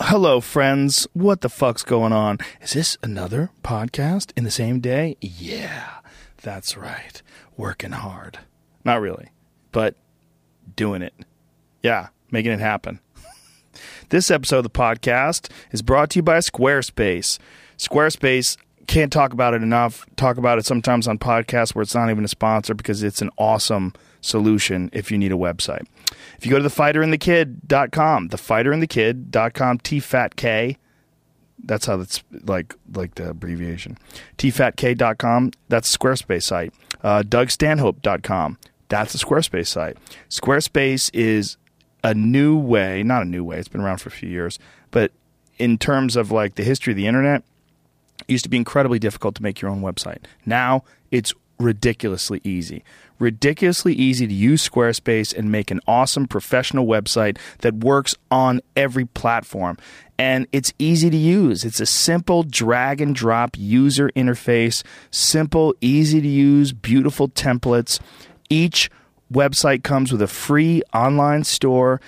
Hello, friends. What the fuck's going on? Is this another podcast in the same day? Yeah, that's right. Working hard. Not really, but doing it. Yeah, making it happen. this episode of the podcast is brought to you by Squarespace. Squarespace can't talk about it enough. Talk about it sometimes on podcasts where it's not even a sponsor because it's an awesome solution if you need a website. If you go to thefighterinthekid.com, thefighterinthekid.com, T-Fat-K, that's how that's like like the abbreviation. tfatk.com, that's a Squarespace site. Uh, dougstanhope.com, that's a Squarespace site. Squarespace is a new way, not a new way, it's been around for a few years, but in terms of like the history of the internet, it used to be incredibly difficult to make your own website. Now it's ridiculously easy. Ridiculously easy to use Squarespace and make an awesome professional website that works on every platform. And it's easy to use. It's a simple drag and drop user interface, simple, easy to use, beautiful templates. Each website comes with a free online store.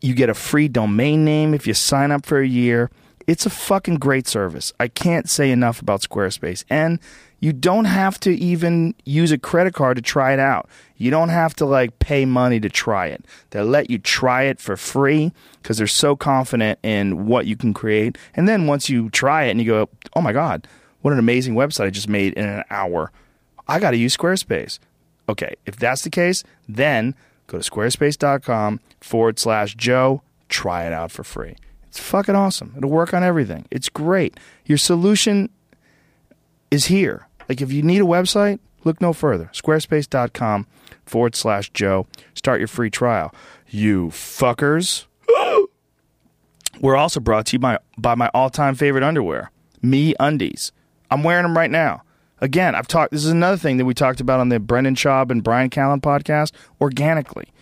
You get a free domain name if you sign up for a year. It's a fucking great service. I can't say enough about Squarespace. And you don't have to even use a credit card to try it out. You don't have to like pay money to try it. They'll let you try it for free because they're so confident in what you can create. And then once you try it and you go, oh my God, what an amazing website I just made in an hour. I got to use Squarespace. Okay, if that's the case, then go to squarespace.com forward slash Joe, try it out for free. It's fucking awesome. It'll work on everything. It's great. Your solution is here. Like if you need a website, look no further. Squarespace.com forward slash Joe. Start your free trial. You fuckers. We're also brought to you by, by my all time favorite underwear, Me Undies. I'm wearing them right now. Again, I've talked, this is another thing that we talked about on the Brendan Schaub and Bryan Callen podcast organically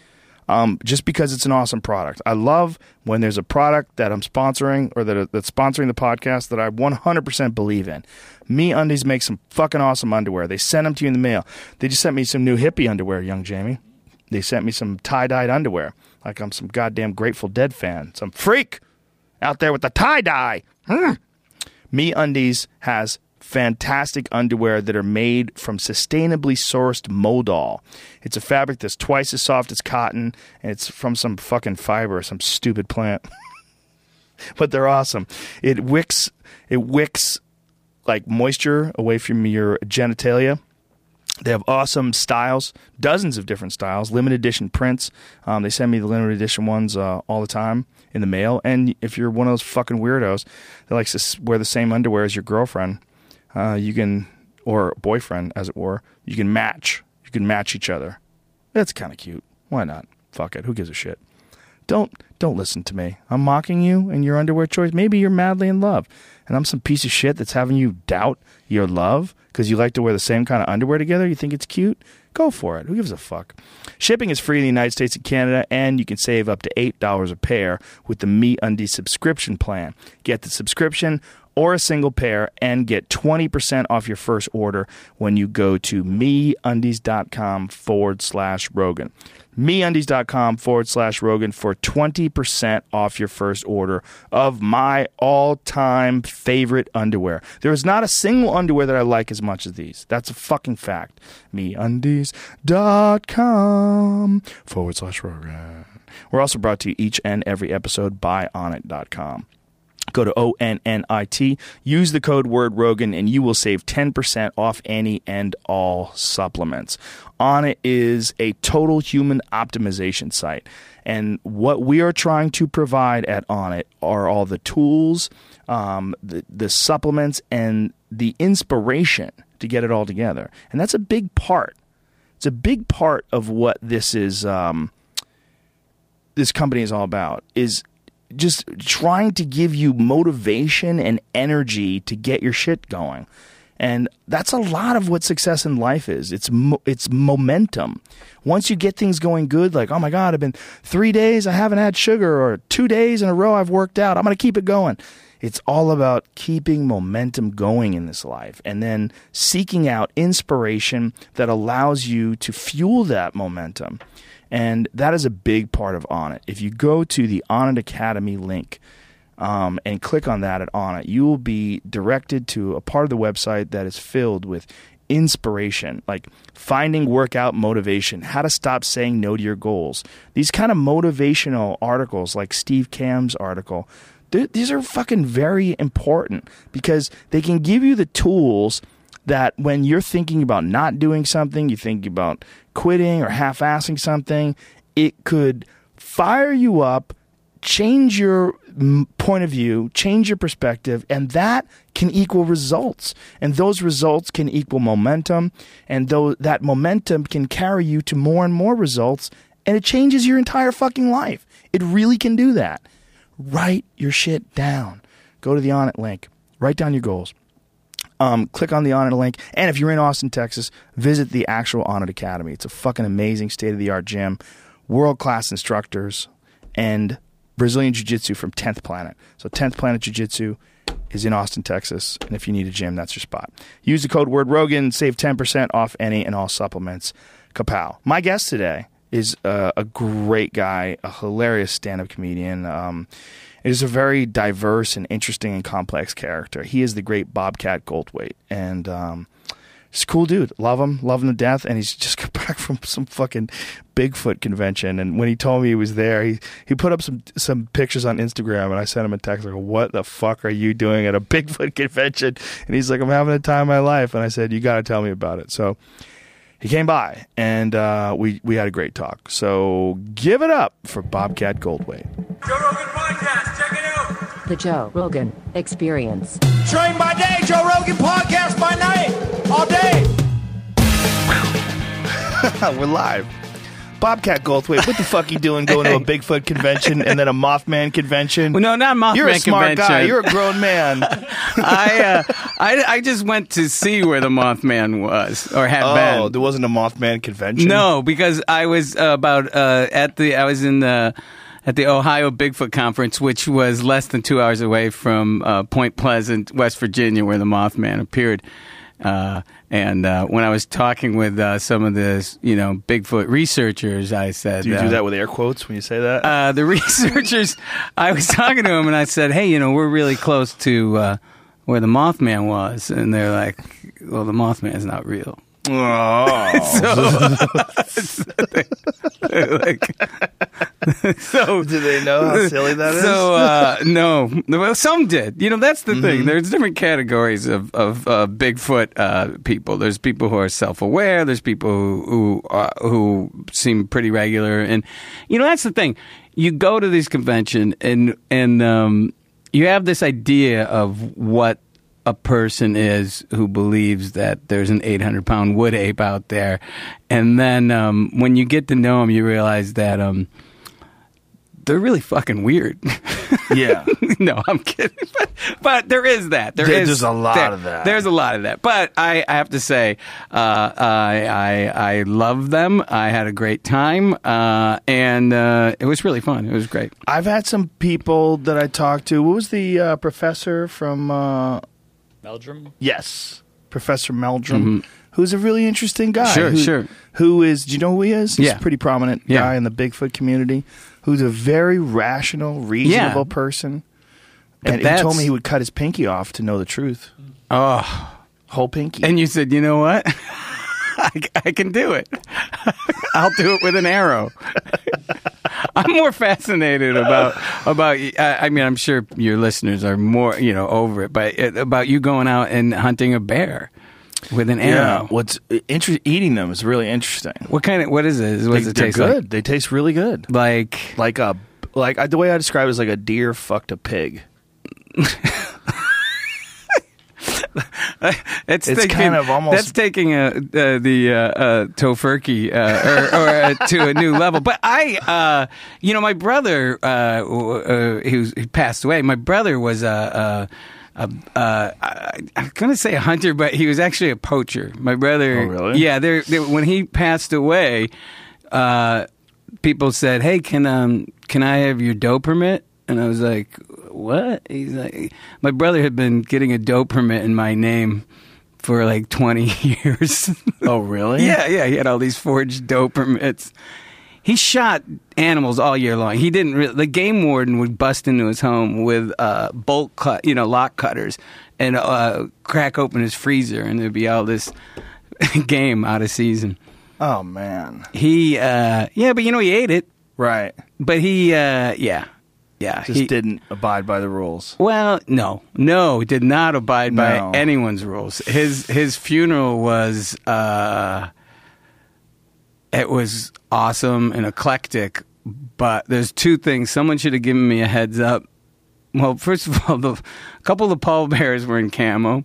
um, just because it's an awesome product. I love when there's a product that I'm sponsoring or that that's sponsoring the podcast that I 100% believe in. Me Undies makes some fucking awesome underwear. They send them to you in the mail. They just sent me some new hippie underwear, young Jamie. They sent me some tie dyed underwear, like I'm some goddamn Grateful Dead fan, some freak out there with the tie dye. Hmm. Me Undies has fantastic underwear that are made from sustainably sourced modal. It's a fabric that's twice as soft as cotton, and it's from some fucking fiber, some stupid plant. but they're awesome. It wicks it wicks like moisture away from your genitalia. They have awesome styles, dozens of different styles, limited edition prints. Um, they send me the limited edition ones uh, all the time in the mail. And if you're one of those fucking weirdos that likes to wear the same underwear as your girlfriend, uh, you can or boyfriend as it were you can match. You can match each other. That's kind of cute. Why not? Fuck it. Who gives a shit? Don't don't listen to me. I'm mocking you and your underwear choice. Maybe you're madly in love and i'm some piece of shit that's having you doubt your love because you like to wear the same kind of underwear together. You think it's cute? Go for it. Who gives a fuck? Shipping is free in the united states and canada and you can save up to $8 a pair with the me undies subscription plan. Get the subscription or a single pair and get 20% off your first order when you go to meundies.com forward slash Rogan. Meundies.com forward slash Rogan for 20% off your first order of my all time favorite underwear. There is not a single underwear that I like as much as these. That's a fucking fact. Meundies.com forward slash Rogan. We're also brought to you each and every episode by Onnit.com. Go to O-N-N-I-T, use the code word Rogan, and you will save 10% off any and all supplements. Onnit is a total human optimization site. And what we are trying to provide at Onnit are all the tools, um, the, the supplements, and the inspiration to get it all together. And that's a big part. It's a big part of what this is. Um, this company is all about is just trying to give you motivation and energy to get your shit going. And that's a lot of what success in life is. It's mo- it's momentum. Once you get things going good, like oh my god, I've been three days I haven't had sugar, or two days in a row I've worked out. I'm gonna keep it going. It's all about keeping momentum going in this life, and then seeking out inspiration that allows you to fuel that momentum. And that is a big part of Onnit. If you go to the Onnit Academy link, um, and click on that at Onnit, you will be directed to a part of the website that is filled with inspiration, like finding workout motivation, how to stop saying no to your goals. These kind of motivational articles, like Steve Cam's article, these are fucking very important because they can give you the tools that when you're thinking about not doing something, you think about quitting or half assing something, it could fire you up, change your mm, point of view, change your perspective, and that can equal results. And those results can equal momentum, and though that momentum can carry you to more and more results, and it changes your entire fucking life. It really can do that. Write your shit down. Go to the Onnit link. Write down your goals. Um, click on the Onnit link. And if you're in Austin, Texas, visit the actual Onnit Academy. It's a fucking amazing state of the art gym, world class instructors, and Brazilian Jiu Jitsu from 10th Planet. So 10th Planet Jiu Jitsu is in Austin, Texas. And if you need a gym, that's your spot. Use the code word Rogan, save 10% off any and all supplements. Kapow. My guest today is uh, a great guy, a hilarious stand up comedian. Um, is a very diverse and interesting and complex character. He is the great Bobcat Goldthwait. And um, He's a cool dude. Love him. Love him to death. And he's just got back from some fucking Bigfoot convention. And when he told me he was there, he, he put up some some pictures on Instagram. And I sent him a text like, "What the fuck are you doing at a Bigfoot convention?" And he's like, "I'm having a time of my life." And I said, "You got to tell me about it." So he came by, and uh, we we had a great talk. So give it up for Bobcat Goldthwait. Joe Rogan podcast. Check it out. The Joe Rogan Experience. Train by day, Joe Rogan podcast by night, all day. We're live. Bobcat Goldthwait, what the fuck you doing going to a Bigfoot convention and then a Mothman convention? Well, no, not Mothman You're a smart convention. guy. You're a grown man. I, uh, I I just went to see where the Mothman was or had oh, been. there wasn't a Mothman convention? No, because I was uh, about uh, at the I was in the at the Ohio Bigfoot Conference, which was less than two hours away from uh, Point Pleasant, West Virginia, where the Mothman appeared. Uh, and uh, when I was talking with uh, some of the you know Bigfoot researchers, I said, Do you uh, do that with air quotes when you say that? uh, the researchers, I was talking to them and I said, hey, you know, we're really close to uh, where the Mothman was. And they're like, well, the Mothman is not real. Oh. like, so, do they know how silly that is? so uh, no, well, some did. You know, that's the Mm-hmm. thing. There's different categories of of uh, Bigfoot uh, people. There's people who are self aware. There's people who who, uh, who seem pretty regular, and you know that's the thing. You go to these convention and and um, you have this idea of what a person is who believes that there's an 800 pound wood ape out there, and then um, when you get to know them, you realize that. Um, they're really fucking weird. yeah. no, I'm kidding. But, but there is that. There There- is- there's a lot there- of that. There's a lot of that. But I, I have to say, uh, I, I I love them. I had a great time, uh, and uh, it was really fun. It was great. I've had some people that I talked to. What was the uh, professor from. Meldrum? yes. Professor Meldrum. Who's a really interesting guy. Mm-hmm. Sure, who, sure. Who is, do you know who he is? He's Yeah. a pretty prominent Yeah. guy in the Bigfoot community who's a very rational, reasonable person. But And he told me he would cut his pinky off to know the truth. Oh, Whole pinky. and you said, you know what? I, I can do it. I'll do it with an arrow. I'm more fascinated about about. I I mean, I'm sure your listeners are more, you know, over it, but it, about you going out and hunting a bear with an yeah. arrow. What's uh, inter- eating them is really interesting. What kind of? What is it? What They, does it taste good. They taste really good. like? Like Like a like I, the way I describe it is like a deer fucked a pig. it's, It's taking, kind of almost- that's taking a, uh, the uh, uh, tofurkey uh, or, or uh, to a new level. But I, uh, you know, my brother, uh, uh, he, passed away. My brother was a. a uh, I, I'm going to say a hunter, but he was actually a poacher. My brother, Oh, really? yeah. There, there, when he passed away, uh, people said, "Hey, can um, can I have your doe permit?" And I was like, "What?" He's like, "My brother had been getting a doe permit in my name for like 20 years." Oh, really? yeah, yeah. He had all these forged doe permits. he shot animals all year long. He didn't. Re- the game warden would bust into his home with uh, bolt cut, you know, lock cutters, and uh, crack open his freezer, and there'd be all this game out of season. Oh man. He, uh, yeah, but you know, he ate it. Right. But he, uh, yeah, yeah, Just he, didn't abide by the rules. Well, no, no, did not abide No. by anyone's rules. His his funeral was uh, it was awesome and eclectic, but there's two things. Someone should have given me a heads up. Well, first of all, the, a couple of the pallbearers were in camo.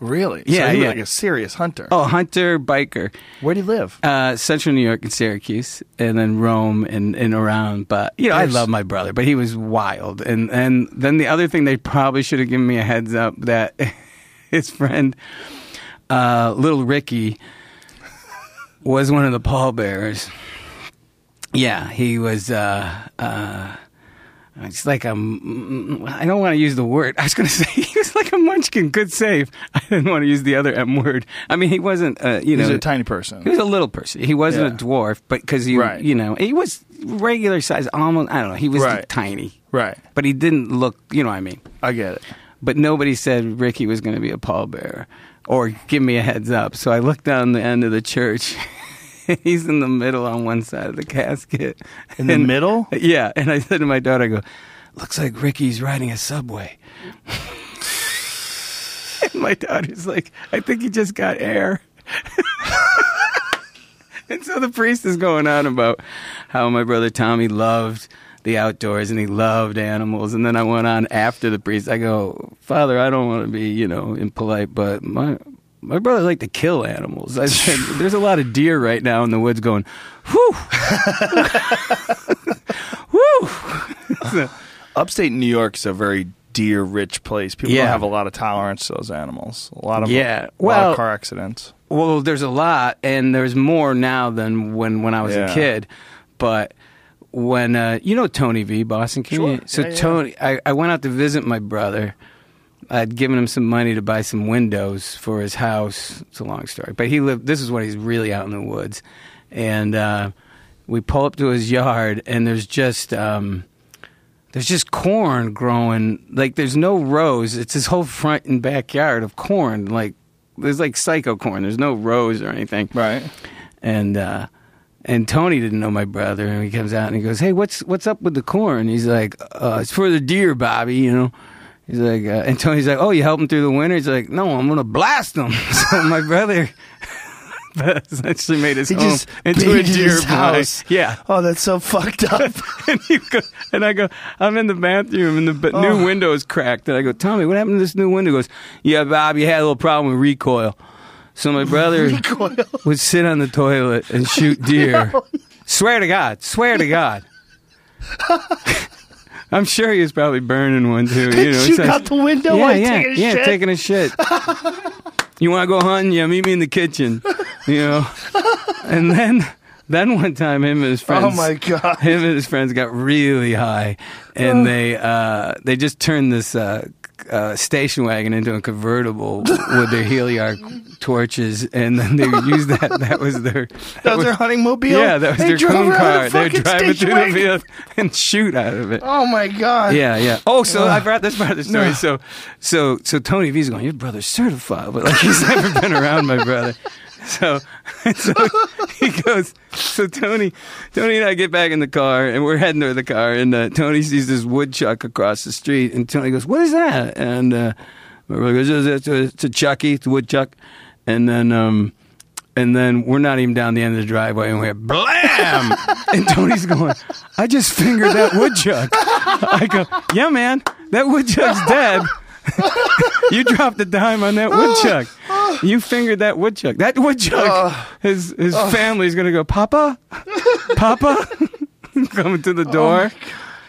Really? Yeah, so yeah. like a serious hunter. Oh, hunter, biker. Where do you live? Uh, Central New York and Syracuse, and then Rome and, and around. But you know, I love my brother, but he was wild. And and then the other thing, they probably should have given me a heads up that his friend, uh, little Ricky, was one of the pallbearers. Yeah, he was. Uh, uh, it's like a. I don't want to use the word. I was going to say he was like a munchkin. Good save. I didn't want to use the other M word. I mean, he wasn't. Uh, you He was a tiny person. he was a little person. He wasn't Yeah. a dwarf, but because he, Right. you know, he was regular size. Almost, I don't know. He was Right. tiny, right. but he didn't look. You know what I mean? I get it. But nobody said Ricky was going to be a pallbearer or give me a heads up. So I looked down the end of the church. He's in the middle on one side of the casket. In the And- middle? Yeah. And I said to my daughter, I go, looks like Ricky's riding a subway. and my daughter's like, I think he just got air. and so the priest is going on about how my brother Tommy loved the outdoors and he loved animals. And then I went on after the priest. I go, Father, I don't want to be, you know, impolite, but my my brother liked to kill animals. I said, there's a lot of deer right now in the woods going, whew, whew. So- Upstate New York is a very deer rich place. People Yeah. don't have a lot of tolerance to those animals. A lot of Yeah. a lot Well- of car accidents. Well, there's a lot, and there's more now than when when I was Yeah. a kid. But when uh, you know Tony V, Boston, can Sure. you? So yeah. Tony, I, I went out to visit my brother. I'd given him some money to buy some windows for his house. It's a long story, but he lived. This is when he's really out in the woods, and uh, we pull up to his yard, and there's just. Um, there's just corn growing. Like there's no rows. It's his whole front and backyard of corn. Like there's like psycho corn. There's no rows or anything. Right. And uh, and Tony didn't know my brother, and he comes out and he goes, "Hey, what's what's up with the corn?" He's like, uh, "It's for the deer, Bobby." You know. He's like, uh, and Tony's like, "Oh, you help him through the winter?" He's like, "No, I'm gonna blast him." so my brother essentially made his He home into a deer house. Yeah, Oh, that's so fucked up. and, you go, and I go, I'm in the bathroom and the Oh. new window is cracked. And I go, Tommy, what happened to this new window? He goes, Yeah, Bob, you had a little problem with recoil. So my brother would sit on the toilet and shoot deer. Swear to God, swear to God. I'm sure he was probably burning one too. You know, Shoot like- out the window yeah, yeah, taking a yeah, shit? taking a shit. you want to go hunting? Yeah, meet me in the kitchen. You know, and then then one time him and his friends. oh my god. him and his friends got really high, and they uh, they just turned this uh, uh, station wagon into a convertible with their Heliarc torches, and then they used that. That was their that, That was their hunting mobile. yeah, that was They their coon car. the They were fucking driving through the field and shoot out of it. Oh my god. Yeah, yeah. Oh, so I brought this part of the story. No. So, so, so Tony V's going, your brother's certified, but like he's never been around my brother. So, so he goes. So Tony, Tony and I get back in the car, and we're heading to the car, and uh, Tony sees this woodchuck across the street, and Tony goes, "What is that?" And uh, brother goes, "It's a, it's a chucky, it's a woodchuck," and then. um and then we're not even down the end of the driveway, and we're blam! and Tony's going, I just fingered that woodchuck. I go, yeah, man, that woodchuck's dead. you dropped a dime on that woodchuck. You fingered that woodchuck. That woodchuck, his his family's gonna go, Papa, Papa, coming to the door.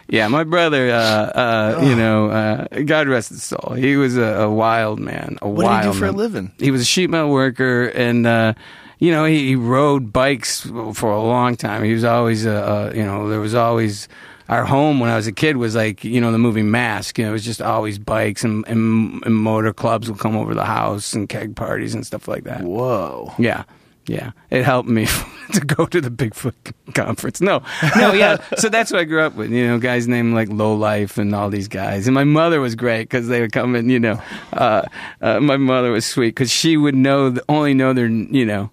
Yeah, my brother, uh, uh, you know, uh, God rest his soul. He was a, a wild man. A What did he do for a living? He was a sheet metal worker, and uh, you know, he, he rode bikes for a long time. He was always, uh, uh, you know, there was always our home when I was a kid was like, you know, the movie Mask. You know, it was just always bikes and, and, and motor clubs would come over the house and keg parties and stuff like that. Whoa. Yeah, Yeah, it helped me to go to the Bigfoot conference. No, no, yeah. So that's what I grew up with. You know, guys named like Low Life and all these guys. And my mother was great because they would come in. You know, uh, uh, my mother was sweet because she would know only know their you know.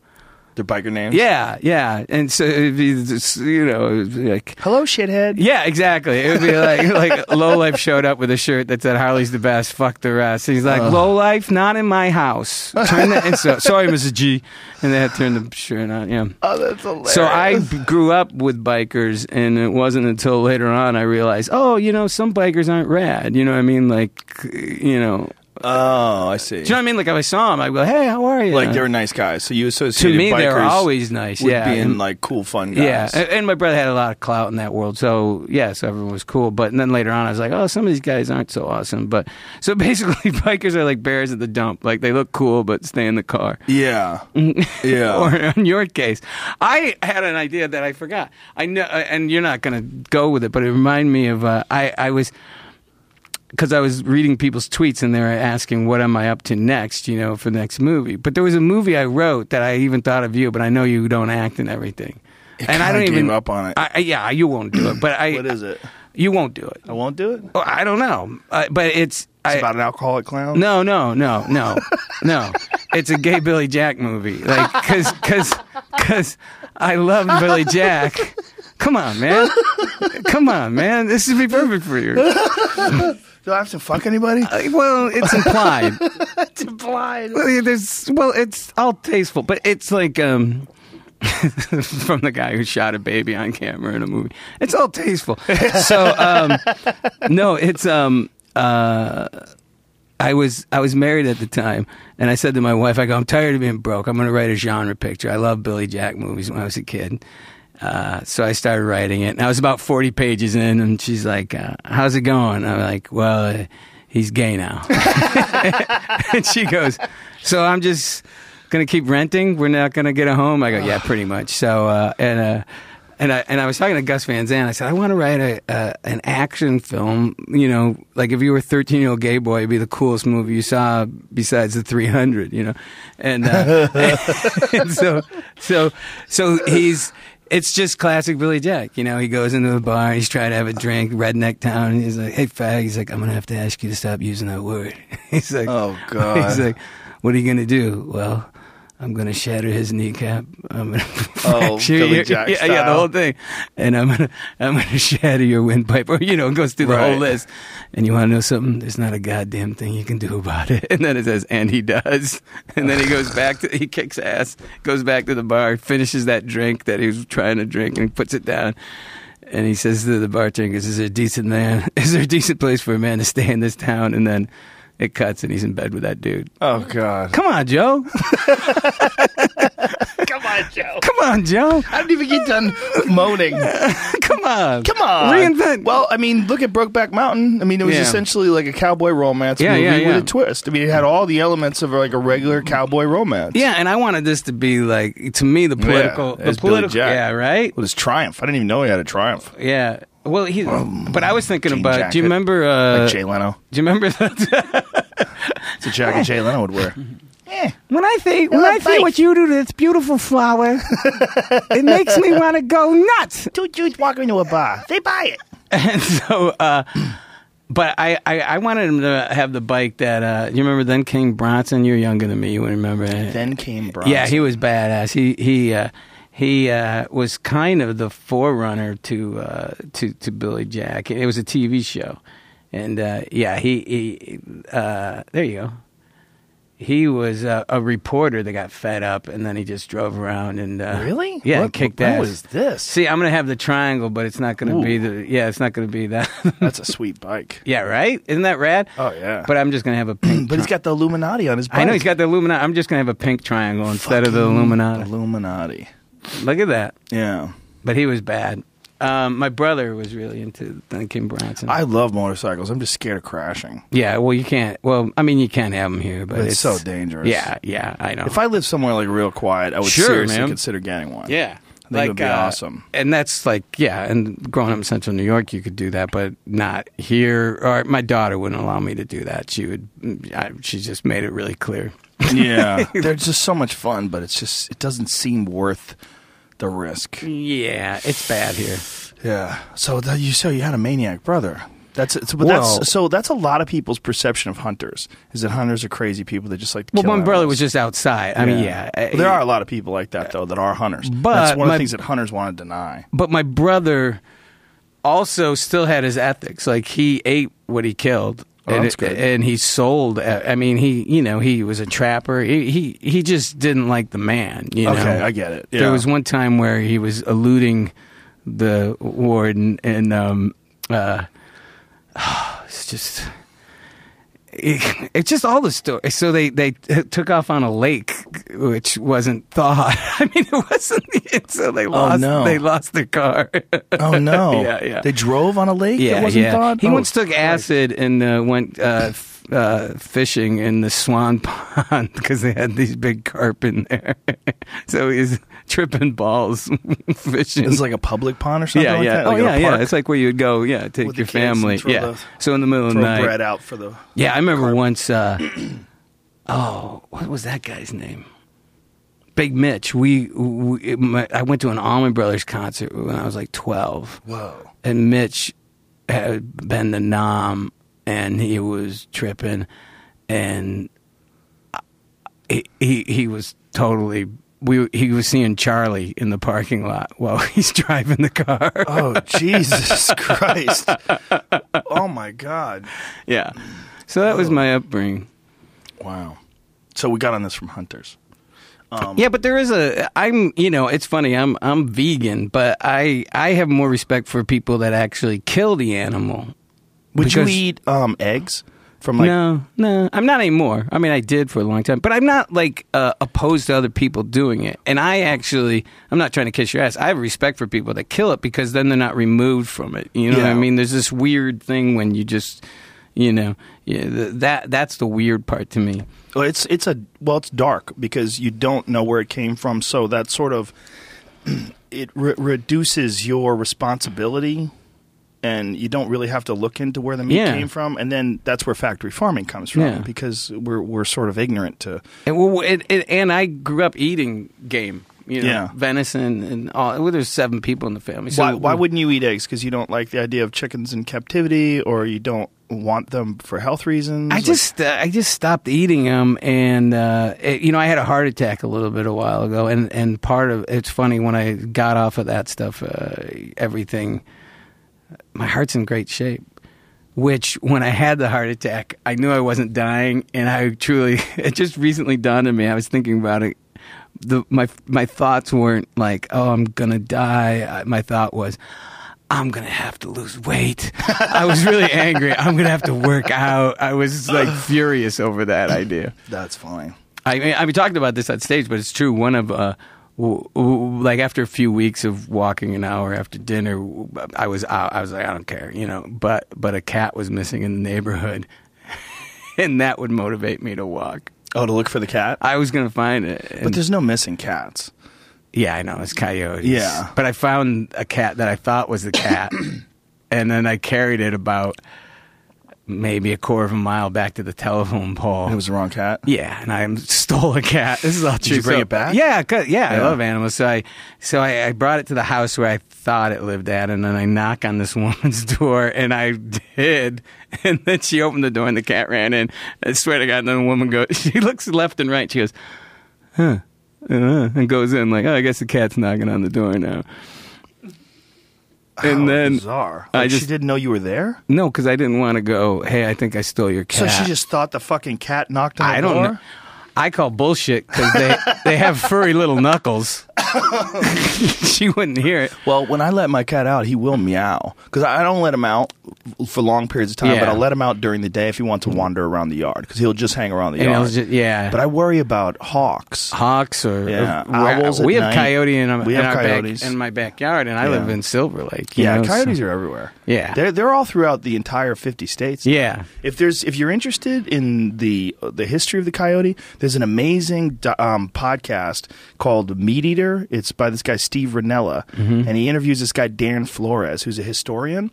Their biker names. Yeah, yeah, and so it'd be just, you know it'd be like Hello, shithead. yeah, exactly. It would be like like low life showed up with a shirt that said Harley's the best, fuck the rest. He's like low life, not in my house. Turn the And so, sorry, Mrs. G, and they had to turn the shirt on. Yeah. Oh, that's hilarious. So I grew up with bikers, and it wasn't until later on I realized, oh, you know, some bikers aren't rad. You know what I mean? Like, you know, Oh, I see. do you know what I mean? Like if I saw them, I'd go, hey, how are you? like they're nice guys. So you to associated me, bikers they were always nice. with Yeah, being and- like cool, fun guys. Yeah, and, and my brother had a lot of clout in that world, so yeah, so everyone was cool. But then later on, I was like, oh, some of these guys aren't so awesome. But so basically, bikers are like bears at the dump. Like they look cool, but stay in the car. yeah, yeah. or in your case, I had an idea that I forgot. I know, uh, and you're not going to go with it, but it reminded me of uh, I. I was because I was reading people's tweets and they were asking, "What am I up to next?" You know, for the next movie. But there was a movie I wrote that I even thought of you, but I know you don't act and everything. and I don't even up on it. I, yeah, you won't do it. But I. what is it? You won't do it. I won't do it. Oh, I don't know. Uh, but it's. I, about an alcoholic clown. no, no, no, no, no. It's a gay Billy Jack movie. Like, cause, cause, cause I love Billy Jack. Come on, man. Come on, man. This would be perfect for you. Do I have to fuck anybody? Uh, Well, it's implied. it's implied. Well, yeah, there's, well, it's all tasteful, but it's like, um, from the guy who shot a baby on camera in a movie. It's all tasteful. So, um, no, it's, um, uh, I was I was married at the time, and I said to my wife, "I go, I'm tired of being broke. I'm going to write a genre picture. I love Billy Jack movies when I was a kid." Uh, so I started writing it, and I was about 40 pages in, and she's like, uh, "How's it going?" I'm like, "Well, uh, he's gay now," and she goes, "So I'm just going to keep renting. We're not going to get a home." I go, "Yeah, pretty much." So uh, and. Uh, and I and I was talking to Gus Van Sant. I said, I want to write a, a an action film. You know, like if you were a thirteen year old gay boy, it'd be the coolest movie you saw besides the Three Hundred. You know, and, uh, and so so so he's. It's just classic Billy Jack. You know, he goes into the bar, he's trying to have a drink, redneck town, and he's like, hey, fag. He's like, I'm going to have to ask you to stop using that word. he's like, Oh, God. He's like, what are you going to do? Well, I'm going to shatter his kneecap. I'm going to Oh, Billy Jack yeah, yeah, the whole thing. And I'm going to I'm to shatter your windpipe. Or, you know, it goes through the whole list. And you want to know something? There's not a goddamn thing you can do about it. And then it says, and he does. And then he goes back to, he kicks ass, goes back to the bar, finishes that drink that he was trying to drink, and he puts it down. And he says to the bartender, "Is there a decent man? Is there a decent place for a man to stay in this town?" And then it cuts, and he's in bed with that dude. Oh God. Come on, Joe. Come on, Joe. Come on, Joe. I didn't even get done moaning. Come on. Come on. Reinvent. Well, I mean, look at Brokeback Mountain. I mean, it was Yeah. essentially like a cowboy romance Yeah, movie yeah, yeah. with a twist. I mean, it had all the elements of like a regular cowboy romance. yeah, and I wanted this to be like to me the political, the Billy political. Jack. Yeah, right. With his triumph. I didn't even know he had a triumph. Yeah. Well, he. but I was thinking jean about. Do jacket, you remember? Uh, like Jay Leno. do you remember that? It's a jacket Jay Leno would wear. When I think when I think what you do to this beautiful flower, it makes me want to go nuts. Two dudes walk into a bar. They buy it. And so, uh, but I, I I wanted him to have the bike that uh, you remember. Then Came Bronson. You're younger than me. You would remember. Then came Bronson. Yeah, he was badass. He he uh, he uh, was kind of the forerunner to uh, to to Billy Jack. It was a TV show, and uh, yeah, he, he uh, there you go. He was uh, a reporter that got fed up, and then he just drove around and uh, Really? yeah, What- kicked when ass. was this? See, I'm gonna have the triangle, but it's not gonna be the yeah, it's not gonna be that. That's a sweet bike. yeah, right? Isn't that rad? Oh, yeah. But I'm just gonna have a pink. But he's got the Illuminati on his bike. I know he's got the Illuminati. I'm just gonna have a pink triangle instead of the Illuminati. Illuminati. Look at that. Yeah. But he was bad. Um, my brother was really into Kim Bronson. I love motorcycles. I'm just scared of crashing. yeah, well, you can't. Well, I mean, you can't have them here, but It's it's, so dangerous. Yeah, yeah, I know. If I lived somewhere like real quiet, I would Sure, seriously man. consider getting one. yeah, I think it would be uh, awesome. And that's like, yeah, and growing up in central New York, you could do that, but not here. Or my daughter wouldn't allow me to do that. She would, I, she just made it really clear. Yeah, they're just so much fun, but it's just it doesn't seem worth the risk. Yeah, it's bad here. Yeah. So that you so you had a maniac brother. That's it's, but Well- that's so that's a lot of people's perception of hunters is that hunters are crazy people that just like. To Well, kill my brother was just outside. I mean, yeah. Well, there are a lot of people like that though that are hunters. But that's one of the things that hunters want to deny. But my brother also still had his ethics. Like he ate what he killed. Oh, and, and he sold. uh, I mean, he you know he was a trapper. He he, he just didn't like the man. You know? Okay, I get it. Yeah. There was one time where he was eluding the warden, and um, uh, it's just. It, it's just all the story. So they they took off on a lake, which wasn't thought. I mean, it wasn't. So they lost. Oh, no. They lost their car. Oh no! Yeah, yeah. They drove on a lake. yeah, that wasn't yeah. thought. He Oh, once took acid and uh, went uh, uh, fishing in the Swan Pond because they had these big carp in there. so he's tripping balls fishing. It's like a public pond or something. yeah, like yeah. That? oh, Like yeah, yeah. It's like where you'd go, yeah, take With your the kids and family. Yeah. the- so in the middle of the night. bread out for the. Yeah, I remember once. Uh, oh, what was that guy's name? Big Mitch. We, we my, I went to an Allman Brothers concert when I was like twelve, Whoa! and Mitch had been the nom, and he was tripping, and he he, he was totally. We he was seeing Charlie in the parking lot while he's driving the car. Oh Jesus Christ! Oh my God! yeah, so that was my upbringing. Wow. So we got on this from hunters. Um, yeah, but there is a. I'm. You know, it's funny. I'm. I'm vegan, but I. I have more respect for people that actually kill the animal. Would you Because- eat um, eggs from like? no, no, I'm not anymore. I mean, I did for a long time, but I'm not like uh, opposed to other people doing it. And I actually, I'm not trying to kiss your ass. I have respect for people that kill it because then they're not removed from it. You know what I mean? There's this weird thing when you just, you know, yeah, th- that that's the weird part to me. Well, it's it's a well, it's dark because you don't know where it came from. So that sort of it re- reduces your responsibility, and you don't really have to look into where the meat Yeah. came from. And then that's where factory farming comes from Yeah. because we're we're sort of ignorant to. And well, it, it, and I grew up eating game. You know, Yeah. venison and all. Well, there's seven people in the family. So why why wouldn't you eat eggs? Because you don't like the idea of chickens in captivity, or you don't want them for health reasons. I just uh, I just stopped eating them, and uh, it, you know I had a heart attack a little bit a while ago, and and part of it's funny when I got off of that stuff, uh, everything, my heart's in great shape. Which when I had the heart attack, I knew I wasn't dying, and I truly it just recently dawned on me. I was thinking about it. The my my thoughts weren't like, oh, I'm gonna die. My thought was. I'm gonna have to lose weight. I was really angry. I'm gonna have to work out. I was like furious over that idea. that's fine. I mean, I've talked about this on stage, but it's true. One of uh, like after a few weeks of walking an hour after dinner, I was out. I was like, I don't care, you know. But but a cat was missing in the neighborhood, and that would motivate me to walk. Oh, to look for the cat. I was gonna find it, but there's no missing cats. yeah, I know it's coyotes. Yeah. but I found a cat that I thought was the cat, and then I carried it about maybe a quarter of a mile back to the telephone pole. It was the wrong cat. Yeah, and I stole a cat. This is all true. Did you bring So- it back? Yeah, 'cause- yeah, I love animals. So I, so I, I brought it to the house where I thought it lived at, and then I knock on this woman's door, and I did, and then she opened the door, and the cat ran in. I swear to God, and then the woman goes, she looks left and right. She goes, huh, uh, and goes in like, oh, I guess the cat's knocking on the door now. And How then bizarre. I Like, she just- didn't know you were there. no, because I didn't want to go. Hey, I think I stole your cat. So she just thought the fucking cat knocked on the I door. don't know. I call bullshit because they they have furry little knuckles. she wouldn't hear it. Well, when I let my cat out, he will meow because I I don't let him out for long periods of time, but I'll let him out during the day if he wants to wander around the yard because he'll just hang around the And yard. just, yeah. but I worry about hawks. hawks or, Yeah, or- owls we have night. coyote in, our- We have our back- coyotes. in my backyard, and I Yeah. live in Silver Lake. you Yeah, know, so- coyotes are everywhere. Yeah. they're they're all throughout the entire fifty states. Yeah, If there's if you're interested in the the history of the coyote, there's an amazing um, podcast called Meat Eater. It's by this guy Steve Rinella, Mm-hmm. and he interviews this guy Dan Flores, who's a historian,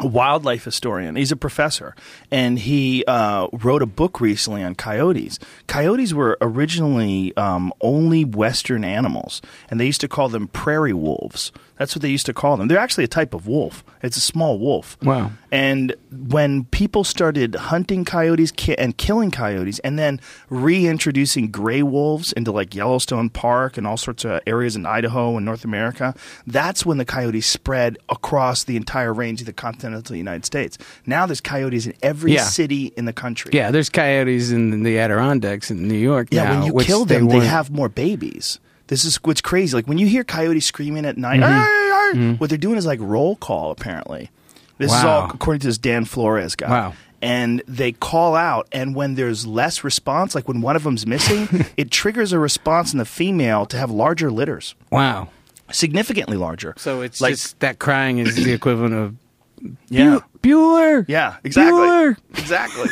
a wildlife historian. He's a professor, and he uh, wrote a book recently on coyotes. Coyotes were originally um, only Western animals, and they used to call them prairie wolves. That's what they used to call them. They're actually a type of wolf. It's a small wolf. Wow. And when people started hunting coyotes ki- and killing coyotes, and then reintroducing gray wolves into like Yellowstone Park and all sorts of areas in Idaho and North America, that's when the coyotes spread across the entire range of the continental United States. Now there's coyotes in every Yeah. city in the country. Yeah, there's coyotes in the Adirondacks in New York. Yeah, now, when you kill them, they, weren't- have more babies. This is what's crazy. Like when you hear coyotes screaming at night, Mm-hmm. "Arr, arr," what they're doing is like roll call. Apparently, this is all according to this Dan Flores guy. Wow. And they call out, and when there's less response, like when one of them's missing, it triggers a response in the female to have larger litters, Wow. significantly larger. So it's like just that crying is the equivalent of yeah, Bueller. Yeah, exactly. Bueller. Exactly.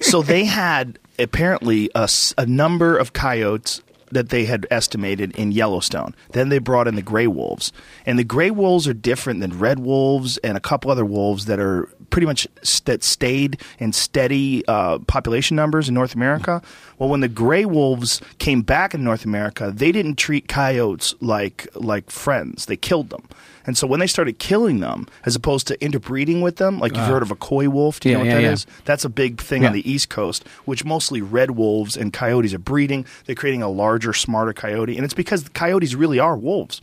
so they had apparently a number of coyotes that they had estimated in Yellowstone. Then they brought in the gray wolves. And the gray wolves are different than red wolves and a couple other wolves that are pretty much that stayed in steady uh, population numbers in North America. Well, when the gray wolves came back in North America, they didn't treat coyotes like like friends. They killed them. And so when they started killing them, as opposed to interbreeding with them, like you've heard of a coy wolf, do you Yeah, know what yeah, that yeah. is? That's a big thing on the East Coast, which mostly red wolves and coyotes are breeding. They're creating a larger, smarter coyote, and it's because the coyotes really are wolves.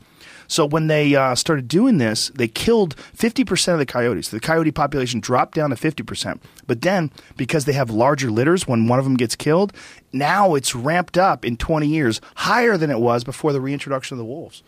So when they uh, started doing this, they killed 50% of the coyotes. The coyote population dropped down to 50%. But then, because they have larger litters when one of them gets killed, now it's ramped up in 20 years higher than it was before the reintroduction of the wolves.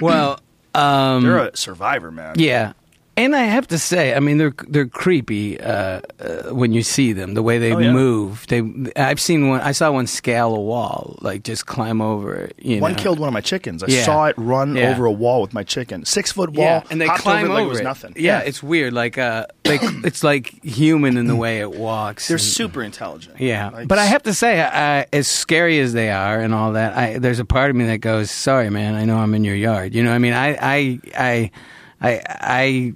Well, um, They're a survivor, man. yeah. And I have to say, I mean, they're they're creepy uh, uh, when you see them. The way they Oh, yeah. move, they. I've seen one. I saw one scale a wall, like just climb over it. You One know? killed one of my chickens. I Yeah. saw it run Yeah. over a wall with my chicken. Six foot wall. And they climb over over, it like it was nothing. Yeah, it's weird. Like, uh, like it's like human in the way it walks. They're and- super intelligent. Yeah, Like, but I have to say, I, as scary as they are and all that, I, there's a part of me that goes, "Sorry, man. I know I'm in your yard." You know, what I mean, I, I, I, I, I,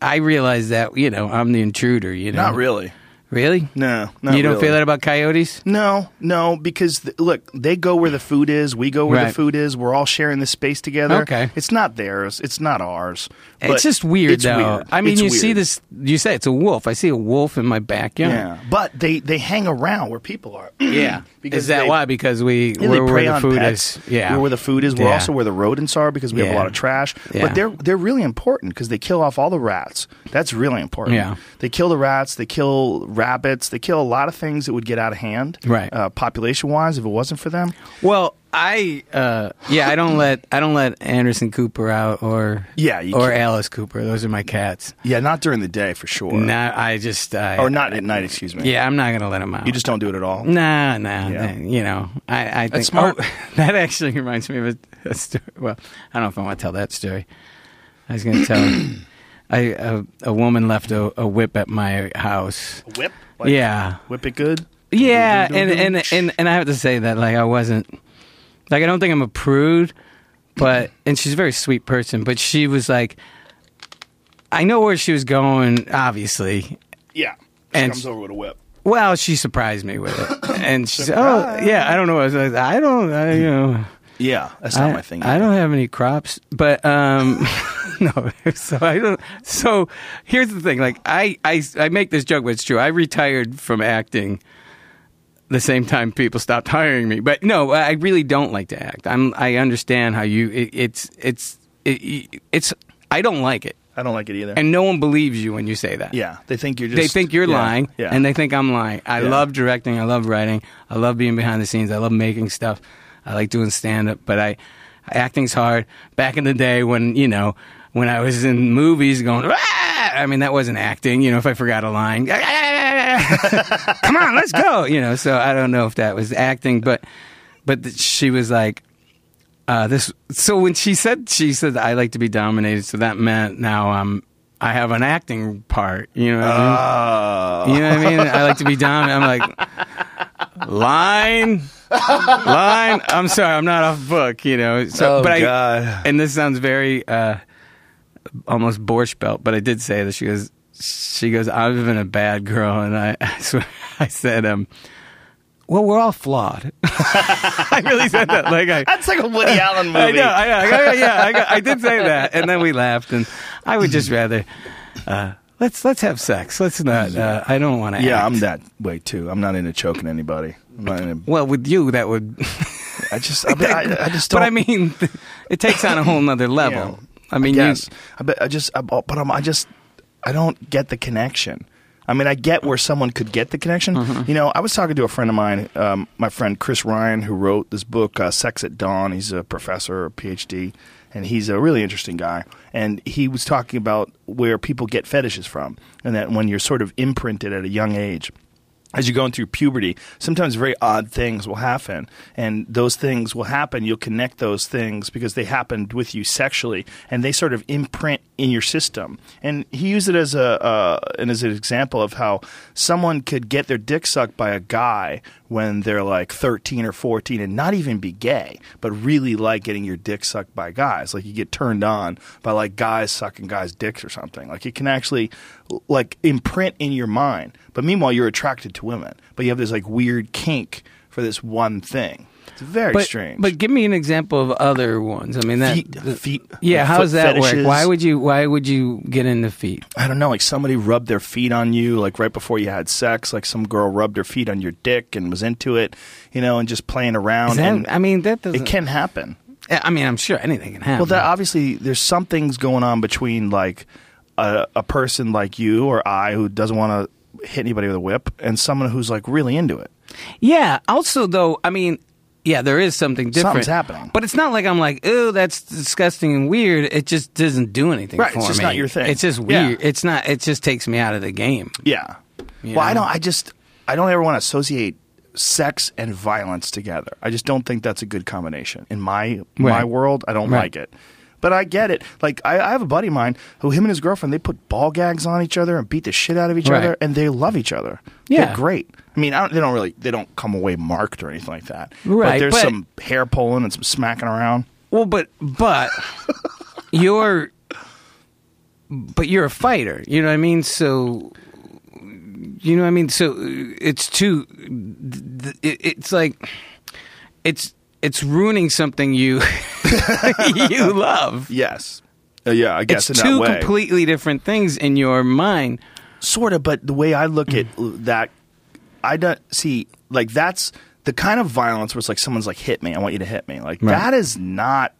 I realize that you know I'm the intruder. You know, not really. Really? No, not you don't really. feel that about coyotes? No, no, because th- look, they go where the food is. We go where the food is. We're all sharing this space together. Okay. it's not theirs. It's not ours. But it's just weird, it's though. weird. I mean, It's you see weird. this. You say it's a wolf. I see a wolf in my backyard. Yeah, but they they hang around where people are. Yeah. Because is that they- why? Because we Yeah, we're they where the on food pets. is. Yeah. we're where the food is. We're Yeah. also where the rodents are because we have a lot of trash. Yeah. But they're they're really important because they kill off all the rats. That's really important. Yeah. they kill the rats. They kill rabbits. They kill a lot of things that would get out of hand. Right. uh, population wise, if it wasn't for them. Well, I uh, yeah, I don't let I don't let Anderson Cooper out or Yeah, or can't- Alice Cooper. Those are my cats. Yeah, not during the day for sure. Nah, I just I, or not at night. Excuse me. Yeah, I'm not gonna let them out. you just don't do it at all. Nah, nah. Yeah. nah, You know, I, I think smart. oh, that actually reminds me of a, a story. Well, I don't know if I want to tell that story. I was going to tell. I a, a woman left a, a whip at my house. A whip. yeah, Whip it good. yeah, and, and and and I have to say that like I wasn't like I don't think I'm a prude, but and she's a very sweet person, but she was like, I know where she was going, obviously. Yeah. She And- comes over with a whip. Well, she surprised me with it, and she said, "Oh, yeah, I don't know. I, was like, I don't, I, you know, Yeah, that's not I, my thing. I don't have any crops, but um, no. So I don't. So here's the thing: like I, I, I make this joke, but it's true. I retired from acting the same time people stopped hiring me. But no, I really don't like to act. I'm. I understand how you. It, it's. It's. It, it's. I don't like it, I don't like it either. and no one believes you when you say that. yeah, they think you're just. they think you're yeah, lying, Yeah. and they think I'm lying. I Yeah. love directing. I love writing. I love being behind the scenes. I love making stuff. I like doing stand up, but I acting's hard. Back in the day when you know when I was in movies going, "Ah!" I mean that wasn't acting. You know, if I forgot a line, come on, let's go. You know, so I don't know if that was acting, but but she was like. Uh, this so when she said she said I like to be dominated, so that meant now I'm I have an acting part. You know what I mean? You know what I mean? I like to be down. I'm like, line. Line. I'm sorry, I'm not off book. You know. So, Oh, but I, God. and this sounds very uh, almost borscht belt, but I did say that she goes. She goes. I've been a bad girl, and I, I swear, I said, um, well, we're all flawed. I really said that. Like I, That's like a Woody Allen movie. I know, I know, I got- yeah, I, got- I did say that, and then we laughed, and I would just rather uh, let's let's have sex. Let's not. Uh, I don't want to. yeah, act. I'm that way too. I'm not into choking anybody. I'm not into, Well, with you, that would. I just, I, I, I just don't. but I mean, it takes on a whole nother level. I mean, yes, you, I bet I just, I, but I'm, I just, I don't get the connection. I mean, I get where someone could get the connection. Mm-hmm. You know, I was talking to a friend of mine, um, my friend Chris Ryan, who wrote this book, uh, "Sex at Dawn." He's a professor, a PhD, and he's a really interesting guy. And he was talking about where people get fetishes from, and that when you're sort of imprinted at a young age as you're going through puberty, sometimes very odd things will happen. And those things will happen. You'll connect those things because they happened with you sexually and they sort of imprint in your system. And he used it as a, uh, and as an example of how someone could get their dick sucked by a guy when they're like 13 or 14 and not even be gay, but really like getting your dick sucked by guys. Like you get turned on by like guys sucking guys' dicks or something. Like it can actually like imprint in your mind. But meanwhile, you're attracted to women. But you have this like weird kink for this one thing. It's very but, strange. But give me an example of other ones. I mean, that feet, the- feet. Yeah, uh, like how does that fetishes. work? Why would you? Why would you get into feet? I don't know, like somebody rubbed their feet on you, like right before you had sex, like some girl rubbed her feet on your dick and was into it, you know, and just playing around. That, and I mean, that doesn't. it can happen. I mean, I'm sure anything can happen. Well, that obviously there's some things going on between like a, a person like you or I who doesn't want to hit anybody with a whip and someone who's like really into it. Yeah. Also, though, I mean, yeah, there is something different. Something's happening. But it's not like I'm like, oh, that's disgusting and weird. It just doesn't do anything Right, for me. it's just me. not your thing. It's just Yeah. weird. It's not. It just takes me out of the game. Yeah. You well, I don't. I just. I don't ever want to associate sex and violence together. I just don't think that's a good combination in my my world. I don't Right. like it. But I get it. Like I, I have a buddy of mine who him and his girlfriend they put ball gags on each other and beat the shit out of each Right. other, and they love each other. Yeah. They're great. I mean, I don't, they don't really they don't come away marked or anything like that. Right. But there's but- some hair pulling and some smacking around. Well, but but you're but you're a fighter. You know what I mean? So you know what I mean? So it's too it's like it's it's ruining something you you love. Yes. Uh, yeah, I guess It's in that two way. completely different things in your mind. Sort of, but the way I look at that, I don't see like that's the kind of violence where it's like someone's like hit me, I want you to hit me. Like Right. that is not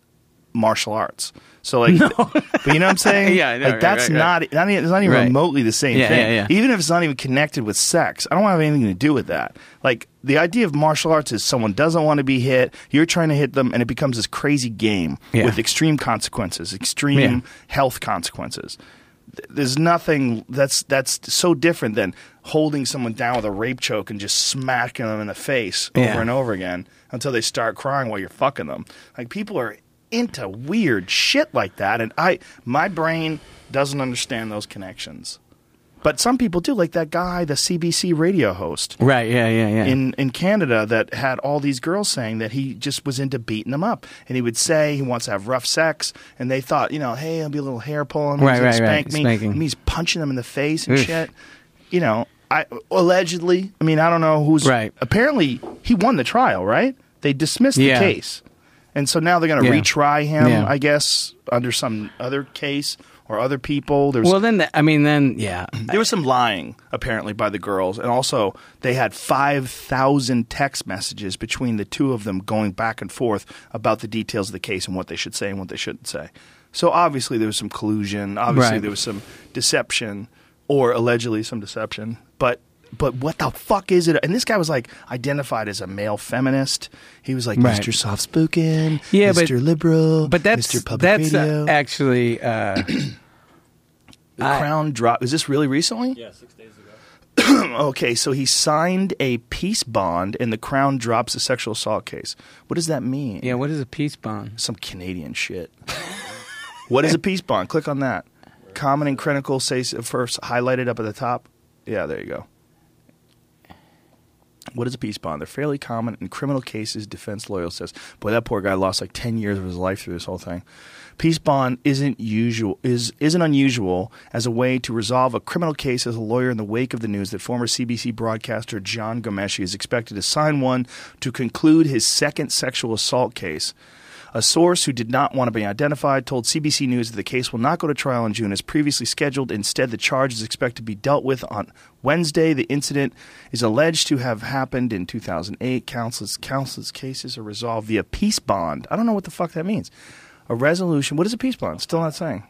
martial arts. So like, but you know what I'm saying? Yeah, like right, that's right, right. not not it's not even remotely the same Yeah, thing. yeah, yeah. Even if it's not even connected with sex, I don't have anything to do with that. Like the idea of martial arts is someone doesn't want to be hit, you're trying to hit them, and it becomes this crazy game with extreme consequences, extreme health consequences there's nothing that's that's so different than holding someone down with a rape choke and just smacking them in the face over and over again until they start crying while you're fucking them. Like people are into weird shit like that, and I my brain doesn't understand those connections. But some people do, like that guy, the CBC radio host Right, yeah, yeah, yeah. in in Canada that had all these girls saying that he just was into beating them up, and he would say he wants to have rough sex, and they thought, you know, hey, I'll be a little hair pulling, Right, right, right, spank me, spanking. and he's punching them in the face and Oof. shit. You know, I allegedly, I mean, I don't know who's Right. Apparently, he won the trial, right? They dismissed Yeah. the case, and so now they're going to Yeah. retry him, Yeah. I guess, under some other case or other people. There's well, then, th- I mean, then, yeah. there was some lying apparently by the girls, and also they had five thousand text messages between the two of them going back and forth about the details of the case and what they should say and what they shouldn't say. So obviously there was some collusion. Obviously Right. there was some deception, or allegedly some deception. But but what the fuck is it? And this guy was like identified as a male feminist. He was like Right. Mr. Soft Spoken, Yeah, but- Mr. Liberal, But that's Mr. Public that's Radio. uh, actually uh, the I- Crown drop. Is this really recently? Yeah, six days ago. Okay, so he signed a peace bond and the Crown drops a sexual assault case. What does that mean? yeah. What is a peace bond? Some Canadian shit. what is a peace bond? Click on that. Common and critical say first highlighted up at the top. Yeah, there you go. What is a peace bond? They're fairly common in criminal cases, defense lawyer says. Boy, that poor guy lost like 10 years of his life through this whole thing. Peace bond isn't usual is isn't unusual as a way to resolve a criminal case as a lawyer in the wake of the news that former CBC broadcaster John Ghomeshi is expected to sign one to conclude his second sexual assault case. A source who did not want to be identified told CBC News that the case will not go to trial in June as previously scheduled. Instead, the charge is expected to be dealt with on Wednesday. The incident is alleged to have happened in 2008. Counsel's, counsel's cases are resolved via peace bond. I don't know what the fuck that means. A resolution. What is a peace bond? Still not saying.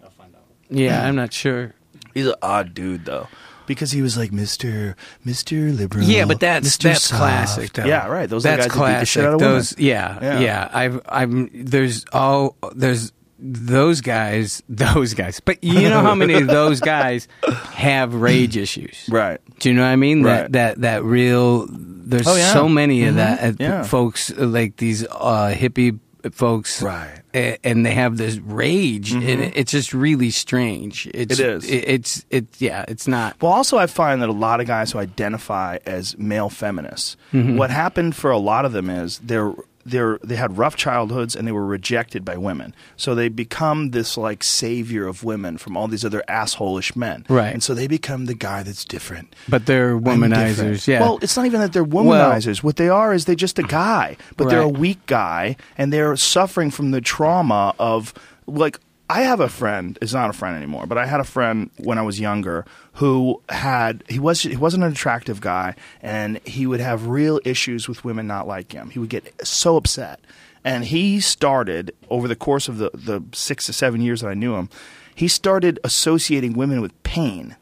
Yeah, I'm not sure. He's an odd dude, though. Because he was like Mr. Mr. Liberal. Yeah, but that's Mr. that's Soft. classic. Though. Yeah, right. Those are the that's guys that beat the shit out of Those, women. yeah, Yeah. yeah, I've, I'm. There's all there's those guys, those guys. But you know how many of those guys have rage issues, Right. Do you know what I mean? Right. That that that real. There's Oh, yeah. so many of that uh, Yeah. folks uh, like these uh, hippie folks, Right. Mm-hmm. And they have this rage, and it, it's just really strange. It's, It is. It, it's it. Yeah, it's not. Well, also, I find that a lot of guys who identify as male feminists, Mm-hmm. what happened for a lot of them is they're they're they had rough childhoods and they were rejected by women, so they become this like savior of women from all these other assholish men, Right. And so they become the guy that's different. But they're womanizers. Yeah. Well, it's not even that they're womanizers. what they are is they're just a guy, but they're a weak guy, and they're suffering from the trauma of like. I have a friend. It's not a friend anymore, but I had a friend when I was younger who had he was he wasn't an attractive guy, and he would have real issues with women not liking him. He would get so upset, and he started over the course of the the six to seven years that I knew him. He started associating women with pain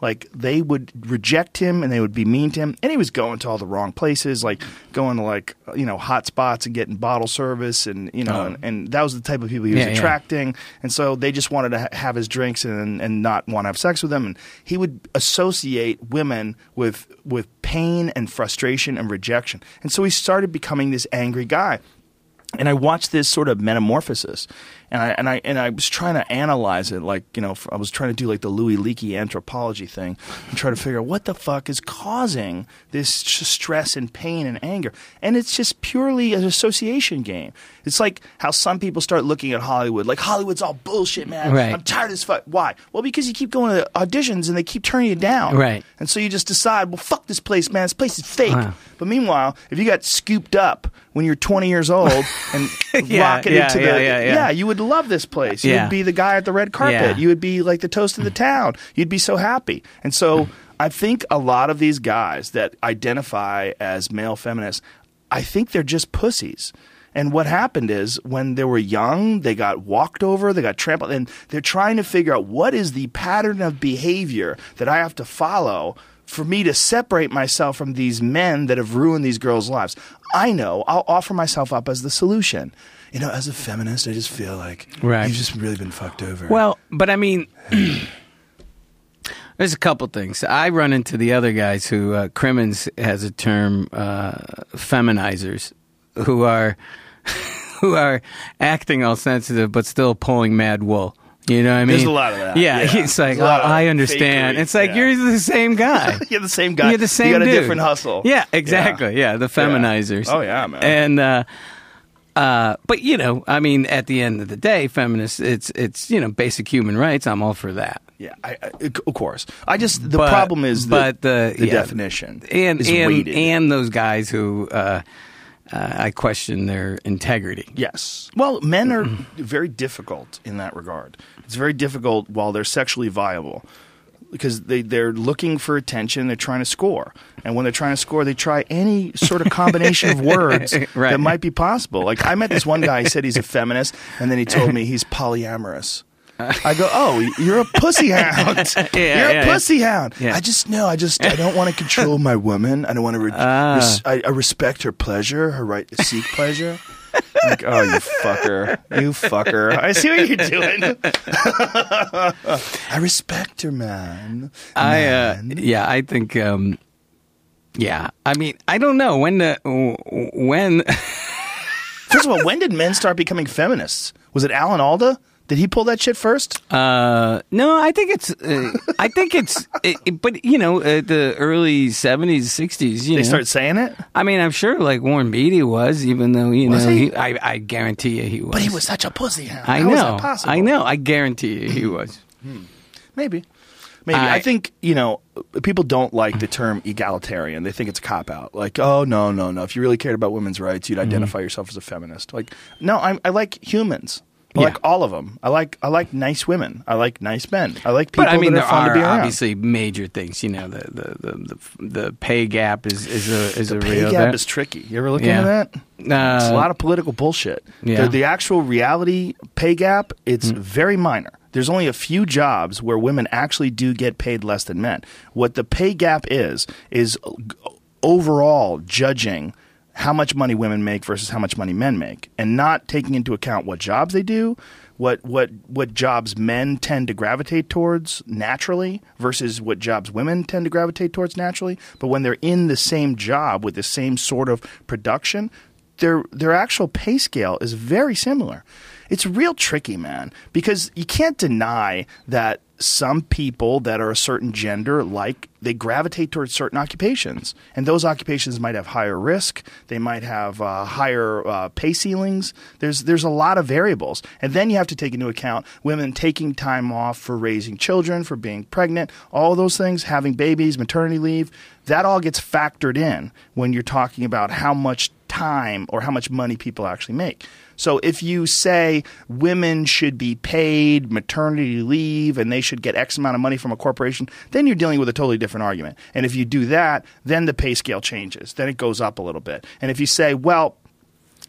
like they would reject him and they would be mean to him. And he was going to all the wrong places like going to like you know hot spots and getting bottle service and you know oh. and, and that was the type of people he was Yeah, yeah. attracting. And so they just wanted to ha- have his drinks and and not want to have sex with him. And he would associate women with with pain and frustration and rejection. And so he started becoming this angry guy. And I watched this sort of metamorphosis, and I and I and I was trying to analyze it, like you know, I was trying to do like the Louis Leakey anthropology thing, and try to figure out what the fuck is causing this stress and pain and anger, and it's just purely an association game. It's like how some people start looking at Hollywood, like Hollywood's all bullshit, man. Right. I'm tired as fuck. Why? Well, because you keep going to auditions and they keep turning you down. Right. And so you just decide, well, fuck this place, man. This place is fake. Wow. But meanwhile, if you got scooped up when you're 20 years old and Yeah, rocketed yeah, to the yeah, yeah, yeah. you would love this place. You Yeah. would be the guy at the red carpet. Yeah. You would be like the toast of the town. You'd be so happy. And so I think a lot of these guys that identify as male feminists, I think they're just pussies. And what happened is when they were young, they got walked over, they got trampled, and they're trying to figure out what is the pattern of behavior that I have to follow for me to separate myself from these men that have ruined these girls' lives. I know I'll offer myself up as the solution. You know, as a feminist, I just feel like Right. you've just really been fucked over. Well, but I mean, there's a couple things. I run into the other guys who uh, Crimmins has a term, uh, feminizers, who are who are acting all sensitive but still pulling mad wool. You know what I mean? There's a lot of that. Yeah, Yeah. it's like There's a lot oh, I understand. fakery. It's like Yeah. you're the same guy. you're the same guy. You're the same You got a different hustle. Yeah, exactly. Yeah, the feminizers. Oh, yeah, man. And uh, uh, but you know, I mean, at the end of the day, feminists, it's it's you know basic human rights. I'm all for that. Yeah, I, I, of course. I just the But- problem is the, but the, the yeah. definition and is and weighted. and those guys who uh, uh, I question their integrity. Yes. Well, men are very difficult in that regard. It's very difficult while they're sexually viable because they, they're looking for attention, they're trying to score. And when they're trying to score, they try any sort of combination of words Right. that might be possible. Like, I met this one guy, he said he's a feminist, and then he told me he's polyamorous. I go, oh, you're a pussy hound. Yeah, you're yeah, a yeah. pussy hound. Yeah. I just know. I just I don't want to control my woman. I don't want to. Re- Ah. res- I, I respect her pleasure, her right to seek pleasure. Like, oh, you fucker, you fucker. I see what you're doing. I respect her, man. I uh, Man. yeah, I think um, yeah. I mean, I don't know when the when. First of all, when did men start becoming feminists? Was it Alan Alda Did he pull that shit first? Uh, no, I think it's. Uh, I think it's. It, it- but you know, uh, the early seventies, sixties. You They know, start saying it, I mean, I'm sure like Warren Beatty was, even though you Was know, he? I, I guarantee you he was. but he was such a pussy. I How is that know. possible? I know. I guarantee you he was. Maybe. Maybe. I, I- think, you know, people don't like the term egalitarian. They think it's a cop out. Like, oh, no, no, no. If you really cared about women's rights, you'd identify yourself as a feminist. Like, no, I, I like humans. I Yeah. like all of them. I like I like nice women. I like nice men. I like people But I mean, that there are fun are to be around. obviously major things. You know, the the the, the, the pay gap is is a is the a pay real. gap that- is tricky. You ever look Yeah. into that? Uh, it's a lot of political bullshit. Yeah. The, the actual reality pay gap, it's Mm. very minor. There's only a few jobs where women actually do get paid less than men. What the pay gap is is overall judging how much money women make versus how much money men make and not taking into account what jobs they do, what what what jobs men tend to gravitate towards naturally versus what jobs women tend to gravitate towards naturally. But when they're in the same job with the same sort of production, their their actual pay scale is very similar. It's real tricky, man, because you can't deny that some people that are a certain gender like they gravitate towards certain occupations. And those occupations might have higher risk. They might have uh, higher uh, pay ceilings. There's there's a lot of variables. And then you have to take into account women taking time off for raising children for being pregnant all those things having babies maternity leave. That all gets factored in when you're talking about how much time or how much money people actually make so if you say women should be paid maternity leave and they should get X amount of money from a corporation, then you're dealing with a totally different argument. And if you do that, then the pay scale changes. Then it goes up a little bit. And if you say, well,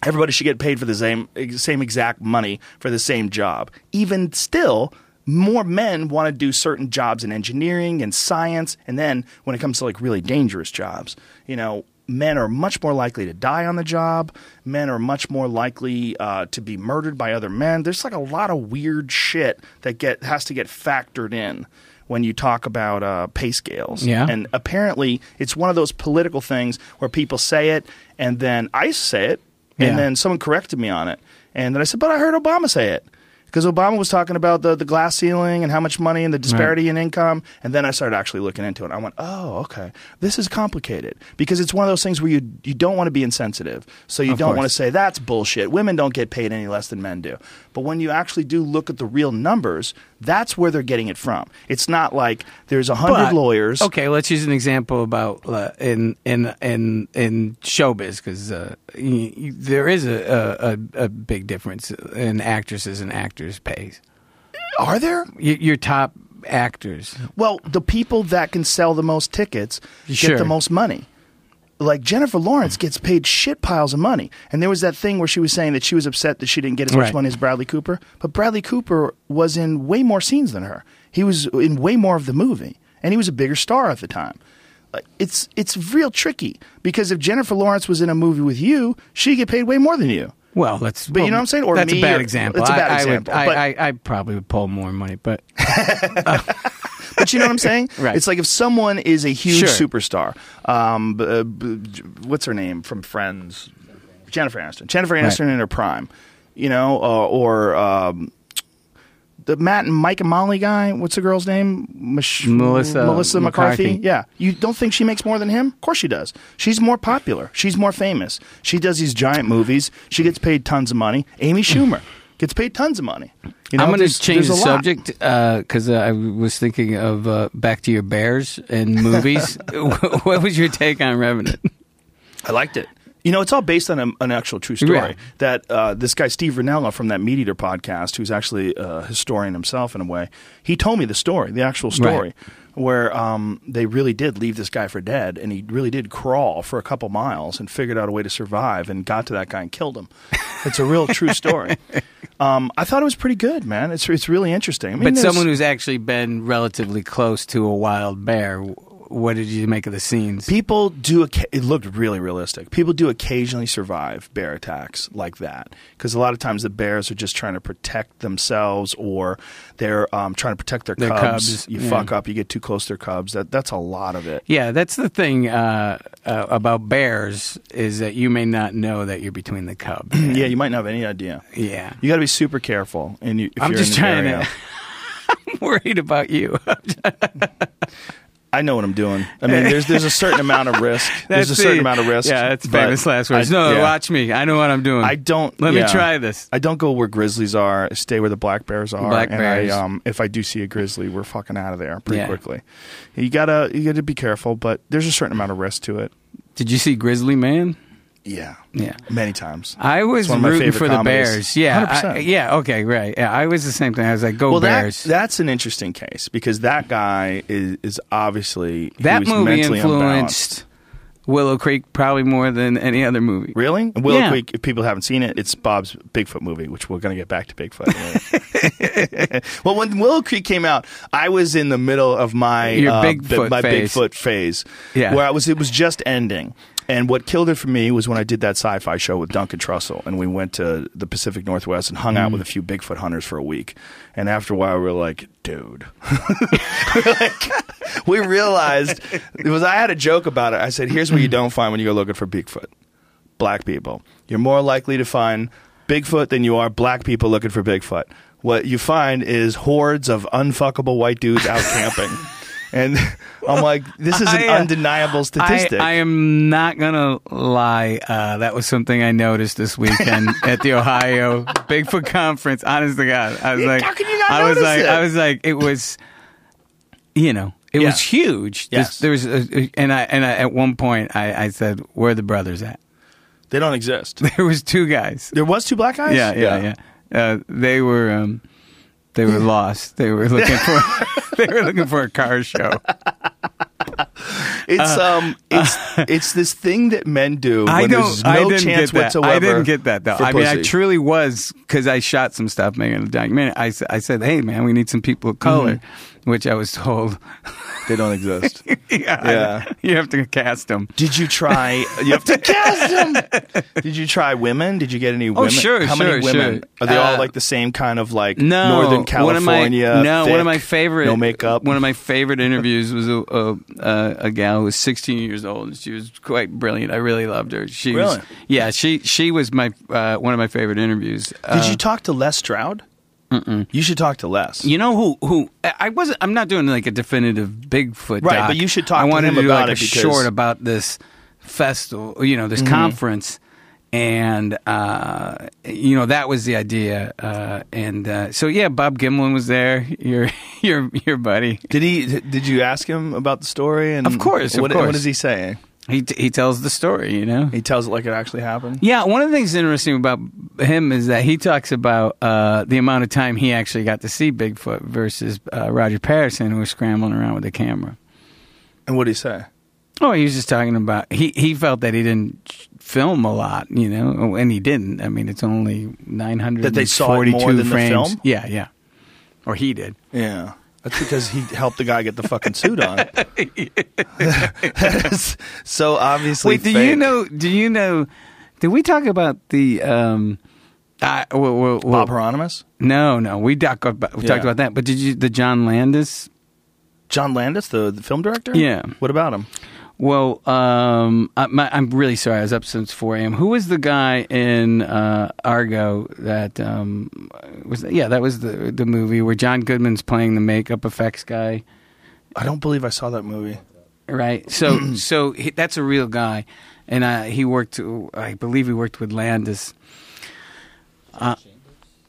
everybody should get paid for the same same exact money for the same job, even still more men want to do certain jobs in engineering and science and then when it comes to like really dangerous jobs, you know, men are much more likely to die on the job. Men are much more likely uh, to be murdered by other men. There's like a lot of weird shit that get has to get factored in when you talk about uh, pay scales. Yeah. And apparently, it's one of those political things where people say it, and then I say it, and Yeah. then someone corrected me on it, and then I said, "But I heard Obama say it." Because Obama was talking about the, the glass ceiling and how much money and the disparity in income. And then I started actually looking into it. I went, oh, okay. This is complicated. Because it's one of those things where you, you don't want to be insensitive. So you Of don't course. want to say, that's bullshit. Women don't get paid any less than men do. But when you actually do look at the real numbers, that's where they're getting it from. It's not like there's a hundred lawyers. Okay, let's use an example about uh, in in in in showbiz because uh, there is a, a a big difference in actresses and actors' pays. Are there? Y- your top actors, Well, the people that can sell the most tickets get the most money. Like Jennifer Lawrence gets paid shit piles of money. And there was that thing where she was saying that she was upset that she didn't get as much Right. money as Bradley Cooper. But Bradley Cooper was in way more scenes than her. He was in way more of the movie. And he was a bigger star at the time. Like, It's it's real tricky because if Jennifer Lawrence was in a movie with you, she'd get paid way more than you. Well, that's But you know what I'm saying? Or that's a bad or- example. it's a bad I, example, I, would, but- I, I, probably would pull more money, but But you know what I'm saying? Right. It's like if someone is a huge Sure. superstar, um, b- uh, b- what's her name from Friends? Jennifer Aniston. Jennifer Aniston in her prime, you know, uh, or um, the Matt and Mike and Molly guy. What's the girl's name? Mich- Melissa Melissa McCarthy. McCarthy. Yeah. You don't think she makes more than him? Of course she does. She's more popular. She's more famous. She does these giant movies. She gets paid tons of money. Amy Schumer gets paid tons of money. You know, I'm going to change the lot. subject because uh, I was thinking of uh, back to your Bears and movies. what was your take on Revenant? I liked it. You know, it's all based on a, an actual true story. Right. That uh, this guy Steve Rinella from that Meat Eater podcast, who's actually a historian himself in a way, he told me the story, the actual story, Right. where um, they really did leave this guy for dead, and he really did crawl for a couple miles and figured out a way to survive, and got to that guy and killed him. It's a real true story. Um, I thought it was pretty good, man. It's it's really interesting. I mean, But someone who's actually been relatively close to a wild bear, what did you make of the scenes? People do. It looked really realistic. People do occasionally survive bear attacks like that because a lot of times the bears are just trying to protect themselves or they're um, trying to protect their, Their cubs. cubs, You yeah. fuck up, you get too close to their cubs. That that's a lot of it. Yeah, that's the thing uh, uh, about bears is that you may not know that you're between the cub. yeah, you might not have any idea. yeah. You got to be super careful. And you, if I'm you're just in trying area. to. I'm worried about you. I know what I'm doing. I mean, there's there's a certain amount of risk. There's a certain the- amount of risk. Yeah, that's famous last words. I- no, yeah. watch me. I know what I'm doing. I don't. Let yeah. me try this. I don't go where grizzlies are. I stay where the black bears are. Black and bears. I, um, if I do see a grizzly, we're fucking out of there pretty Yeah. quickly. You gotta you gotta be careful, but there's a certain amount of risk to it. Did you see Grizzly Man? Yeah, Yeah. many times. I was rooting for the comedies. Bears. Yeah, 100%. I- yeah. Okay, right. Yeah, I was the same thing. I was like, "Go well, that, Bears!" that's an interesting case because that guy is, is obviously that was movie mentally influenced unbalanced. Willow Creek probably more than any other movie. Really? Willow Yeah. Creek, if people haven't seen it, it's Bob's Bigfoot movie, which we're going to get back to Bigfoot. well, when Willow Creek came out, I was in the middle of my Your uh, Bigfoot my phase. Bigfoot phase, Yeah. where I was. It was just ending. And what killed it for me was when I did that sci-fi show with Duncan Trussell, and we went to the Pacific Northwest and hung Mm. out with a few Bigfoot hunters for a week. And after a while, we were like, "Dude," like, we realized it was. I had a joke about it. I said, "Here's what you don't find when you go looking for Bigfoot: black people. You're more likely to find Bigfoot than you are black people looking for Bigfoot. What you find is hordes of unfuckable white dudes out camping." And I'm like, this is an I, uh, undeniable statistic. I, I am not gonna lie. Uh, that was something I noticed this weekend at the Ohio Bigfoot conference. Honest to God, I was like, how can you not I was notice like, it? I was like, it was, you know, it Yeah. was huge. Yes. There was, a, and I and I, at one point I, I said, "Where are the brothers at?" they don't exist. There was two guys. There was two black guys. Yeah, yeah, yeah. Uh, they were um, they were lost. They were looking for they were looking for a car show. It's um, it's it's this thing that men do. When Uh, I don't. no I didn't chance get that. whatsoever. I didn't get that though. I mean, I truly was because I shot some stuff making a documentary. I, I said, "Hey, man, we need some people of color," Mm-hmm. which I was told, they don't exist. yeah, Yeah. you have to cast them. Did you try? You have to cast them. Did you try women? Did you get any women? Oh, sure, How sure, many women? sure. Are they all Uh, like the same kind of like No, Northern One my, California? no, one of my favorite. No makeup. One of my favorite interviews was a a, a, a gal who was 16 years old, and she was quite brilliant. I really loved her. She Really? was, yeah. She she was my uh, one of my favorite interviews. Did Uh, you talk to Les Stroud? Mm-mm. You should talk to Les. You know who who I wasn't. I'm not doing like a definitive Bigfoot, Right, doc. but you should talk I to wanted him to do about like a because- short about this festival, you know, this Mm-hmm. conference, and uh, you know that was the idea. Uh, and uh, so yeah, Bob Gimlin was there. Your your your buddy. Did he? Did you ask him about the story? And Of course, of what, course. What does he say? He he tells the story. You know. He tells it like it actually happened. Yeah, one of the things interesting about him is that he talks about uh, the amount of time he actually got to see Bigfoot versus uh, Roger Patterson, who was scrambling around with the camera. And what did he say? Oh, he was just talking about he he felt that he didn't film a lot, you know, and he didn't. I mean, it's only nine hundred That they saw more than the frames. film? Yeah, yeah, or he did. Yeah. That's because he helped the guy get the fucking suit on. That is so obviously. Wait, do you know? Do you know? Did we talk about the? um I, well, well, well, Bob Heironimus? No, no, we, talk about, we Yeah. talked about that. But did you the John Landis? John Landis, the, the film director? Yeah. What about him? Well, um, I, my, I'm really sorry. I was up since 4 a.m. Who was the guy in uh, Argo that um, was? Yeah, that was the the movie where John Goodman's playing the makeup effects guy, I don't believe I saw that movie. right? So, so he, that's a real guy, and uh, he worked. I believe he worked with Landis. Uh,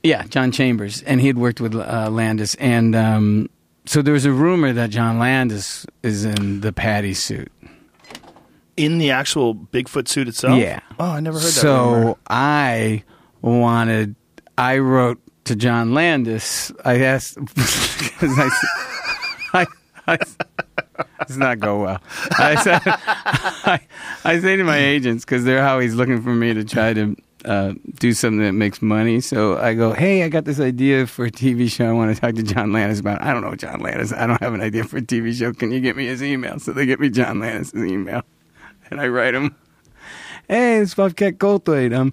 yeah, John Chambers, and he had worked with uh, Landis, and um, so there was a rumor that John Landis is in the Patty suit. In the actual Bigfoot suit itself? Yeah. Oh, I never heard that. So rumor. I wanted. I wrote to John Landis. I asked because I, I, I, does not go well. I said, I, I say to my agents because they're always looking for me to try to uh, do something that makes money. So I go, hey, I got this idea for a TV show. I want to talk to John Landis about. It. I don't know John Landis. I don't have an idea for a TV show. Can you get me his email? So they get me John Landis's email, and I write him. Hey, it's Bobcat Goldthwait. I'm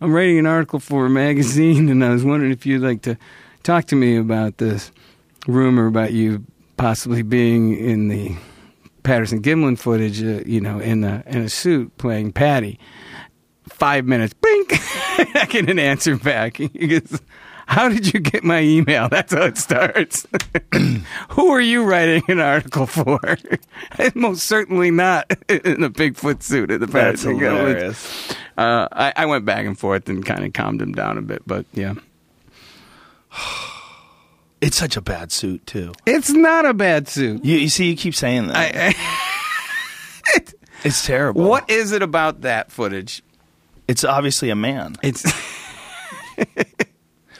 I'm writing an article for a magazine, and I was wondering if you'd like to talk to me about this rumor about you possibly being in the Patterson Gimlin footage, uh, you know, in a in a suit playing Patty. Five minutes, blink, I get an answer back. He goes, "How did you get my email?" That's how it starts. Who are you writing an article for? Most certainly not in a Bigfoot suit at the That's hilarious. Uh, I, I went back and forth and kind of calmed him down a bit, but yeah, It's such a bad suit too. it's not a bad suit. You, you see, you keep saying that. I, it's terrible. what is it about that footage? It's obviously a man. It's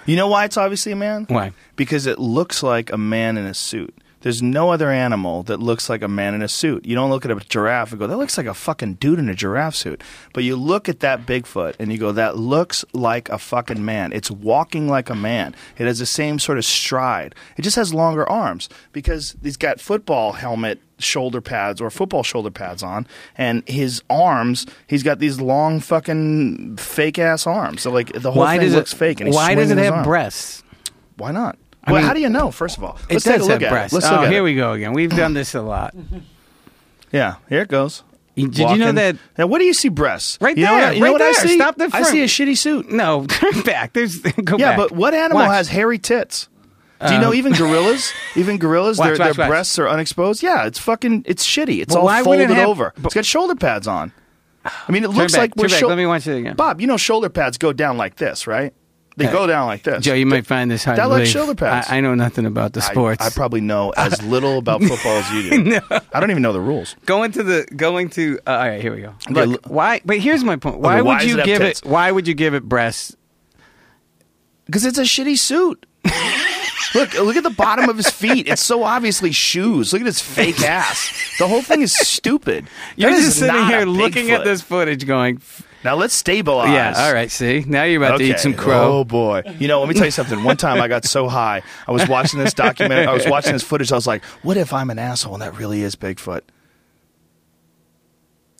You know why it's obviously a man? why Because it looks like a man in a suit. There's no other animal that looks like a man in a suit. You don't look at a giraffe and go, that looks like a fucking dude in a giraffe suit. But you look at that Bigfoot and you go, that looks like a fucking man. It's walking like a man. It has the same sort of stride. It just has longer arms because he's got football helmet shoulder pads or football shoulder pads on and his arms he's got these long fucking fake ass arms so like the whole why thing looks it fake and he's why does it have arm. breasts? Why not? I well, mean- how do you know? First of all, It let's take a look at breasts. it. Let's oh, look at here it. we go again. We've done this a lot. Yeah, here it goes. Did you know that? Now, what do you see? Breasts. Right you know there, What, I- you know right what I see? Stop the I see a shitty suit. No, turn back. There's go Yeah, back. but what animal Watch. has hairy tits? Do you uh, know even gorillas? Even gorillas, Watch, their, watch, their breasts are unexposed. Yeah, it's fucking, it's shitty. It's But all would it folded have- over. but- it's got shoulder pads on. I mean, it Turn looks back, like we're shou- Let me watch it again. Bob, you know, shoulder pads go down like this, right? They go down like this. Joe, you might find this hard that like shoulder pads. I, I know nothing about the sports. I, probably know as little about football as you do. I don't even know the rules. going to the going to. Uh, all right, here we go. Okay, Look, why? But here's my point. Why Okay, would why you it have give tits? it? Why would you give it breasts? Because it's a shitty suit. look, look at the bottom of his feet. It's so obviously shoes. Look at his fake ass. The whole thing is stupid. You're That just sitting not here looking at this footage, going, Now let's stabilize. "Yeah, all right. See, now you're about to eat some crow." Oh boy. You know, let me tell you something. One time I got so high, I was watching this documentary. I was watching this footage. I was like, "What if I'm an asshole and that really is Bigfoot?"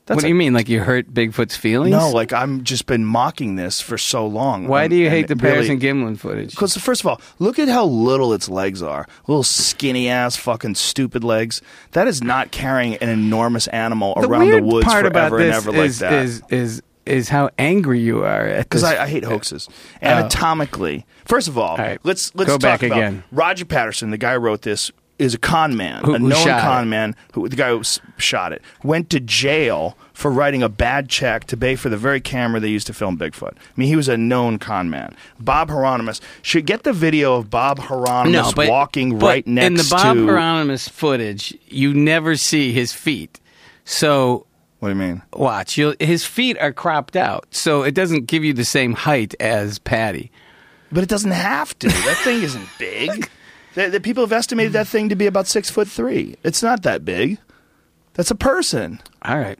That's what do you mean? Like you hurt Bigfoot's feelings? No, like I'm just been mocking this for so long. Why And- do you hate the it really- Patterson Gimlin footage? Because first of all, look at how little its legs are. Little skinny ass, fucking stupid legs. That is not carrying an enormous animal the around the woods part forever about and ever like is, that. is is is how angry you are at because. I, I hate hoaxes. Oh. Anatomically, first of all, All right, let's let's go talk back about again. Roger Patterson, the guy who wrote this, is a con man, Who- a known shot con it. man. Who the guy who shot it went to jail for writing a bad check to pay for the very camera they used to film Bigfoot. I mean, he was a known con man. Bob Heironimus should get the video of Bob Heironimus walking but right next in the Bob to. Heironimus footage, you never see his feet. So what do you mean? watch, you'll, his feet are cropped out, so it doesn't give you the same height as Patty. But it doesn't have to. That thing isn't big. The, the people have estimated that thing to be about six foot three. It's not that big. That's a person. All right,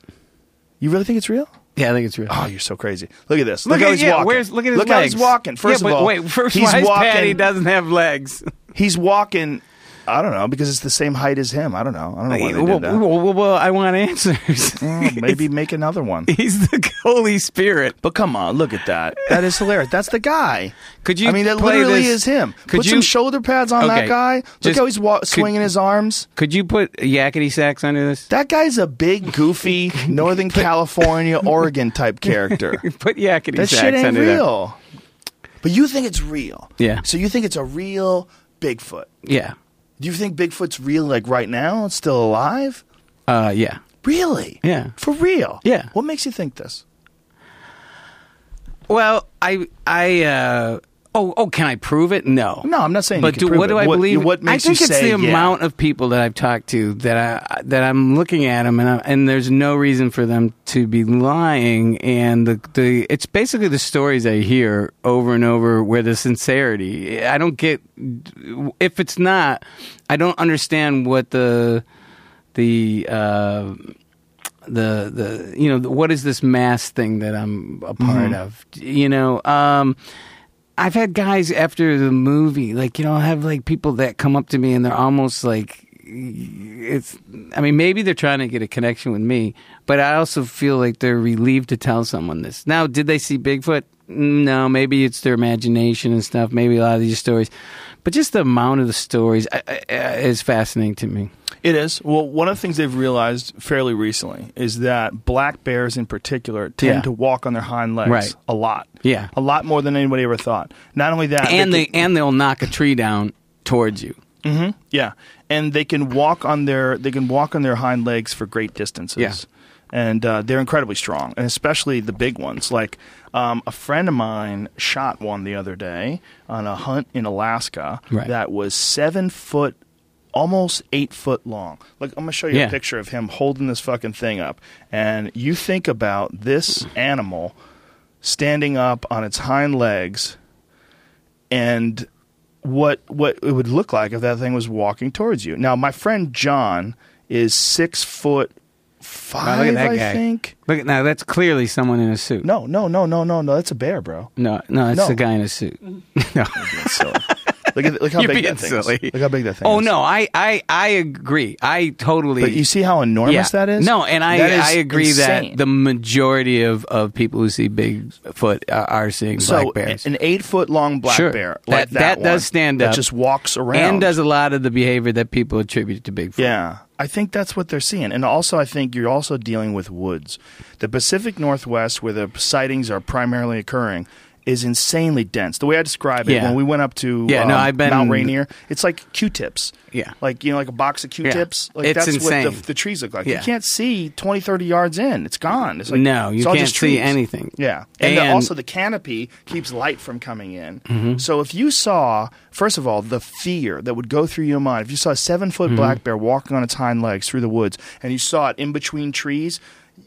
You really think it's real? yeah, I think it's real. Oh, you're so crazy. Look at this. Look, Look, how at he's yeah, walking. Where's, look at his look legs. how he's walking. First yeah, of all, wait. First, he's why walking. Patty doesn't have legs? He's walking. I don't know because it's the same height as him. I don't know. I don't know why they well, did that. well, well, well, I want answers. Oh, maybe make another one. He's the Holy Spirit. But come on, look at that. That is hilarious. That's the guy. Could you I mean, that literally this- is him. could Put you- some shoulder pads on Okay, that guy. Look just- how he's wa- could- swinging his arms. Could you put yakety sax under this? That guy's a big, goofy Northern California, Oregon type character. Put yakety That sax shit ain't under that. real. But you think it's real. Yeah. So you think it's a real Bigfoot. Yeah. Do you think Bigfoot's real like right now? It's still alive? Uh, yeah. Really? Yeah. For real? Yeah. What makes you think this? Well, I, I, uh, oh, oh, can I prove it? No. No, I'm not saying But you do, can prove what do it. I What- believe? what makes I think you it's say, the yeah. amount of people that I've talked to that I that I'm looking at them and I, and there's no reason for them to be lying. And the the it's basically the stories I hear over and over where the sincerity. I don't get if it's not. I don't understand what the the. Uh, the the you know what is this mass thing that I'm a part Mm-hmm. of? You know, um, I've had guys after the movie, like you know, I have like people that come up to me and they're almost like it's. I mean, maybe they're trying to get a connection with me, but I also feel like they're relieved to tell someone this. Now, did they see Bigfoot? No, maybe it's their imagination and stuff. Maybe a lot of these stories, but just the amount of the stories is fascinating to me. It is. Well, one of the things they've realized fairly recently is that black bears in particular tend Yeah. to walk on their hind legs Right. a lot. Yeah. A lot more than anybody ever thought. Not only that, and they can- and they'll knock a tree down towards you. Mm-hmm. Yeah, and they can walk on their they can walk on their hind legs for great distances. Yeah. And uh, they're incredibly strong, and especially the big ones. Like um, a friend of mine shot one the other day on a hunt in Alaska Right. that was seven foot. Almost eight foot long. Like I'm gonna show you Yeah. a picture of him holding this fucking thing up, and you think about this animal standing up on its hind legs, and what what it would look like if that thing was walking towards you. Now, my friend John is six foot Wow, five, look at that I guy. think. Look at now. That's clearly someone in a suit. No, no, no, no, no, no. That's a bear, bro. no, no. It's No. a guy in a suit. no. Silly. look at look how You're big being that thing silly. is. Look how big that thing Oh is. no, I, I I agree. I totally. But you see how enormous that is? No, and I That is I agree insane. that the majority of, of people who see Bigfoot are, are seeing so black bears. an eight foot long black Sure. bear That- like that, that does one, stand that up. just walks around and does a lot of the behavior that people attribute to Bigfoot. Yeah, I think that's what they're seeing. And also, I think you're also dealing with woods. The Pacific Northwest, where the sightings are primarily occurring, is insanely dense. The way I describe it, Yeah. when we went up to Yeah, um, no, I've been- Mount Rainier, it's like Q-tips. Yeah. Like, you know, like a box of Q-tips. Like It's that's insane. what the, the trees look like. You can't see 20, 30 yards in. It's gone. It's like No, you it's all can't just see trees. anything. Yeah. And, the- And- also the canopy keeps light from coming in. Mm-hmm. So if you saw, first of all, the fear that would go through your mind, if you saw a seven foot Mm-hmm. black bear walking on its hind legs through the woods and you saw it in between trees,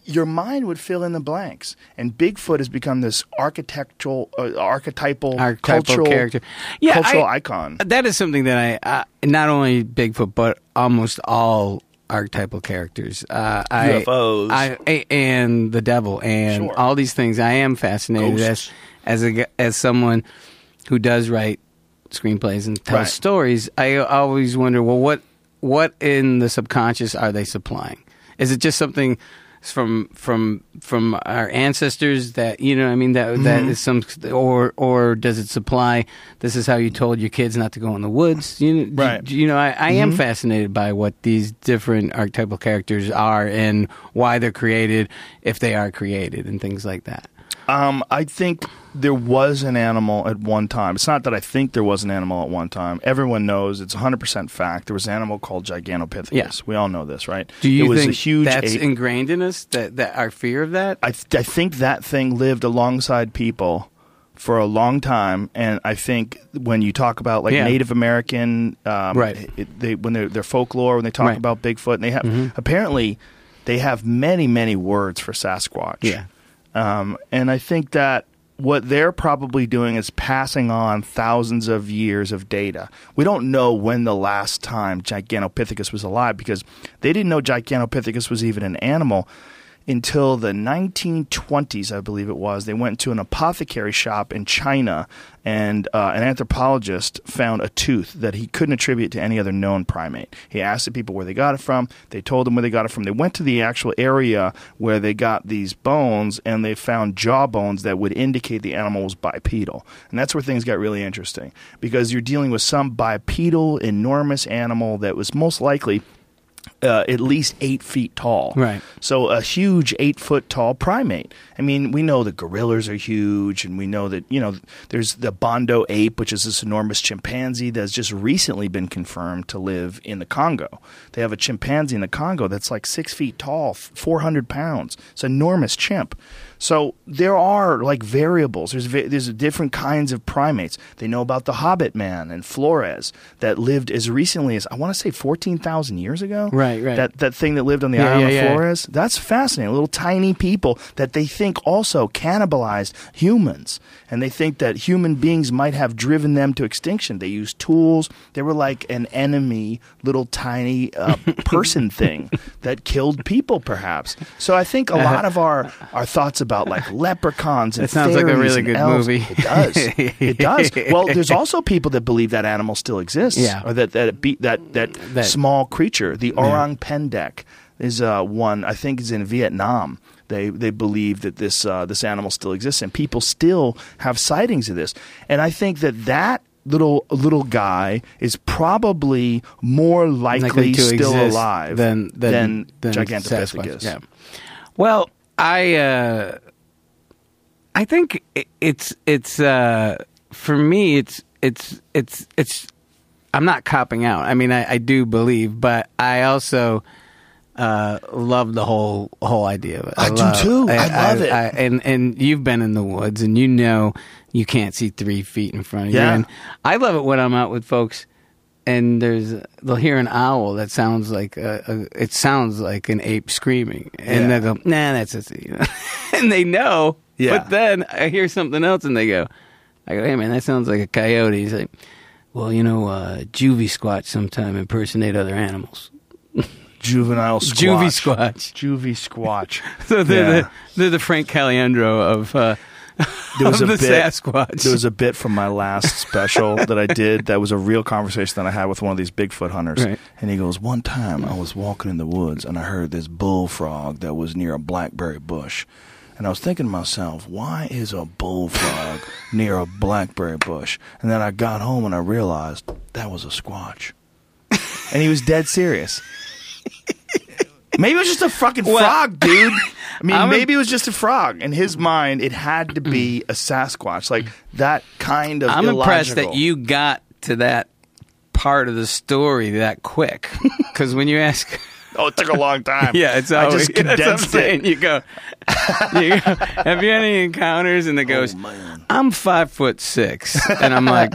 your mind would fill in the blanks. And Bigfoot has become this architectural, uh, archetypal, Archetypal cultural, character. Yeah, cultural I- icon. That is something that I, uh, not only Bigfoot, but almost all archetypal characters. Uh, I- UFOs. And the devil, and Sure. all these things. I am fascinated Ghosts. as as a, as someone who does write screenplays and tells Right. stories. I always wonder, well, what what in the subconscious are they supplying? Is it just something? From from from our ancestors that you know I mean that that Mm-hmm. is some or or does it supply this is how you told your kids not to go in the woods you know, Right. Mm-hmm. you know I, I am fascinated by what these different archetypal characters are and why they're created if they are created and things like that Um, I think there was an animal at one time. It's not that I think there was an animal at one time. Everyone knows it's 100% fact. There was an animal called Gigantopithecus. Yeah. We all know this, right? do you it was think a huge that's ape. ingrained in us that that our fear of that I, th- I think that thing lived alongside people for a long time, and I think when you talk about like Yeah. Native American, um, Right. it, they when their folklore when they talk Right. Mm-hmm. about Bigfoot, and they have apparently they have many many words for Sasquatch. Yeah. Um, and I think that what they're probably doing is passing on thousands of years of data. We don't know when the last time Gigantopithecus was alive because they didn't know Gigantopithecus was even an animal until the 1920s, I believe it was. They went to an apothecary shop in China, and uh, an anthropologist found a tooth that he couldn't attribute to any other known primate. He asked the people where they got it from. They told him where they got it from. They went to the actual area where they got these bones, and they found jaw bones that would indicate the animal was bipedal. And that's where things got really interesting because you're dealing with some bipedal, enormous animal that was most likely uh, at least eight feet tall. Right. So a huge eight foot tall primate. I mean, we know the gorillas are huge, and we know that you know there's the Bondo ape, which is this enormous chimpanzee that's just recently been confirmed to live in the Congo. They have a chimpanzee in the Congo that's like six feet tall, four hundred pounds. It's an enormous chimp. So there are like variables. There's there's different kinds of primates. They know about the Hobbit man and Flores that lived as recently as I want to say fourteen thousand years ago. Right, right. That that thing that lived on the Yeah, island yeah, of yeah. Flores. That's fascinating. Little tiny people that they think also cannibalized humans, and they think that human beings might have driven them to extinction. They used tools. They were like an enemy, little tiny uh, person thing that killed people, perhaps. So I think a lot of our our thoughts about like leprechauns and That sounds like a really good elves, movie. It does. It does. Well, there's also people that believe that animal still exists, Yeah. or that that be, that, that That- small creature, the orang pendek, is uh, one I think is in Vietnam. They they believe that this uh, this animal still exists, and people still have sightings of this. And I think that that little little guy is probably more likely, Likely to still alive than than, than Gigantopithecus. Sasquatch, Yeah. Well, I uh, I think it's it's uh, for me it's it's it's it's I'm not copping out. I mean, I, I do believe, but I also uh, love the whole whole idea of it. I do love- too. I love it. and and you've been in the woods, and you know you can't see three feet in front of you. And I love it when I'm out with folks, and there's they'll hear an owl that sounds like a, a it sounds like an ape screaming, and Yeah. they go, "Nah, that's just," you know? and they know. Yeah. But then I hear something else, and they go, "I go, hey man, that sounds like a coyote." He's like, "Well, you know, uh, juvie squatch sometime impersonate other animals." Juvenile squatch. Juvie squatch. Juvie squatch. So they're Yeah. the they're the Frank Caliendo of uh, There was a the bit, Sasquatch. There was a bit from my last special that I did that was a real conversation that I had with one of these Bigfoot hunters. Right. And he goes, One time I was walking in the woods and I heard this bullfrog that was near a blackberry bush. And I was thinking to myself, why is a bullfrog near a blackberry bush? And then I got home and I realized that was a squatch. And he was dead serious. Maybe it was just a fucking Well- frog, dude. I mean, I'm a- maybe it was just a frog. In his mind, it had to be a Sasquatch, like that kind of. I'm impressed that you got to that part of the story that quick. Because when you ask, Oh, it took a long time. yeah, it's I always just what I'm condensed it. You go, you go, have you had any encounters? And it goes, Oh. I'm five foot six, and I'm like,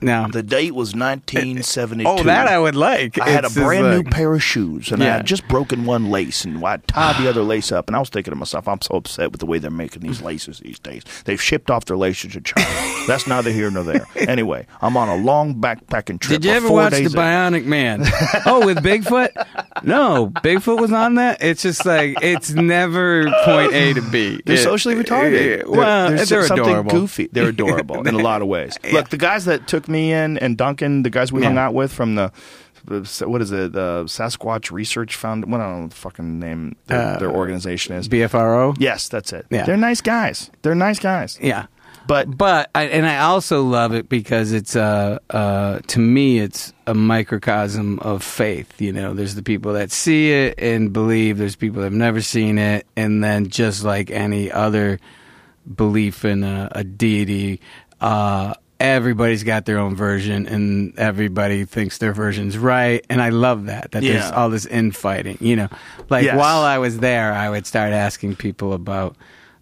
no. The date was 1972. Oh, that I would like. I had a It's brand new like- pair of shoes, and I had just broken one lace, and I tied the other lace up. And I was thinking to myself, I'm so upset with the way they're making these laces these days. They've shipped off their laces to China. That's neither here nor there. Anyway, I'm on a long backpacking trip. Did you ever watch The days Bionic Man? oh, with Bigfoot? No, Bigfoot was on that. It's just like it's never point A to B. They're It- socially retarded. yeah, They're- well, there's they're something adorable. goofy. They're adorable in a lot of ways. Look, the guys that took me in and Duncan, the guys we hung out with from the, what is it, the Sasquatch Research Found. What I don't know what the fucking name their, Uh, their organization is. BFRO. yes, that's it. Yeah. They're nice guys. They're nice guys. Yeah. But But I, and I also love it because it's uh uh to me it's a microcosm of faith. You know, there's the people that see it and believe. There's people that have never seen it, and then just like any other belief in a, a deity, uh, everybody's got their own version, and everybody thinks their version's right. And I love that that there's all this infighting. You know, like Yes. while I was there, I would start asking people about.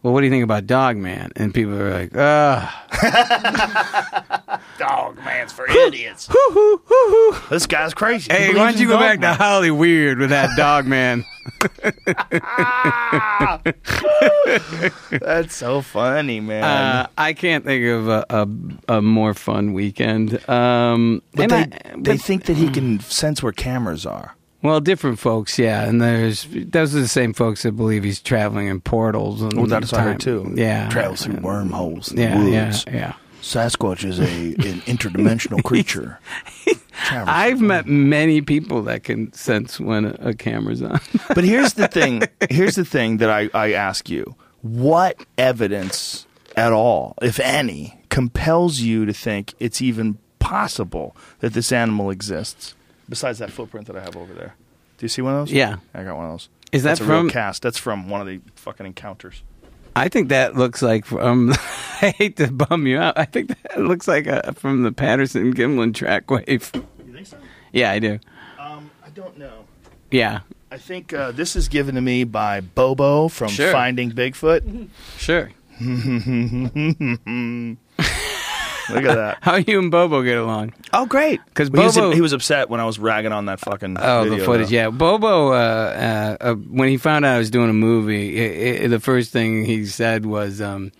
Well, what do you think about Dog Man? And people are like, "Ugh, dog man's for idiots. This guy's crazy. Hey, why don't you go back to man. Holly Weird with that dog man? That's so funny, man. Uh, I can't think of a, a, a more fun weekend. Um, but they, I- they but- think that he can sense where cameras are. Well, different folks, yeah. And there's those are the same folks that believe he's traveling in portals. And Well, that's what I time. heard too. Yeah, travels through wormholes. In Yeah, the yeah, woods. yeah. Sasquatch is a an interdimensional creature. I've met many people that can sense when a, a camera's on. But here's the thing. Here's the thing that I, I ask you: What evidence at all, if any, compels you to think it's even possible that this animal exists? Besides that footprint that I have over there. Do you see one of those? Yeah. I got one of those. Is that That's a from- real cast? That's from one of the fucking encounters. I think that looks like from. I hate to bum you out. I think that looks like a, from the Patterson Gimlin trackway. You think so? Yeah, I do. Um, I don't know. Yeah, I think uh, this is given to me by Bobo from Sure. Finding Bigfoot. Sure. Look at that. How you and Bobo get along? Oh, great. 'Cause he was, he was upset when I was ragging on that fucking. Oh, video, the footage. though. Yeah, Bobo. Uh, uh, uh, when he found out I was doing a movie, i i the first thing he said was, um,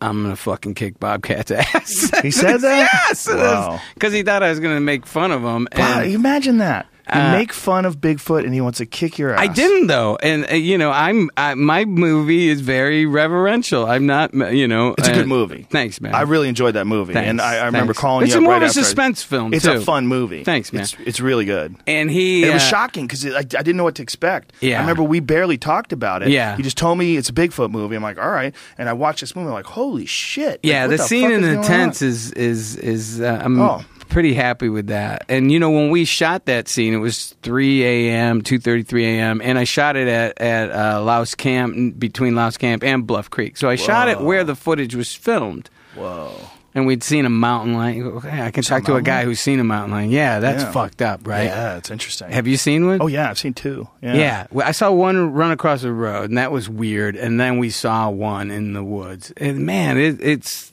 "I'm gonna fucking kick Bobcat's ass." He said that? yes, Wow. because he thought I was gonna make fun of him. Wow, and- imagine that. You Uh, make fun of Bigfoot and he wants to kick your ass. I didn't though, and uh, you know, I'm I, my movie is very reverential. I'm not, you know, It's a uh, good movie. Thanks, man. I really enjoyed that movie, Thanks, and I, I remember calling It's you up more right of a after I- suspense film, It's too. a fun movie. Thanks, man. It's, it's really good. and he And it was uh, shocking because I, I didn't know what to expect. Yeah. I remember we barely talked about it. Yeah. he just told me it's a Bigfoot movie. I'm like, all right. And I watched this movie. I'm like, holy shit. Yeah, Like, the what scene in the tents on? is is is uh, I'm Oh. Pretty happy with that. And you know, when we shot that scene, it was 3 a.m., 2:33 a.m., and I shot it at at uh, Louse Camp between Louse Camp and Bluff Creek. So I shot it where the footage was filmed. Whoa. And we'd seen a mountain lion. Okay, I can talk to a guy who's seen a mountain lion. Yeah, that's Yeah. fucked up, right? Yeah, it's interesting. Have you seen one? Oh, yeah. I've seen two. Yeah. Yeah, Well, I saw one run across the road, and that was weird. And then we saw one in the woods, and man, it, it's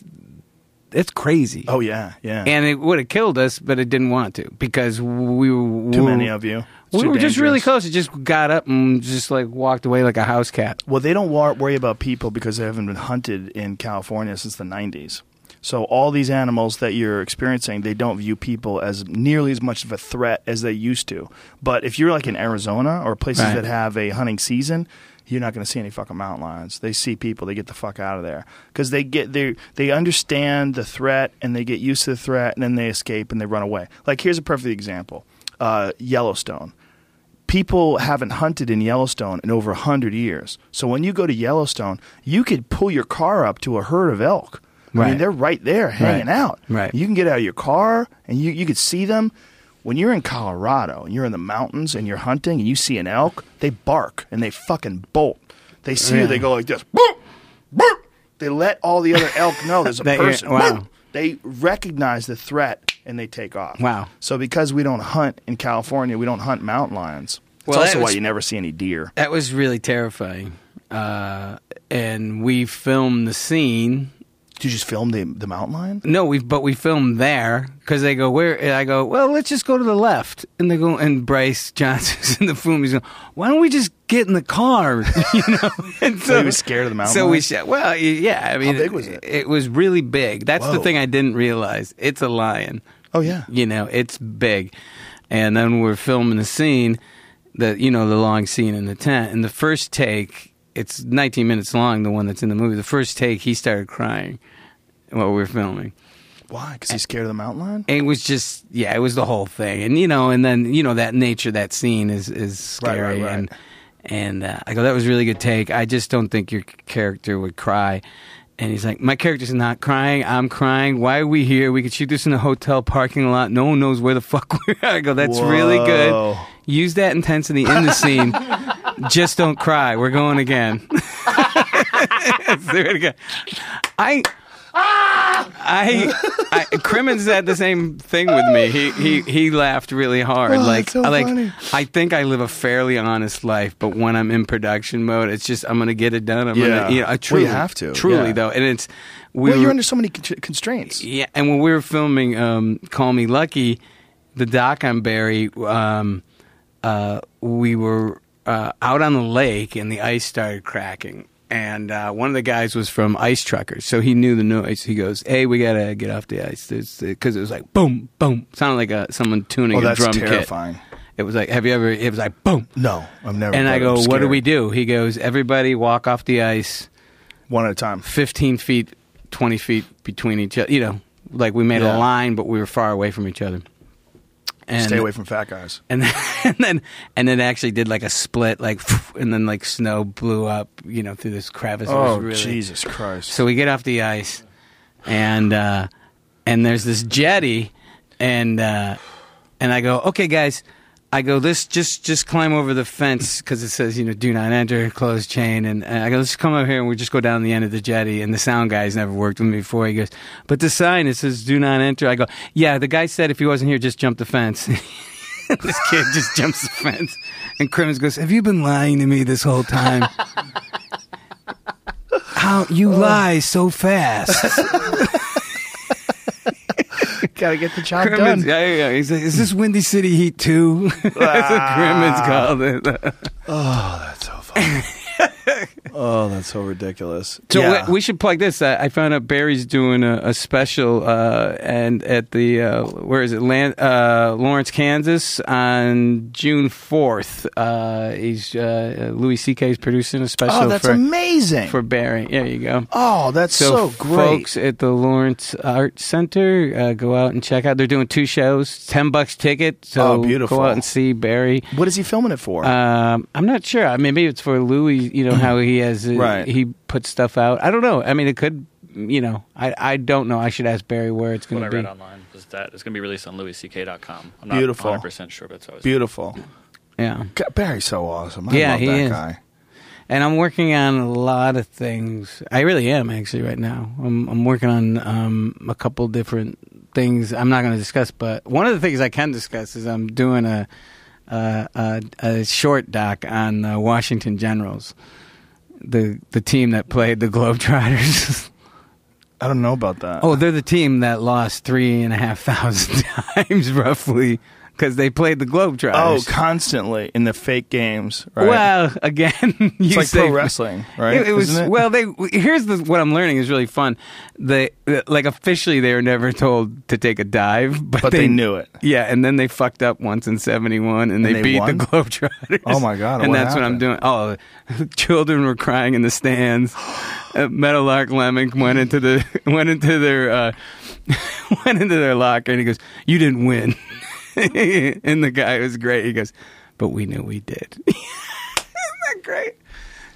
it's crazy. Oh, yeah. Yeah. and it would have killed us, but it didn't want to because we were Too many of you. It's We were just really close. It just got up and just like walked away like a house cat. Well, they don't wor- worry about people because they haven't been hunted in California since the 90s. So all these animals that you're experiencing, they don't view people as nearly as much of a threat as they used to. But if you're like in Arizona or places Right. that have a hunting season, you're not going to see any fucking mountain lions. They see people, they get the fuck out of there because they get they they understand the threat and they get used to the threat and then they escape and they run away. Like here's a perfect example: uh, Yellowstone people haven't hunted in Yellowstone in over 100 years. So when you go to Yellowstone, you could pull your car up to a herd of elk. I Right. mean, they're right there hanging Right. out. Right. You can get out of your car and you, you could see them. When you're in Colorado and you're in the mountains and you're hunting and you see an elk, they bark and they fucking bolt. They see you, they go like this. Boop, boop. They let all the other elk know there's a That you're- person. wow. Boop. They recognize the threat and they take off. Wow. So because we don't hunt in California, we don't hunt mountain lions. It's Well, also that why was- you never see any deer. That was really terrifying. Uh, and we filmed the scene. Did you just film the the mountain lion? No, we but we filmed there because they go where and I go. Well, let's just go to the left, and they go. And Bryce Johnson's in the film. He's going, why don't we just get in the car? you know. And So he was scared of the mountain So we said. Well, yeah. I mean, big was it? It was really big. That's the thing I didn't realize. It's a lion. Oh yeah. You know, it's big. And then we're filming the scene, the you know the long scene in the tent. And the first take, it's 19 minutes long. The one that's in the movie. The first take, he started crying while we were filming. Why? Because he's scared of the mountain lion. It was just yeah, it was the whole thing, and you know, and then you know that nature, that scene is is scary, right, right. and and uh, I go, that was a really good take. I just don't think your character would cry. And he's like, my character's not crying. I'm crying. Why are we here? We could shoot this in a hotel parking lot. No one knows where the fuck we're at. I go, that's really good. Use that intensity in the scene. just don't cry. We're going again. Let's do it again. I. I, I Crimmins had the same thing with me. He he he laughed really hard. Oh, like so like funny. I think I live a fairly honest life, but when I'm in production mode, it's just I'm gonna get it done. I'm Yeah. gonna you know I Well, you have to, truly yeah. though, and it's we well, were, you're under so many constraints. yeah, and when we were filming um, "Call Me Lucky," the doc on Barry, um, uh, we were uh, out on the lake and the ice started cracking. And uh, one of the guys was from Ice Truckers, so he knew the noise. He goes, "Hey, we gotta get off the ice," because it was like boom, boom, sounded like a, someone tuning Oh, a that's drum terrifying. kit. It was like, have you ever? It was like boom, No, I've never. and I go, "What do we do?" He goes, "Everybody walk off the ice." One at a time. 15 feet, 20 feet between each other. You know, like we made Yeah. a line, but we were far away from each other. And, Stay away from fat guys. And then, and then, and then actually did like a split, like, and then like snow blew up, you know, through this crevice. Oh really- Jesus Christ! So we get off the ice, and uh, and there's this jetty, and uh, and I go, okay, guys. I go, this just just climb over the fence because it says you know do not enter closed chain, and, and I go, let's just come over here and we just go down the end of the jetty. And the sound guy's never worked with me before. He goes, but the sign it says do not enter. I go, yeah, the guy said if he wasn't here, just jump the fence. this kid just jumps the fence, And Crimmins goes, "Have you been lying to me this whole time? How you oh. lie so fast?" Gotta get the job Crimmins, done. yeah, yeah, yeah. He's like, "Is this Windy City Heat too?" That's what Crimmins ah. called it. Oh, that's so funny. Oh, that's so ridiculous. So yeah. we, we should plug this. I, I found out Barry's doing a, a special, uh, and at the uh, where is it, Lan- uh, Lawrence, Kansas, on June fourth. Uh, he's uh, Louis C.K. is producing a special. oh, that's for, amazing. for Barry. There you go. oh, that's so, great. folks at the Lawrence Art Center, uh, go out and check out. They're doing two shows, ten bucks ticket. So Oh, beautiful. go out and see Barry. what is he filming it for? Um, I'm not sure. I mean, Maybe it's for Louis. You know how he has Right. he puts stuff out. I don't know. I mean, it could. You know, I I don't know. I should ask Barry where it's going to be. What I to read be. online was that it's going to be released on louisck.com. I'm not Beautiful. 100% sure, but so it's Beautiful. Yeah, God, Barry's so awesome. I Yeah, love he that is. guy. and I'm working on a lot of things. I really am actually right now. I'm I'm working on um, a couple different things. I'm not going to discuss, but one of the things I can discuss is I'm doing a a, a, a short doc on the Washington Generals, the the team that played the Globetrotters. I don't know about that. Oh, they're the team that lost three and a half thousand times, roughly, because they played the Globetrotters. Oh, constantly in the fake games, right? Well, again, you it's like pro wrestling, right? It, it was it? well. They here's the, what I'm learning is really fun. They like officially they were never told to take a dive, but, but they, knew it. Yeah, and then they fucked up once in '71, and, they, they beat won? the Globetrotters. Oh, my God, And what that's what I'm doing. Oh, children were crying in the stands. Uh, Meadowlark Lemon went into the went into their uh, went into their locker, and he goes, "You didn't win." and the guy was great. He goes, "But we knew we did." Isn't that great?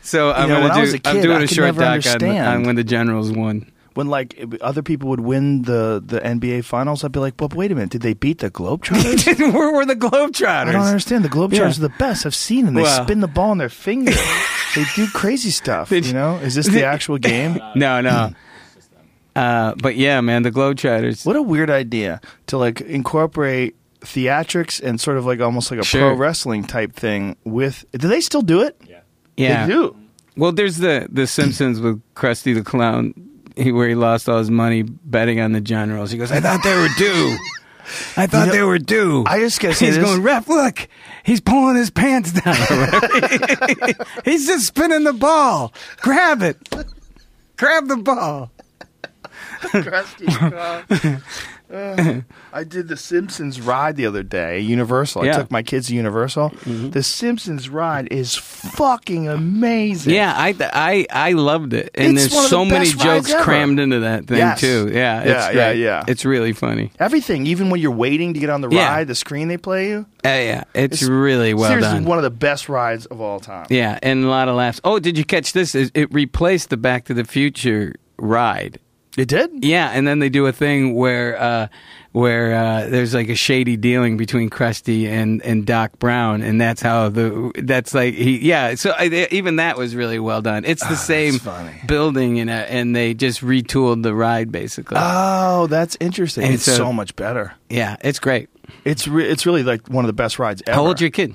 So I'm know, gonna when I do. was a I'm doing I a short doc on, on when the Generals won. When like other people would win the the NBA finals, I'd be like, "But wait a minute, did they beat the Globetrotters?" Where were the Globetrotters? I don't understand. The Globetrotters Yeah. are the best. I've seen them. They Well- spin the ball on their finger. they do crazy stuff. Did you you- know? Is this the actual game? No, no. Uh, but yeah, man, the Globetrotters. What a weird idea to like incorporate theatrics and sort of like almost like a Sure. pro wrestling type thing with. Do they still do it? Yeah. Yeah. They do. Well, there's the the Simpsons with Krusty the Clown, he, where he lost all his money betting on the Generals. He goes, "I thought they were due. I thought know, they were due." I just gotta say he's this- going, "Ref, look, he's pulling his pants down. he's just spinning the ball. Grab it. Grab the ball." Uh, I did the Simpsons ride the other day, Universal. I took my kids to Universal. The Simpsons ride is fucking amazing. Yeah, I I I loved it, and It's there's so the many jokes crammed into that thing Yes. too. Yeah, it's Yeah, yeah, yeah. It's really funny. Everything, even when you're waiting to get on the Yeah. ride, the screen they play you. Uh, yeah, it's, It's really well seriously done. one of the best rides of all time. Yeah, and a lot of laughs. Oh, did you catch this? It, it replaced the Back to the Future ride. It did? Yeah, and then they do a thing where uh, where uh, there's like a shady dealing between Krusty and, and Doc Brown, and that's how the that's like he yeah. So I, even that was really well done. It's the same Ah, building, and and they just retooled the ride basically. Oh, that's interesting. And it's so- so much better. yeah, it's great. It's re- it's really like one of the best rides ever. How old's your kid?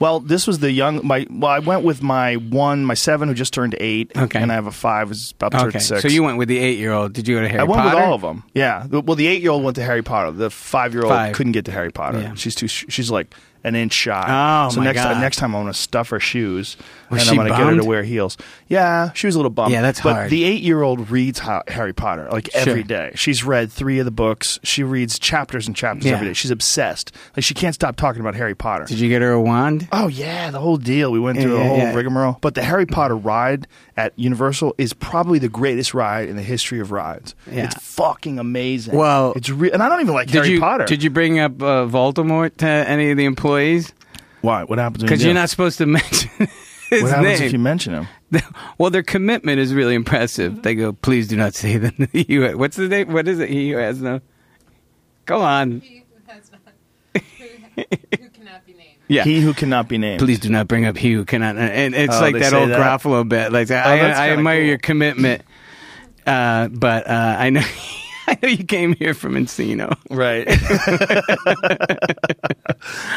Well, this was the young my. Well, I went with my one, my seven, who just turned eight. Okay. and I have a five, who's about to turn six. so you went with the eight year old. Did you go to Harry Potter? I went Potter? with all of them. Yeah. Well, the eight-year-old went to Harry Potter. The five-year-old Five. couldn't get to Harry Potter. Yeah. She's too. She's like an inch shy. Oh, so my next God. time, next time I'm gonna stuff her shoes, Was and she I'm gonna get her to wear heels. Yeah, she was a little bummed. Yeah, that's but hard. the eight-year-old reads Harry Potter like every Sure. day. She's read three of the books. She reads chapters and chapters Yeah. every day. She's obsessed. Like she can't stop talking about Harry Potter. Did you get her a wand? Oh yeah, the whole deal. We went through Yeah, a whole yeah. rigmarole. But the Harry Potter ride at Universal is probably the greatest ride in the history of rides. Yeah. It's fucking amazing. Well- it's re- and I don't even like Did Harry you Potter. did you bring up uh, Voldemort to any of the employees? Why? What happens? when Because you you're not supposed to mention his What happens name. if you mention him? well, their commitment is really impressive. They go, please do not say the you. What's the name? What is it? He who has no. Go on. He who has not, who, who cannot be named. Yeah. He who cannot be named. Please do not bring up he who cannot. And it's Oh, like that old that? Oh, Gruffalo bit. Like I, I admire cool. your commitment, uh, but uh, I know. I know you came here from Encino. Right.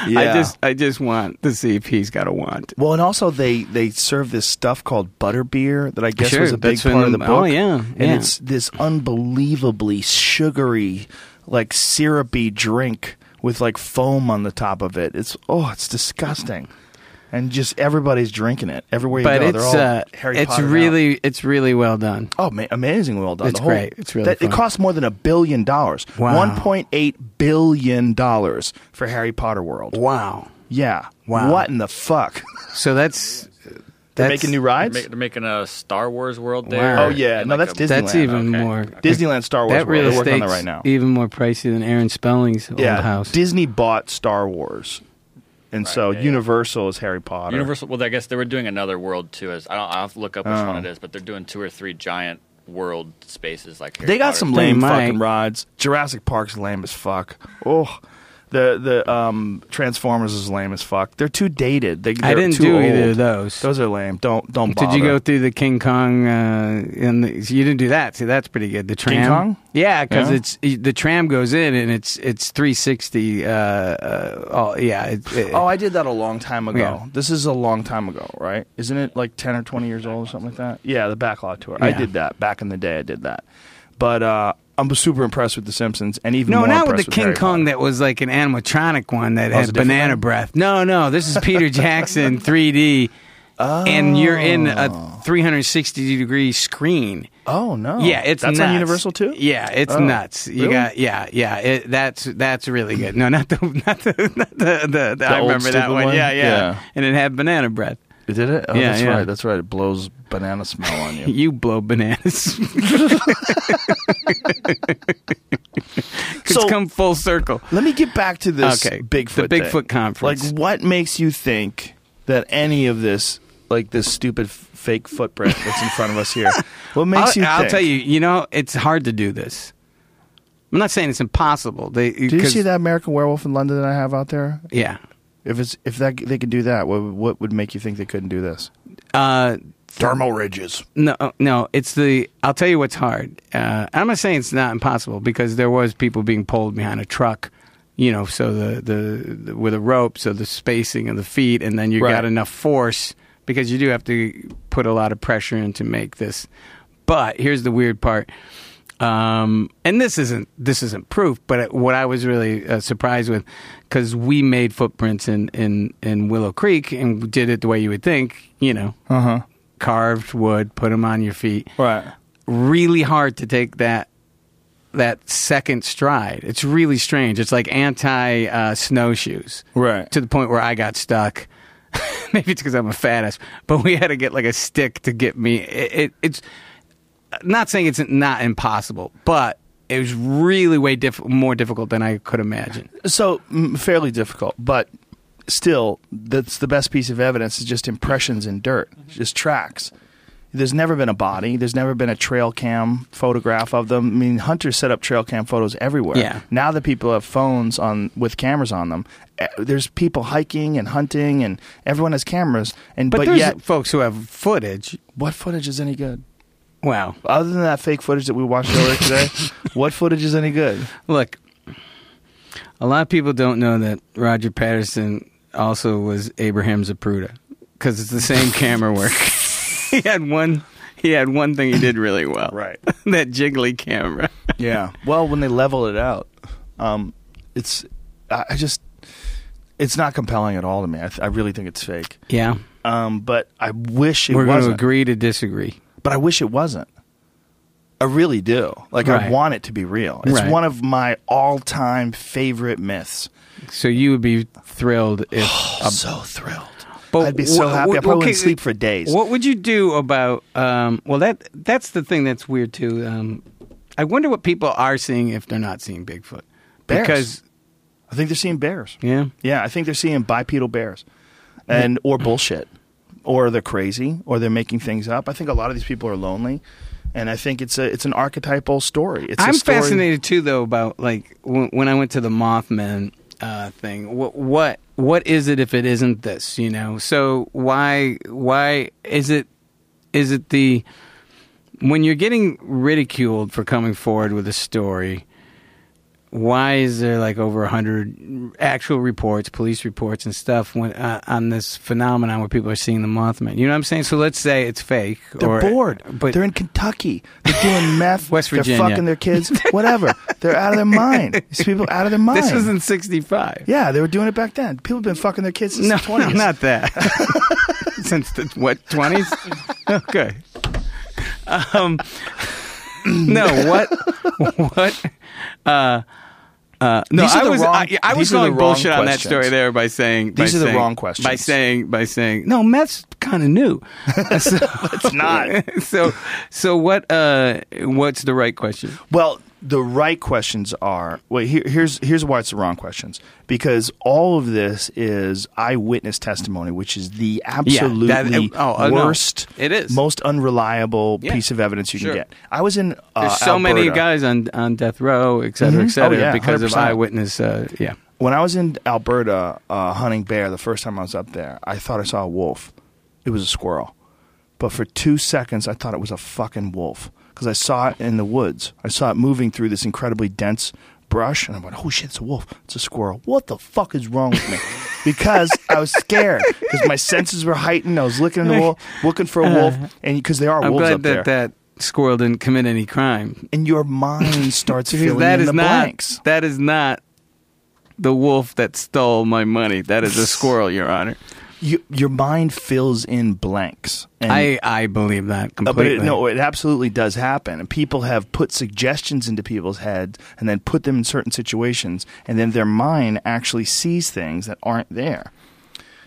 yeah. I just I just want to see if he's got a want. Well, and also they they serve this stuff called butterbeer that I guess Sure, was a big that's when part of the- the book. oh, yeah, and yeah. it's this unbelievably sugary, like syrupy drink with like foam on the top of it. It's oh, it's disgusting, and just everybody's drinking it everywhere you But go. it's They're all uh, Harry it's Pottered out. really it's really well done. Oh, ma- amazing! Well done. It's whole- great. It's really that, it costs more than a billion dollars. Wow. One point eight billion dollars for Harry Potter World. Wow. Yeah. Wow. What in the fuck? So that's They're that's making new rides. They're making a Star Wars world there. Wow. Oh, yeah. And No, like that's a- Disney. that's even okay. more. Disneyland Star Wars That World. real They're working on that right now. even more pricey than Aaron Spelling's yeah. old house. Disney bought Star Wars, and so yeah, yeah. Universal is Harry Potter. Universal. Well, I guess they were doing another world too. As I don't, I'll have to look up which Oh. one it is, but they're doing two or three giant world spaces like. Harry They got Potter's some lame might. fucking rides. Jurassic Park's lame as fuck. Oh, the the um, Transformers is lame as fuck. They're too dated. They, I didn't do old. either of those. Those are lame. Don't don't. Did you go through the King Kong? Uh, and you didn't do that. See, that's pretty good. The tram. Kong? Yeah, because Yeah. it's the tram goes in and it's it's 360. Uh, uh, oh yeah. It, it, Oh, I did that a long time ago. Yeah. This is a long time ago, right? Isn't it like 10 or 20 years old or something like that? Yeah, the backlot tour. I did that. Back in the day, I did that. But uh, I'm super impressed with The Simpsons and even no, not with the impressed King Harry Kong Potter. that was like an animatronic one that Oh, had banana breath. No, no, this is Peter Jackson 3D, and you're in a 360 degree screen. Oh, no. Yeah, it's That's nuts. on Universal too? Yeah, it's Oh, nuts. You really? got yeah, yeah. It, that's that's really good. No, not the not the not the, the, the I remember that one. one? Yeah, yeah, Yeah. And it had banana breath. Did it? Oh, Yeah, that's yeah. right. That's right. It blows banana smell on you. You blow bananas. it's So- come full circle. Let me get back to this Okay, Bigfoot. the Bigfoot thing. conference. Like, what makes you think that any of this, like this stupid f- fake footprint that's in front of us here, what makes I'll, you? I'll think? tell you. You know, it's hard to do this. I'm not saying it's impossible. They Did you see that American Werewolf in London that I have out there? Yeah. If it's if that they could do that, what what would make you think they couldn't do this? Uh, Thermal ridges. No, no, it's the. I'll tell you what's hard. Uh, I'm not saying it's not impossible because there was people being pulled behind a truck, you know, so the the, the with a rope, so the spacing of the feet, and then you Right. got enough force because you do have to put a lot of pressure in to make this. But here's the weird part. Um, and this isn't this isn't proof, but what I was really uh, surprised with, because we made footprints in, in in Willow Creek and did it the way you would think, you know, Uh huh. carved wood, put them on your feet. Right. Really hard to take that that second stride. It's really strange. It's like anti uh, snowshoes. Right. To the point where I got stuck. Maybe it's because I'm a fat ass, but we had to get like a stick to get me. It, it, it's not saying it's not impossible, but it was really way diff- more difficult than I could imagine. So fairly difficult, but still, that's the best piece of evidence is just impressions in dirt, just tracks. There's never been a body. There's never been a trail cam photograph of them. I mean, hunters set up trail cam photos everywhere. Yeah. Now that people have phones on with cameras on them, eh, there's people hiking and hunting, and everyone has cameras. And But, but, there's yet, folks who have footage. what footage is any good? Wow. Other than that fake footage that we watched earlier today, what footage is any good? Look, a lot of people don't know that Roger Patterson also was Abraham Zapruder because it's the same camera work. he had one. He had one thing he did really well. Right. that jiggly camera. Yeah. Well, when they level it out, um, it's I just it's not compelling at all to me. I, th- I really think it's fake. Yeah. Um, but I wish it We're going to wasn't. agree to disagree. But I wish it wasn't. I really do. Like Right. I want it to be real. It's Right. one of my all-time favorite myths. So you would be thrilled if. I'm so thrilled. But I'd be so happy. I probably okay, wouldn't sleep for days. What would you do about? Um, well, that that's the thing that's weird too. Um, I wonder what people are seeing if they're not seeing Bigfoot. Bears. Because I think they're seeing bears. yeah, Yeah, I think they're seeing bipedal bears, and or bullshit, or they're crazy, or they're making things up. I think a lot of these people are lonely, and I think it's a it's an archetypal story. It's a I'm story- fascinated too, though, about like when, when I went to the Mothman uh, thing. What what what is it if it isn't this? You know, so why why is it is it the when you're getting ridiculed for coming forward with a story, why is there like over a hundred actual reports, police reports, and stuff when, uh, on this phenomenon where people are seeing the Mothman? You know what I'm saying? So let's say it's fake. They're or, bored. but they're in Kentucky. They're doing meth. West Virginia. They're fucking their kids. Whatever. they're out of their mind. These people out of their mind. this was in '65. yeah, they were doing it back then. People have been fucking their kids since No, the 20s. no, not that. Since the what twenties? Okay. Um, no, what? What? Uh, uh, no, I was wrong- I, I was the bullshit on that story there by saying by These are the wrong questions. by saying by saying no, meth's kind of new. so, It's not. so so what? Uh, what's the right question? Well, the right questions are wait. Here, here's here's why it's the wrong questions because all of this is eyewitness testimony, which is the absolutely that- oh, oh, no. worst, It is. most unreliable Yeah. piece of evidence you Sure. can get. I was in. Uh, There's so many guys on on death row, et cetera, et cetera, Oh, yeah, because of 100%. eyewitness. Uh, yeah. When I was in Alberta uh, hunting bear the first time I was up there, I thought I saw a wolf. It was a squirrel. But for two seconds, I thought it was a fucking wolf because I saw it in the woods. I saw it moving through this incredibly dense brush, and I went, "Oh shit, it's a wolf! It's a squirrel! What the fuck is wrong with me?" because I was scared because my senses were heightened. I was looking in the wolf, looking for a uh-huh. wolf, and because there are I'm wolves glad up that there, that squirrel didn't commit any crime. and your mind starts filling that in is the not blanks. that is not the wolf that stole my money. That is a squirrel, Your Honor. You, your mind fills in blanks. And I I believe that completely. but it, no, it absolutely does happen. And people have put suggestions into people's heads and then put them in certain situations, and then their mind actually sees things that aren't there.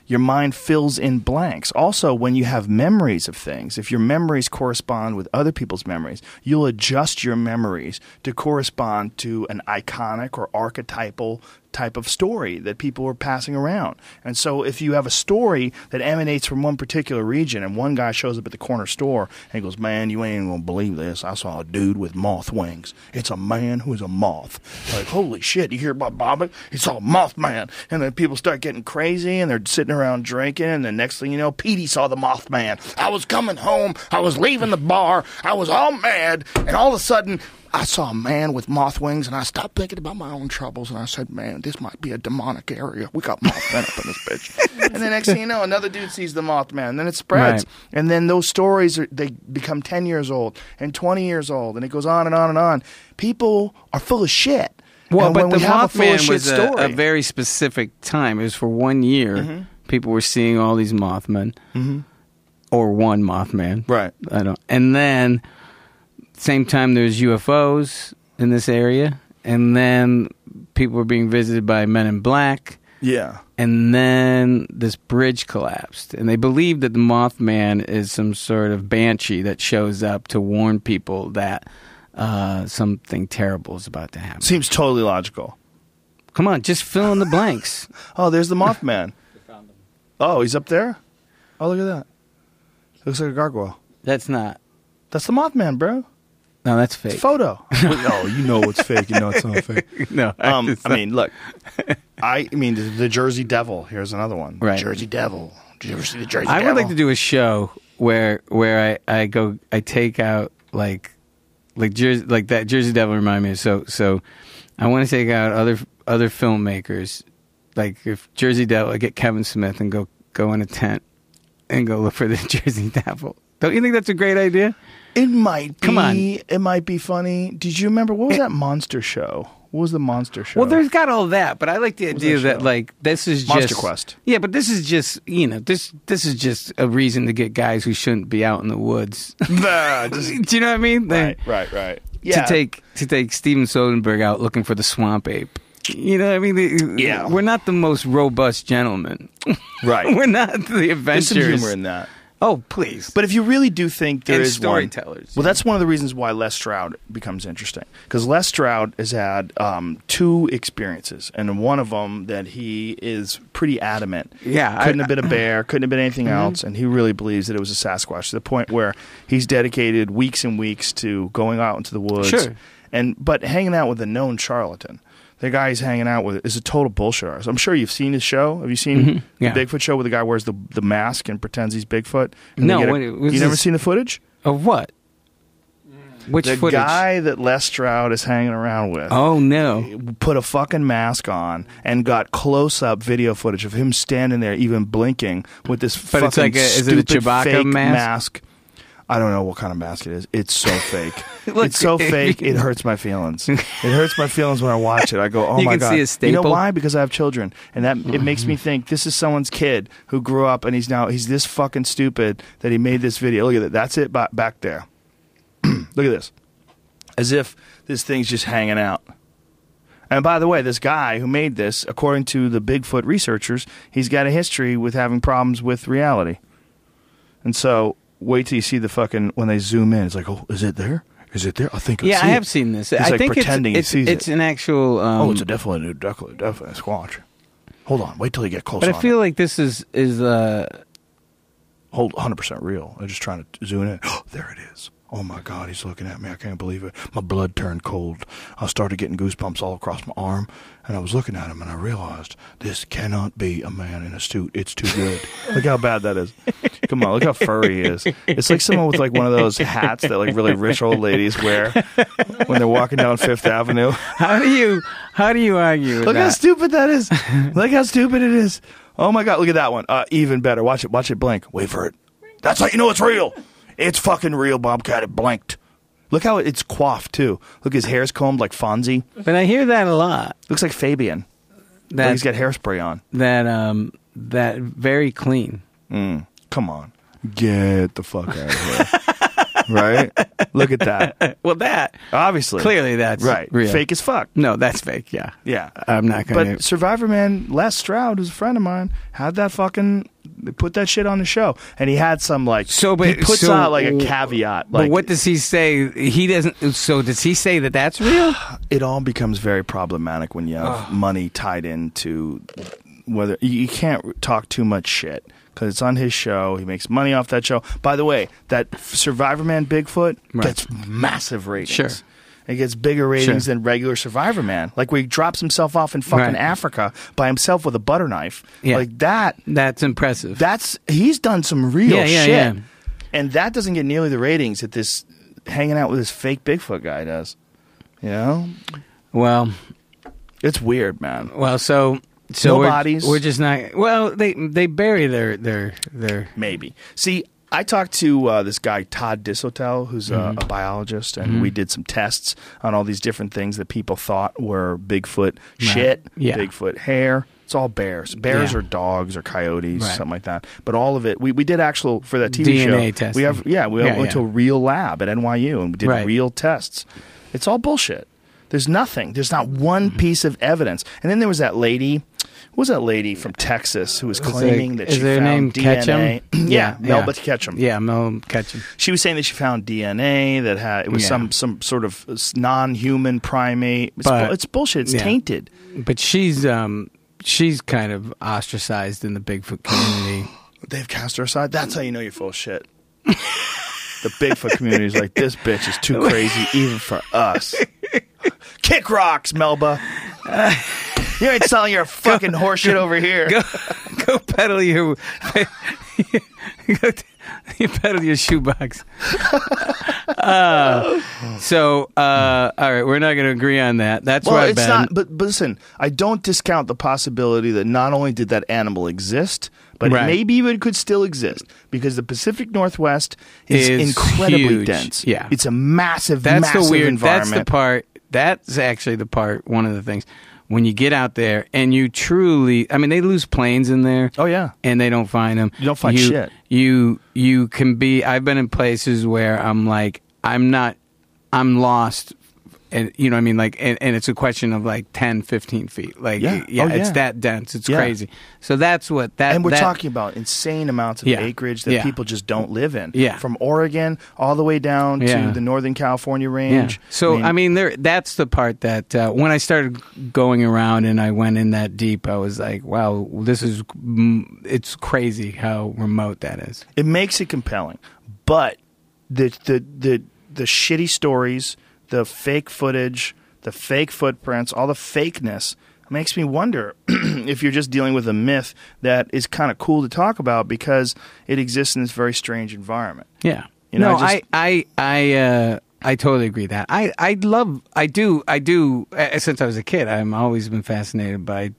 Your mind fills in blanks. Also, when you have memories of things, if your memories correspond with other people's memories, you'll adjust your memories to correspond to an iconic or archetypal type of story that people are passing around. And so, if you have a story that emanates from one particular region, and one guy shows up at the corner store and goes, Man, you ain't gonna believe this. I saw a dude with moth wings. It's a man who is a moth. Like, holy shit, you hear about Bobby? He saw a Mothman. And then people start getting crazy and they're sitting around drinking. And the next thing you know, Petey saw the Mothman. I was coming home. I was leaving the bar. I was all mad. And all of a sudden, I saw a man with moth wings, and I stopped thinking about my own troubles, and I said, "Man, this might be a demonic area. We got Mothman up in this bitch." And the next thing you know, another dude sees the Mothman, and then it spreads, Right. and then those stories are, they become ten years old and twenty years old, and it goes on and on and on. People are full of shit. well, And but the we Mothman was a, story, Mm-hmm. a very specific time. It was for one year. People were seeing all these Mothmen, or one Mothman, Right. I don't. And then, same time, there's UFOs in this area, and then people were being visited by Men in Black. yeah, and then this bridge collapsed and they believe that the mothman is some sort of banshee that shows up to warn people that uh, something terrible is about to happen seems totally logical. come on just fill in the blanks Oh, there's the Mothman. Oh, he's up there. Oh, look at that. Looks like a gargoyle. that's not That's the Mothman, bro. No that's fake It's photo. oh, you know it's fake. You know it's not fake. no Um, it's I mean, look. I, I mean, the, the Jersey Devil. Here's another one. Right. Jersey Devil. Did you ever see the Jersey Devil? I Devil? would like to do a show where where I, I go I take out like like Jersey like that Jersey Devil remind me of so so I want to take out other other filmmakers like if Jersey Devil I get Kevin Smith and go go in a tent and go look for the Jersey Devil. Don't you think that's a great idea? It might be. Come on. It might be funny. Did you remember what was that monster show? What was the monster show? Well, there's got all that, but I like the idea that that like this is just Monster just Quest. Yeah, but this is just you know this this is just a reason to get guys who shouldn't be out in the woods. Nah, just- Do you know what I mean? They- right, right, right. Yeah. to take to take Steven Soderbergh out looking for the swamp ape. You know, what I mean, The- Yeah. we're not the most robust gentlemen. right. we're not the adventurers. There's some humor in that. Oh, please. But if you really do think there And is one- storytellers, well, yeah. that's one of the reasons why Les Stroud becomes interesting because Les Stroud has had um, two experiences, and one of them that he is pretty adamant. Yeah, Mm-hmm. couldn't have been a bear, couldn't have been anything else, and he really believes that it was a Sasquatch to the point where he's dedicated weeks and weeks to going out into the woods, Sure. and but hanging out with a known charlatan. The guy he's hanging out with is a total bullshit. artist. I'm sure you've seen his show. Have you seen Mm-hmm. Yeah. the Bigfoot show where the guy wears the the mask and pretends he's Bigfoot? And No, get a- what- was you never seen the footage? Of what? Which the footage? guy that Les Stroud is hanging around with Oh no! put a fucking mask on and got close up video footage of him standing there, even blinking with this But fucking it's like a- is it a stupid Chewbacca fake mask? I don't know what kind of mask it is. It's so fake. Look, it's so fake. It hurts my feelings. It hurts my feelings when I watch it. I go, "Oh You my can god!" see a You know why? Because I have children, and that it makes me mm-hmm. think this is someone's kid who grew up and he's now he's this fucking stupid that he made this video. Look at that. That's it ba- back there. Look at this. As if this thing's just hanging out. And by the way, this guy who made this, according to the Bigfoot researchers, he's got a history with having problems with reality. And so, wait till you see the fucking when they zoom in. It's like, oh, is it there? Is it there? I think. I Yeah, I have it. seen this. He's I like think pretending it's he it's, sees it's it. an actual. Um, oh, it's a definitely, a definitely, definitely a squatch. Hold on, wait till you get close. but I feel it. like this is is uh hold 100 percent real. I'm just trying to zoom in. there it is. Oh my God, he's looking at me. I can't believe it. My blood turned cold. I started getting goosebumps all across my arm, and I was looking at him, and I realized this cannot be a man in a suit. It's too good. look how bad that is. Come on, look how furry he is. It's like someone with like one of those hats that like really rich old ladies wear when they're walking down Fifth Avenue. how do you how do you argue Look how stupid that is. look how stupid it is. Oh my god, look at that one. Uh, even better. Watch it. Watch it blink. Wait for it. That's how you know it's real. It's fucking real, Bobcat. It blinked. Look how it's coiffed too. Look, his hair's combed like Fonzie. but I hear that a lot. Looks like Fabian. Like That he's got hairspray on. that um that very clean. Come on, get the fuck out of here. right? Look at that. Well, that Obviously, clearly that's right. real. Fake as fuck. No, that's fake. Yeah, Yeah. I'm not gonna. But Survivor Man, Les Stroud, who's a friend of mine, had that fucking put that shit on the show, and he had some like So, but- he puts so- out like a caveat. but what does he say? He doesn't. So does he say that that's real? it all becomes very problematic when you have money tied into whether you, you can't talk too much shit because it's on his show. He makes money off that show. By the way, that Survivor Man Bigfoot Right. gets massive ratings. Sure. It gets bigger ratings Sure. than regular Survivor Man. Like where he drops himself off in fucking Right. Africa by himself with a butter knife. Yeah. Like that. That's impressive. That's he's done some real Yeah, yeah, shit. yeah. And that doesn't get nearly the ratings that this hanging out with this fake Bigfoot guy does. You know? well, It's weird, man. well. So so No we're, bodies. We're just not. Well, they they bury their their their. Maybe. See, I talked to uh, this guy Todd Disotell, who's a, Mm-hmm. a biologist, and we did some tests on all these different things that people thought were Bigfoot shit, Yeah. Bigfoot hair. It's all bears. Bears Yeah. or dogs or coyotes, Right. something like that. But all of it, we, we did actual for that TV show. DNA We have yeah, we Yeah, went to a real lab at NYU and we did Right. real tests. It's all bullshit. There's nothing. There's not one Mm-hmm. piece of evidence. And then there was that lady. What was that lady from Texas who was claiming that she found name DNA? Ketchum? yeah, Melba Ketchum. Yeah, Mel Ketchum. She was saying that she found DNA that had it was Yeah. some some sort of non-human primate. It's, But- bu- it's bullshit. It's yeah. tainted. But she's um she's kind of ostracized in the Bigfoot community. They've cast her aside. That's how you know you're full of shit. the Bigfoot community is like this bitch is too crazy even for us. Kick rocks, Melba. You ain't selling your fucking horseshit over here. go go peddle your go you peddle your shoebox. Uh, so uh, all right, we're not going to agree on that. That's Well, right, it's Ben. not. But, but listen, I don't discount the possibility that not only did that animal exist, but Right. maybe it could still exist because the Pacific Northwest is, Is incredibly huge. dense. Yeah. it's a massive, that's massive the weird. environment. That's the part. That's actually the part. One of the things when you get out there and you truly. I mean, they lose planes in there. Oh yeah, and they don't find them. You don't find you, shit. You you can be. I've been in places where I'm like I'm not. I'm lost. And you know I mean? Like, and, and it's a question of like 10, 15 feet. Like, Yeah. yeah, Oh, it's that dense. It's Yeah. crazy. So that's what that. and we're that- talking about insane amounts of Yeah. acreage that Yeah. people just don't live in. Yeah. from Oregon all the way down Yeah. to the Northern California Yeah. range. So I mean, there. That's the part that uh, when I started going around and I went in that deep, I was like, "Wow, this is it's crazy how remote that is." it makes it compelling. But the the the the shitty stories, the fake footage, the fake footprints, all the fakeness makes me wonder if you're just dealing with a myth that is kind of cool to talk about because it exists in this very strange environment. Yeah. You know, no, I just- I, I, I, uh, I totally agree that I I love I do I do uh, since I was a kid I've always been fascinated by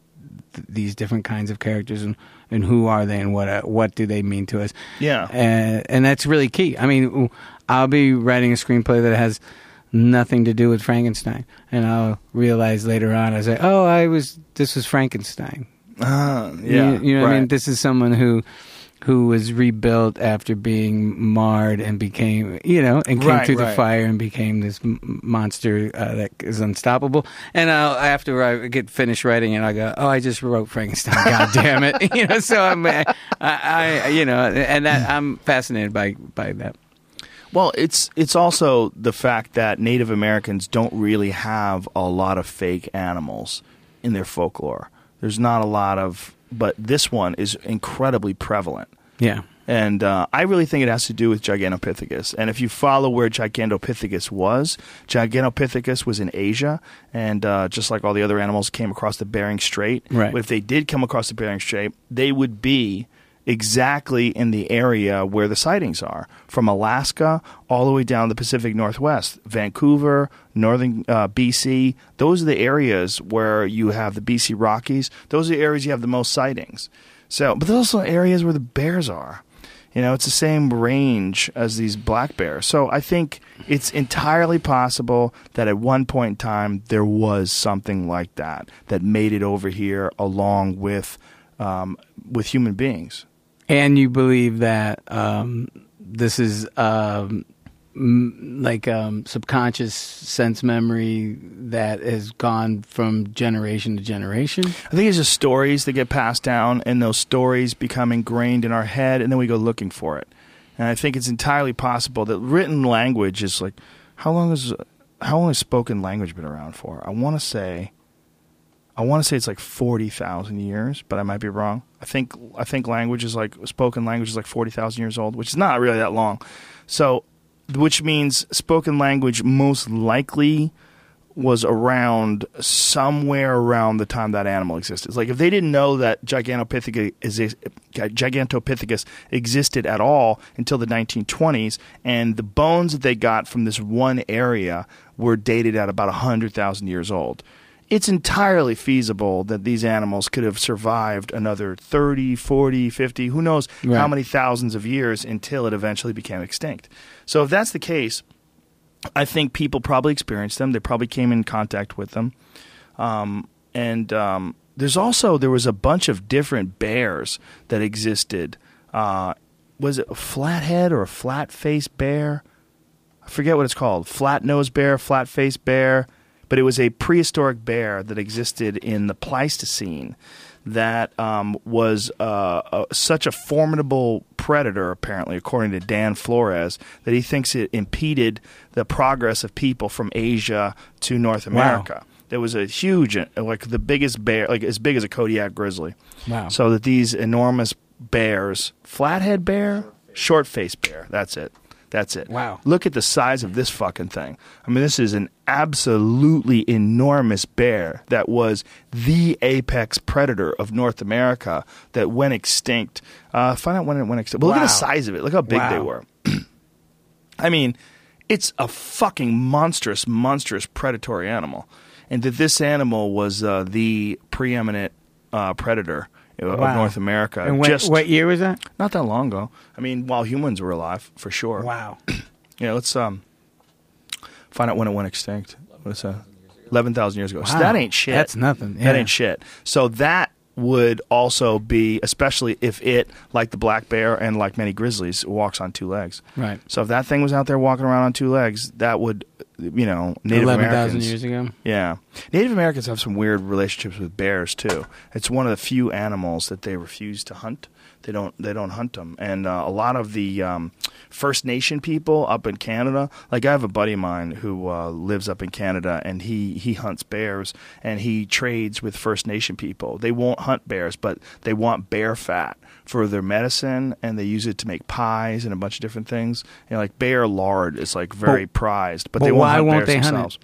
th- these different kinds of characters and, and who are they and what uh, what do they mean to us Yeah. uh, and that's really key I mean I'll be writing a screenplay that has nothing to do with Frankenstein and I'll realize later on I say oh I was this was Frankenstein Uh, yeah. you, you know what I mean? This is someone who who was rebuilt after being marred and became, you know, and came Right, through the fire and became this m- monster uh, that is unstoppable. And I'll, after I get finished writing it, I go, "Oh, I just wrote Frankenstein. God damn it!" you know. So I'm, I, I, you know, and that I'm fascinated by by that. Well, it's it's also the fact that Native Americans don't really have a lot of fake animals in their folklore. There's not a lot of, but this one is incredibly prevalent. Yeah. And uh, I really think it has to do with Gigantopithecus. And if you follow where Gigantopithecus was, Gigantopithecus was in Asia, and uh, just like all the other animals, came across the Bering Strait. Right. But if they did come across the Bering Strait, they would be exactly in the area where the sightings are, from Alaska all the way down the Pacific Northwest, Vancouver, northern uh, BC. Those are the areas where you have the BC Rockies. Those are the areas you have the most sightings. So, but those are also areas where the bears are. You know, it's the same range as these black bears. So I think it's entirely possible that at one point in time there was something like that that made it over here along with um, with human beings. And you believe that um, this is um, m- like um, subconscious sense memory that has gone from generation to generation. I think it's just stories that get passed down, and those stories become ingrained in our head, and then we go looking for it. And I think it's entirely possible that written language is like, how long is how long has spoken language been around for? I want to say, I want to say it's like forty thousand years, but I might be wrong. I think I think language is like spoken language is like forty thousand years old, which is not really that long. So, which means spoken language most likely was around somewhere around the time that animal existed. Like if they didn't know that Gigantopithecus, Gigantopithecus existed at all until the 1920s, and the bones that they got from this one area were dated at about 100,000 years old. It's entirely feasible that these animals could have survived another 30, 40, 50, who knows how many thousands of years until it eventually became extinct. So if that's the case, I think people probably experienced them. They probably came in contact with them. Um, and um, there's also there was a bunch of different bears that existed. Uh, was it a flathead or a flat faced bear? I forget what it's called. Flat nosed bear, flat faced bear. But it was a prehistoric bear that existed in the Pleistocene that um, was uh, uh, such a formidable predator, apparently, according to Dan Flores, that he thinks it impeded the progress of people from Asia to North America. Wow. There was a huge, like the biggest bear, like as big as a Kodiak grizzly. Wow. So that these enormous bears, flathead bear, short faced bear, that's it. That's it. Wow. Look at the size of this fucking thing. I mean, this is an absolutely enormous bear that was the apex predator of North America that went extinct. Uh, find out when it went extinct. Well, look at the size of it. Look how big they were. I mean, it's a fucking monstrous, monstrous predatory animal, and that this animal was uh, the preeminent uh, predator of Wow. North America. And what, Just what year was that? not that long ago. I mean, while humans were alive, for sure. Wow. Yeah, let's um find out when it went extinct. What is that? Eleven thousand years ago. So Wow. that ain't shit. That's nothing. That ain't shit. So that would also be, especially if it, like the black bear and like many grizzlies, walks on two legs. Right. So if that thing was out there walking around on two legs, that would, you know, Native 11,000 Americans. years ago. Yeah. Native Americans have some weird relationships with bears too. It's one of the few animals that they refuse to hunt. They don't they don't hunt them. And uh, a lot of the um, First Nation people up in Canada, like I have a buddy of mine who uh, lives up in Canada and he he hunts bears and he trades with First Nation people. They won't hunt bears, but they want bear fat for their medicine and they use it to make pies and a bunch of different things. And like bear lard is like very But- prized, but, but they won't why hunt won't bears they hunt it?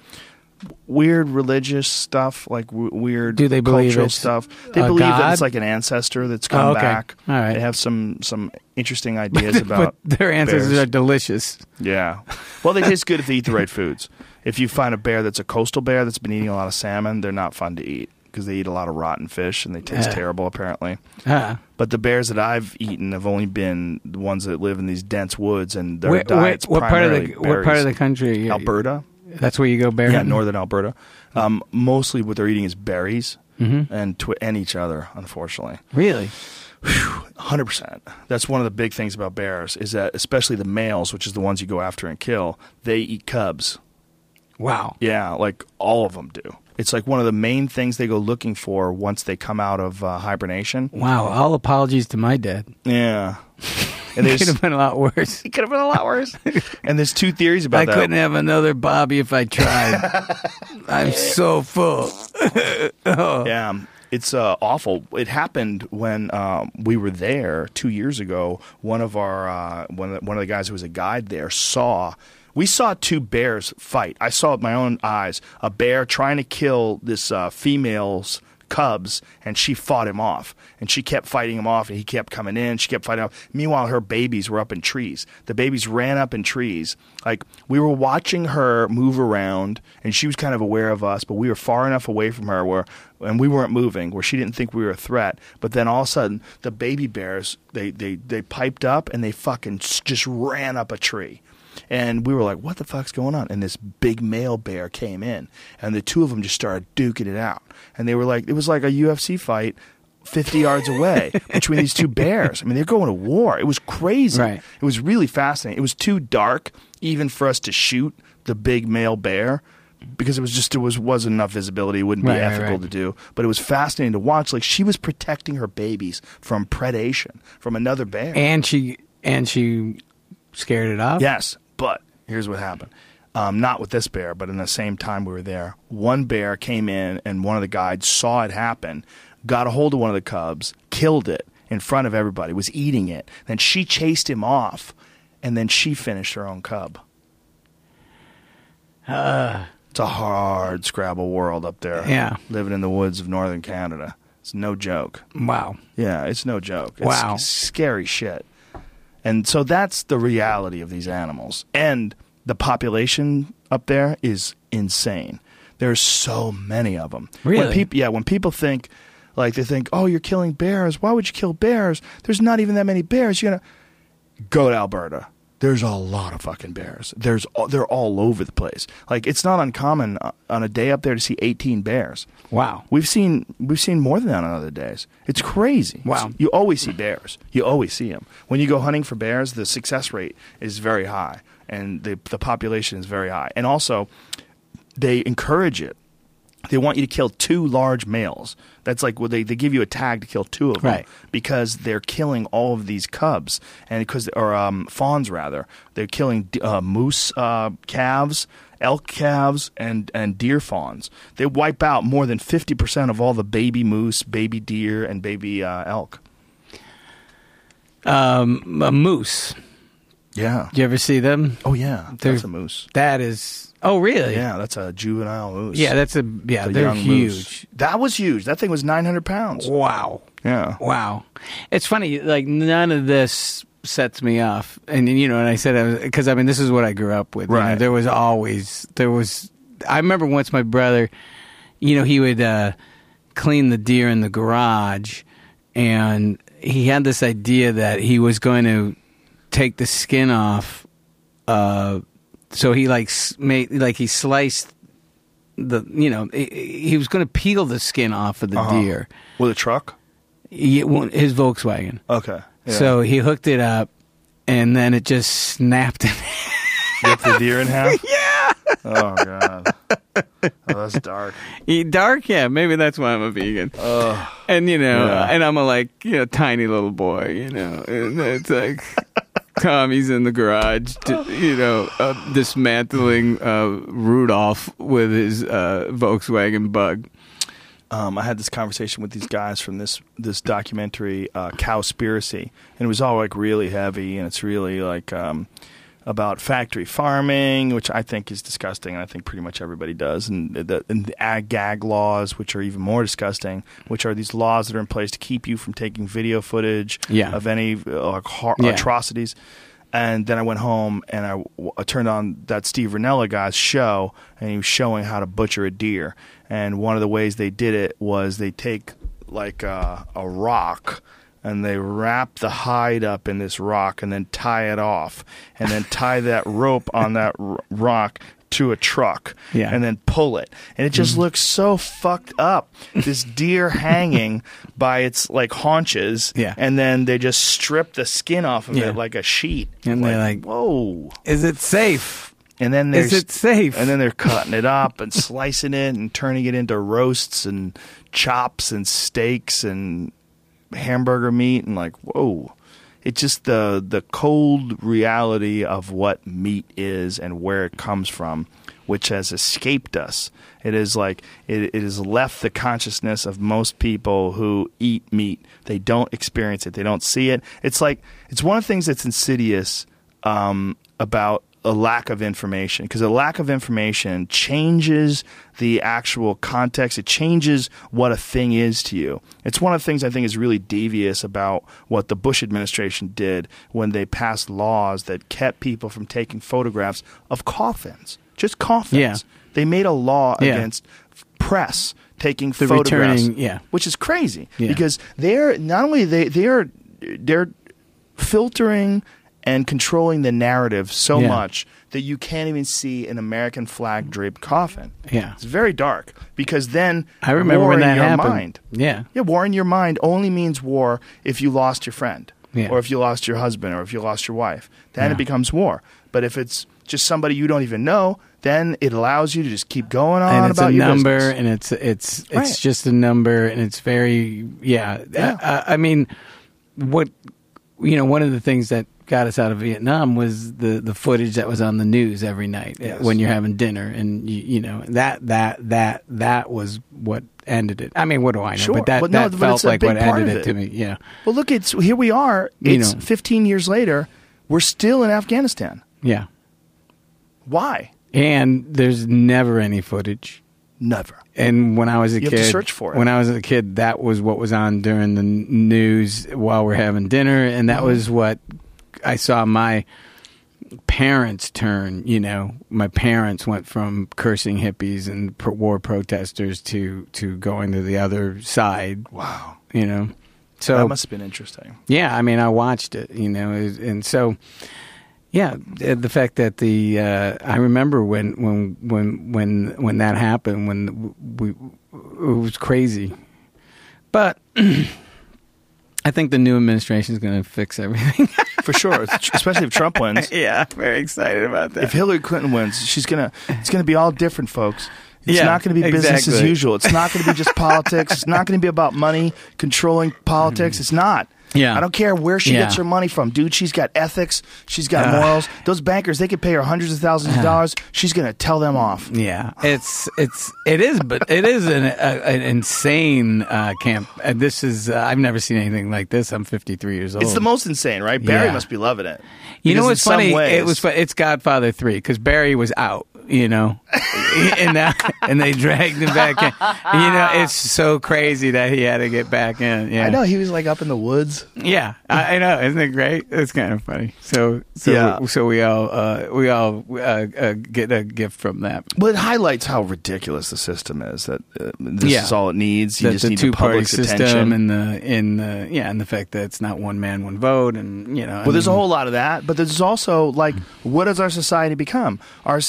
Weird religious stuff, like w- weird Do they cultural stuff. They believe that it's like an ancestor that's come Oh, okay. back. All right. They have some some interesting ideas but about their ancestors bears. are delicious. Yeah. Well, they taste good if they eat the right foods. If you find a bear that's a coastal bear that's been eating a lot of salmon, they're not fun to eat because they eat a lot of rotten fish and they taste Yeah. terrible apparently. Ah. But the bears that I've eaten have only been the ones that live in these dense woods and their Where, where, diets what part of the primarily what part of the berries. country? Alberta? That's where you go bear Yeah, hunting? northern Alberta. Um, mostly what they're eating is berries Mhm. and twi- and each other, unfortunately. Really? Hundred percent. That's one of the big things about bears is that especially the males, which is the ones you go after and kill, they eat cubs. Wow. Yeah, like all of them do. It's like one of the main things they go looking for once they come out of uh, hibernation. Wow. All apologies to my dad. Yeah, and It could have been a lot worse. it could have been a lot worse. and there's two theories about I that. I couldn't have another Bobby if I tried. I'm so full. Yeah, um, it's uh, awful. It happened when um, we were there two years ago. One of our uh, one of the, one of the guys who was a guide there saw. We saw two bears fight. I saw with my own eyes a bear trying to kill this uh, female's cubs, and she fought him off. And she kept fighting him off, and he kept coming in. She kept fighting off. Meanwhile, her babies were up in trees. The babies ran up in trees. Like we were watching her move around, and she was kind of aware of us, but we were far enough away from her where, and we weren't moving, where she didn't think we were a threat. But then all of a sudden, the baby bears they they they piped up and they fucking just ran up a tree. And we were like, what the fuck's going on? And this big male bear came in, and the two of them just started duking it out. And they were like, it was like a UFC fight 50 yards away between these two bears. I mean, they're going to war. It was crazy. Right. It was really fascinating. It was too dark even for us to shoot the big male bear because it was just, it was, wasn't enough visibility. It wouldn't be Right, right, ethical right. to do. But it was fascinating to watch. Like, she was protecting her babies from predation from another bear. And she and she scared it off. Yes, but here's what happened. Um, not with this bear, but in the same time we were there, one bear came in and one of the guides saw it happen, got a hold of one of the cubs, killed it in front of everybody, was eating it. Then she chased him off, and then she finished her own cub. it's a hard Scrabble world up there. Yeah. Living in the woods of northern Canada. It's no joke. Wow. Yeah, it's no joke. It's Wow. scary shit. And so that's the reality of these animals. And the population up there is insane. There's so many of them. When Really? yeah, when people think, like, they think, oh, you're killing bears. Why would you kill bears? There's not even that many bears. You're going to go to Alberta. There's a lot of fucking bears. There's they're all over the place. Like it's not uncommon uh, on a day up there to see 18 bears. Wow. We've seen we've seen more than that on other days. It's crazy. Wow. You always see bears. You always see them. When you go hunting for bears, the success rate is very high, and the the population is very high. And also, they encourage it. They want you to kill two large males. That's like well, they they give you a tag to kill two of them Right. because they're killing all of these cubs and because or um, fawns rather. They're killing uh, moose uh, calves, elk calves, and and deer fawns. They wipe out more than fifty percent of all the baby moose, baby deer, and baby uh, elk. Um, a moose. Yeah. Do you ever see them? Oh yeah, that's a moose. That is. Oh, really? Yeah, that's a juvenile moose. Yeah, that's a yeah. It's a they're young huge. moose. That was huge. That thing was nine hundred pounds. Wow. Yeah. Wow. It's funny. Like none of this sets me off, and you know, and I said because I mean this is what I grew up with. you know, Right. there was always there was. I remember once my brother, you know, he would uh, clean the deer in the garage, and he had this idea that he was going to take the skin off. Uh, so he like made like he sliced the you know he, he was going to peel the skin off of the Uh-huh. deer. With a truck. He, well, his Volkswagen. Okay. Yeah. So he hooked it up, and then it just snapped. in rip the deer in half. yeah. Oh god. Oh, that's dark. Eat dark, yeah. Maybe that's why I'm a vegan. and you know, Yeah. and I'm a like you know tiny little boy. You know, and it's like Tommy's in the garage, t- you know, uh, dismantling uh, Rudolph with his uh, Volkswagen Bug. um, I had this conversation with these guys from this this documentary, uh, Cowspiracy, and it was all like really heavy, and it's really like um, about factory farming, which I think is disgusting, and I think pretty much everybody does, and the, and the ag gag laws, which are even more disgusting, which are these laws that are in place to keep you from taking video footage Yeah. of any uh, like hor- Yeah. atrocities. And then I went home and I, I turned on that Steve Rinella guy's show, and he was showing how to butcher a deer. And one of the ways they did it was they take like uh, a rock and they wrap the hide up in this rock and then tie it off and then tie that rope on that r- rock to a truck Yeah. and then pull it and it just mm-hmm. looks so fucked up this deer hanging by its like haunches Yeah. and then they just strip the skin off of Yeah. it like a sheet And they're like- whoa Is it safe? and then Is it safe? and then they're cutting it up and slicing it and turning it into roasts and chops and steaks and hamburger meat and like whoa. It's just the the cold reality of what meat is and where it comes from which has escaped us. It is like it, it has left the consciousness of most people who eat meat. They don't experience it. They don't see it. It's like it's one of the things that's insidious um, about a lack of information because a lack of information changes the actual context it changes what a thing is to you it's one of the things i think is really devious about what the bush administration did when they passed laws that kept people from taking photographs of coffins just coffins Yeah. they made a law Yeah. against press taking The photographs returning- yeah. which is crazy Yeah. because they're not only they they're they're filtering and controlling the narrative so Yeah. much that you can't even see an American flag draped coffin. Yeah. It's very dark because then I remember war when in that your happened. mind. Yeah. Yeah, war in your mind only means war if you lost your friend, Yeah. or if you lost your husband, or if you lost your wife. Then Yeah. it becomes war. But if it's just somebody you don't even know, then it allows you to just keep going on and it's about a your number business. and it's it's it's Right. just a number and it's very yeah, Yeah. I, I mean what you know one of the things that got us out of Vietnam was the the footage that was on the news every night Yes. when you're having dinner and you, you know that that that that was what ended it. I mean, what do I know? Sure. But that But no, that but felt like what ended of it to me. Yeah. Well, look, it's here we are. You It's know. 15 years later. We're still in Afghanistan. Yeah. Why? And there's never any footage. Never. And when I was a You kid, search for it. when I was a kid, that was what was on during the news while we're having dinner, and that Mm-hmm. was what I saw my parents turn. You know, my parents went from cursing hippies and pro- war protesters to to going to the other side. Wow. You know, so that must have been interesting. yeah, I mean, I watched it, you know, and so yeah, the the fact that the uh, I remember when when when when when that happened when we it was crazy, but I think the new administration is going to fix everything. For sure. Especially if Trump wins. yeah, very excited about that. If Hillary Clinton wins, she's gonna. It's gonna be all different, folks. It's Yeah, not going to be business as usual. It's not going to be just politics. It's not going to be about money controlling politics. Mm-hmm. It's not. Yeah. I don't care where she Yeah. gets her money from, dude. She's got ethics. She's got Ugh. morals. Those bankers, they could pay her hundreds of thousands of dollars. She's going to tell them off. Yeah, it's it's it is, but it is an, a, an insane uh, camp. And this is uh, I've never seen anything like this. I'm 53 years old. It's the most insane, right? Barry Yeah. must be loving it. You know what's funny? ways- It was it's Godfather three because Barry was out. You know, and now, and they dragged him back in. You know, it's so crazy that he had to get back in. Yeah, I know he was like up in the woods. Yeah, I, I know. Isn't it great? It's kind of funny. So, so, Yeah. so we all uh, we all uh, uh, get a gift from that. But it highlights how ridiculous the system is. That uh, this Yeah. is all it needs. You the, just the need two the party public's system attention. and the in the yeah, and the fact that it's not one man, one vote, and you know. I Well, there's a whole lot of that, but there's also like, what does our society become? Our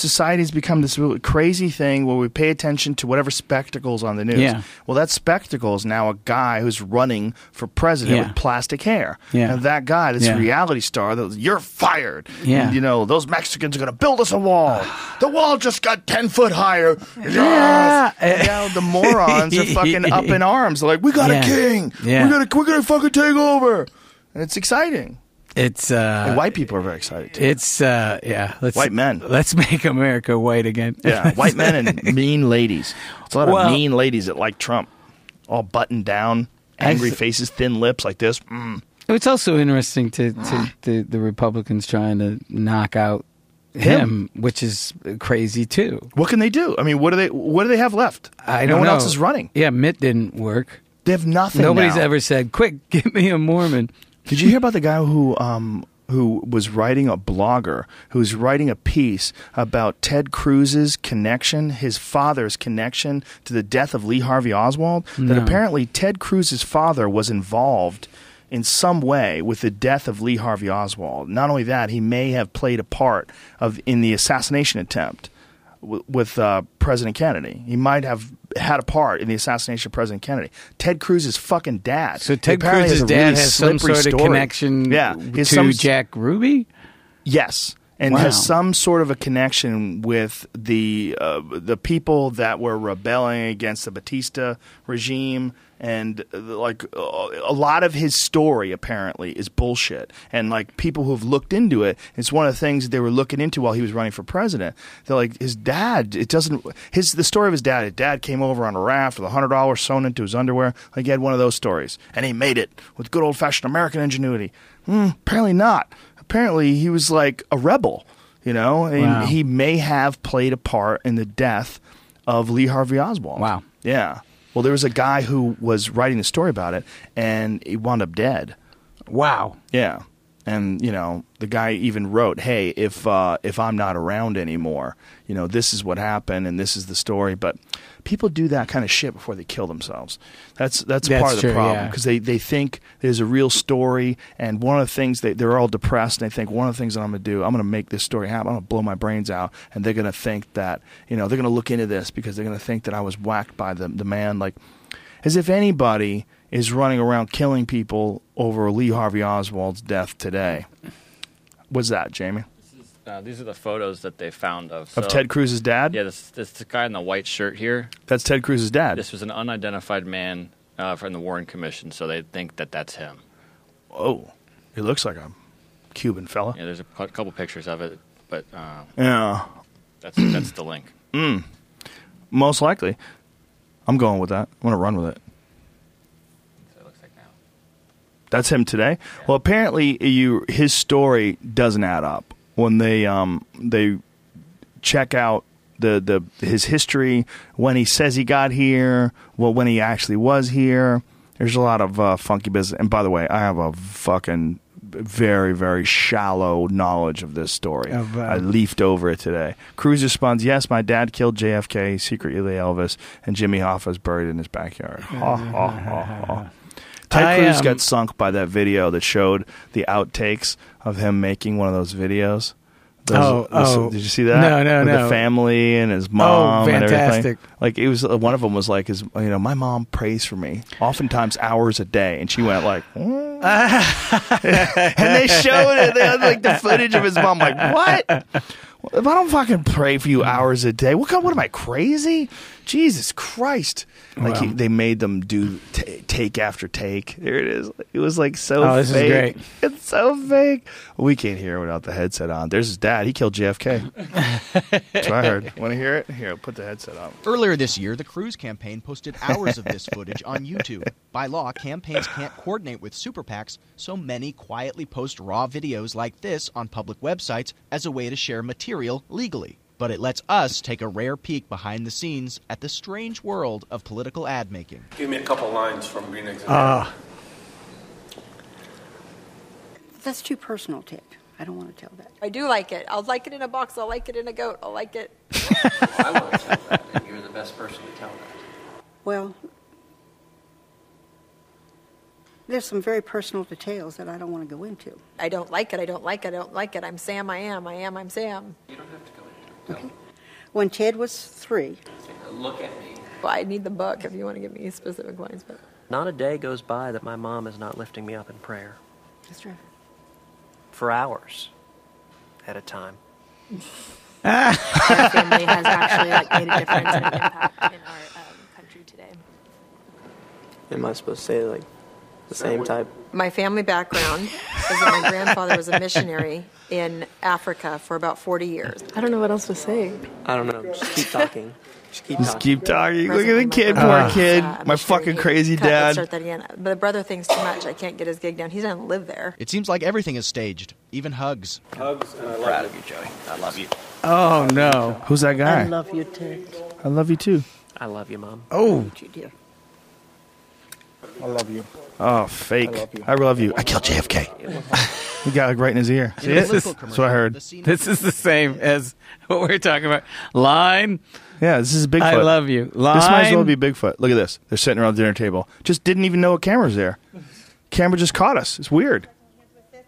society's become this really crazy thing where we pay attention to whatever spectacles on the news. Yeah. Well, that spectacle is now a guy who's running for president Yeah. with plastic hair. Yeah. And that guy, this Yeah. reality star, that was, you're fired. Yeah. And, you know, those Mexicans are going to build us a wall. the wall just got 10 foot higher. Yeah. And now the morons are fucking up in arms. They're like, we got a king. Yeah. We're going to we're gonna fucking take over. And it's exciting. It's uh, And white people are very excited too. It's uh, yeah. Let's White men. Let's make America white again. Yeah, white men and mean ladies. It's a lot Well- of mean ladies that like Trump, all buttoned down, angry faces, thin lips like this. Mm. It's also interesting to, to the, the Republicans trying to knock out him, which is crazy too. What can they do? I mean, what do they what do they have left? I no one know. else is running. Yeah, Mitt didn't work. They have nothing. Nobody's now. ever said, "Quick, give me a Mormon." Did you hear about the guy who um who was writing a blogger who's writing a piece about Ted Cruz's connection, his father's connection to the death of Lee Harvey Oswald? That apparently Ted Cruz's father was involved in some way with the death of Lee Harvey Oswald. Not only that, he may have played a part of in the assassination attempt w- with uh, President Kennedy. He might have had a part in the assassination of President Kennedy. Ted Cruz's fucking dad. So Ted Cruz's dad really has some sort of connection Yeah, to some- Jack Ruby. Yes, and Wow. has some sort of a connection with the uh, the people that were rebelling against the Batista regime, and uh, like uh, a lot of his story apparently is bullshit. And like people who have looked into it, it's one of the things that they were looking into while he was running for president. They're like his dad. It doesn't his the story of his dad. His dad came over on a raft with a hundred dollars sewn into his underwear. Like he had one of those stories, and he made it with good old fashioned American ingenuity. Hmm, apparently not apparently he was like a rebel, you know, and Wow. he may have played a part in the death of Lee Harvey Oswald. Wow. Yeah. Well, there was a guy who was writing the story about it, and he wound up dead. Wow. Yeah. And you know, the guy even wrote, "Hey, if uh, if I'm not around anymore, you know, this is what happened, and this is the story." But people do that kind of shit before they kill themselves. That's that's, That's part of the true, problem yeah. because they, they think there's a real story, and one of the things they they're all depressed, and they think one of the things that I'm going to do, I'm going to make this story happen. I'm going to blow my brains out, and they're going to think that you know they're going to look into this because they're going to think that I was whacked by the the man like as if anybody is running around killing people over Lee Harvey Oswald's death today. What's that, Jamie? Uh, these are the photos that they found of. Of Ted Cruz's dad? Yeah, this, this guy in the white shirt here. That's Ted Cruz's dad. This was an unidentified man uh, from the Warren Commission, so they think that that's him. oh, he looks like a Cuban fella. Yeah, there's a couple pictures of it, but uh, Yeah, that's that's the link. most likely. I'm going with that. I'm going to run with it. So it looks like now. That's him today. Well, apparently, you his story doesn't add up when they um they check out the the his history when he says he got here, well, when he actually was here. There's a lot of uh, funky business. And by the way, I have a fucking very very shallow knowledge of this story. Of, uh, I leafed over it today. Cruz responds, "Yes, my dad killed JFK, secretly Elvis, and Jimmy Hoffa is buried in his backyard." Ha ha ha ha. Ted I, Cruz um, got sunk by that video that showed the outtakes of him making one of those videos. Those- Oh, those- oh. did you see that? No, no, With no. The family and his mom. and everything. fantastic. Like it was uh, one of them was like, "Is you know, my mom prays for me, oftentimes hours a day," and she went like, "Mm." and they showed it. They had like the footage of his mom. Like what? If I don't fucking pray for you hours a day, what kind? What am I crazy? Jesus Christ! Like he, they made them do t- take after take. There it is. It was like so. Oh, this is fake. great. It's so fake. We can't hear it without the headset on. There's his dad. He killed JFK. That's what I heard. Want to hear it? Here, put the headset on. Earlier this year, the Cruz campaign posted hours of this footage on YouTube. By law, campaigns can't coordinate with super PACs, so many quietly post raw videos like this on public websites as a way to share material legally. But it lets us take a rare peek behind the scenes at the strange world of political ad making. Give me a couple lines from Green Eggs and Ah. That's too personal, Ted. I don't want to tell that. I do like it. I'll like it in a box. I'll like it in a goat. I'll like it. I want to tell that, and you're the best person to tell that. Well, there's some very personal details that I don't want to go into. I don't like it. I don't like it. I don't like it. I'm Sam. I am. I am. I'm Sam. You don't have to go into. When Ted was three, look at me. Well, I need the book if you want to give me specific lines. But Not a day goes by that my mom is not lifting me up in prayer that's true. for hours at a time. Our family has actually like made a difference and an impact in our um, country today. Am I supposed to say like the same type? my family background is that my grandfather was a missionary in Africa for about 40 years. I don't know what else to say. I don't know. Just keep talking. Just keep Just talking. keep talking. Look at the kid, poor brother kid. uh, My missionary. fucking He crazy cut- let's dad. Start that again. But the brother thinks too much. I can't get his gig down. He doesn't live there. It seems like everything is staged, even hugs. Hugs and I love Proud of you, Joey. I love you. Oh no. Who's that guy? I love you too. I love you too. I love you, mom. Oh, You dear. I love you. oh, fake. I love you. I love you. I killed JFK. he got like right in his ear. In See a it? political That's what I heard. This is the same as what we are talking about. Line. Yeah, this is Bigfoot. I love you. Line. This might as well be Bigfoot. Look at this. They're sitting around the dinner table. Just didn't even know a camera's there. Camera just caught us. It's weird.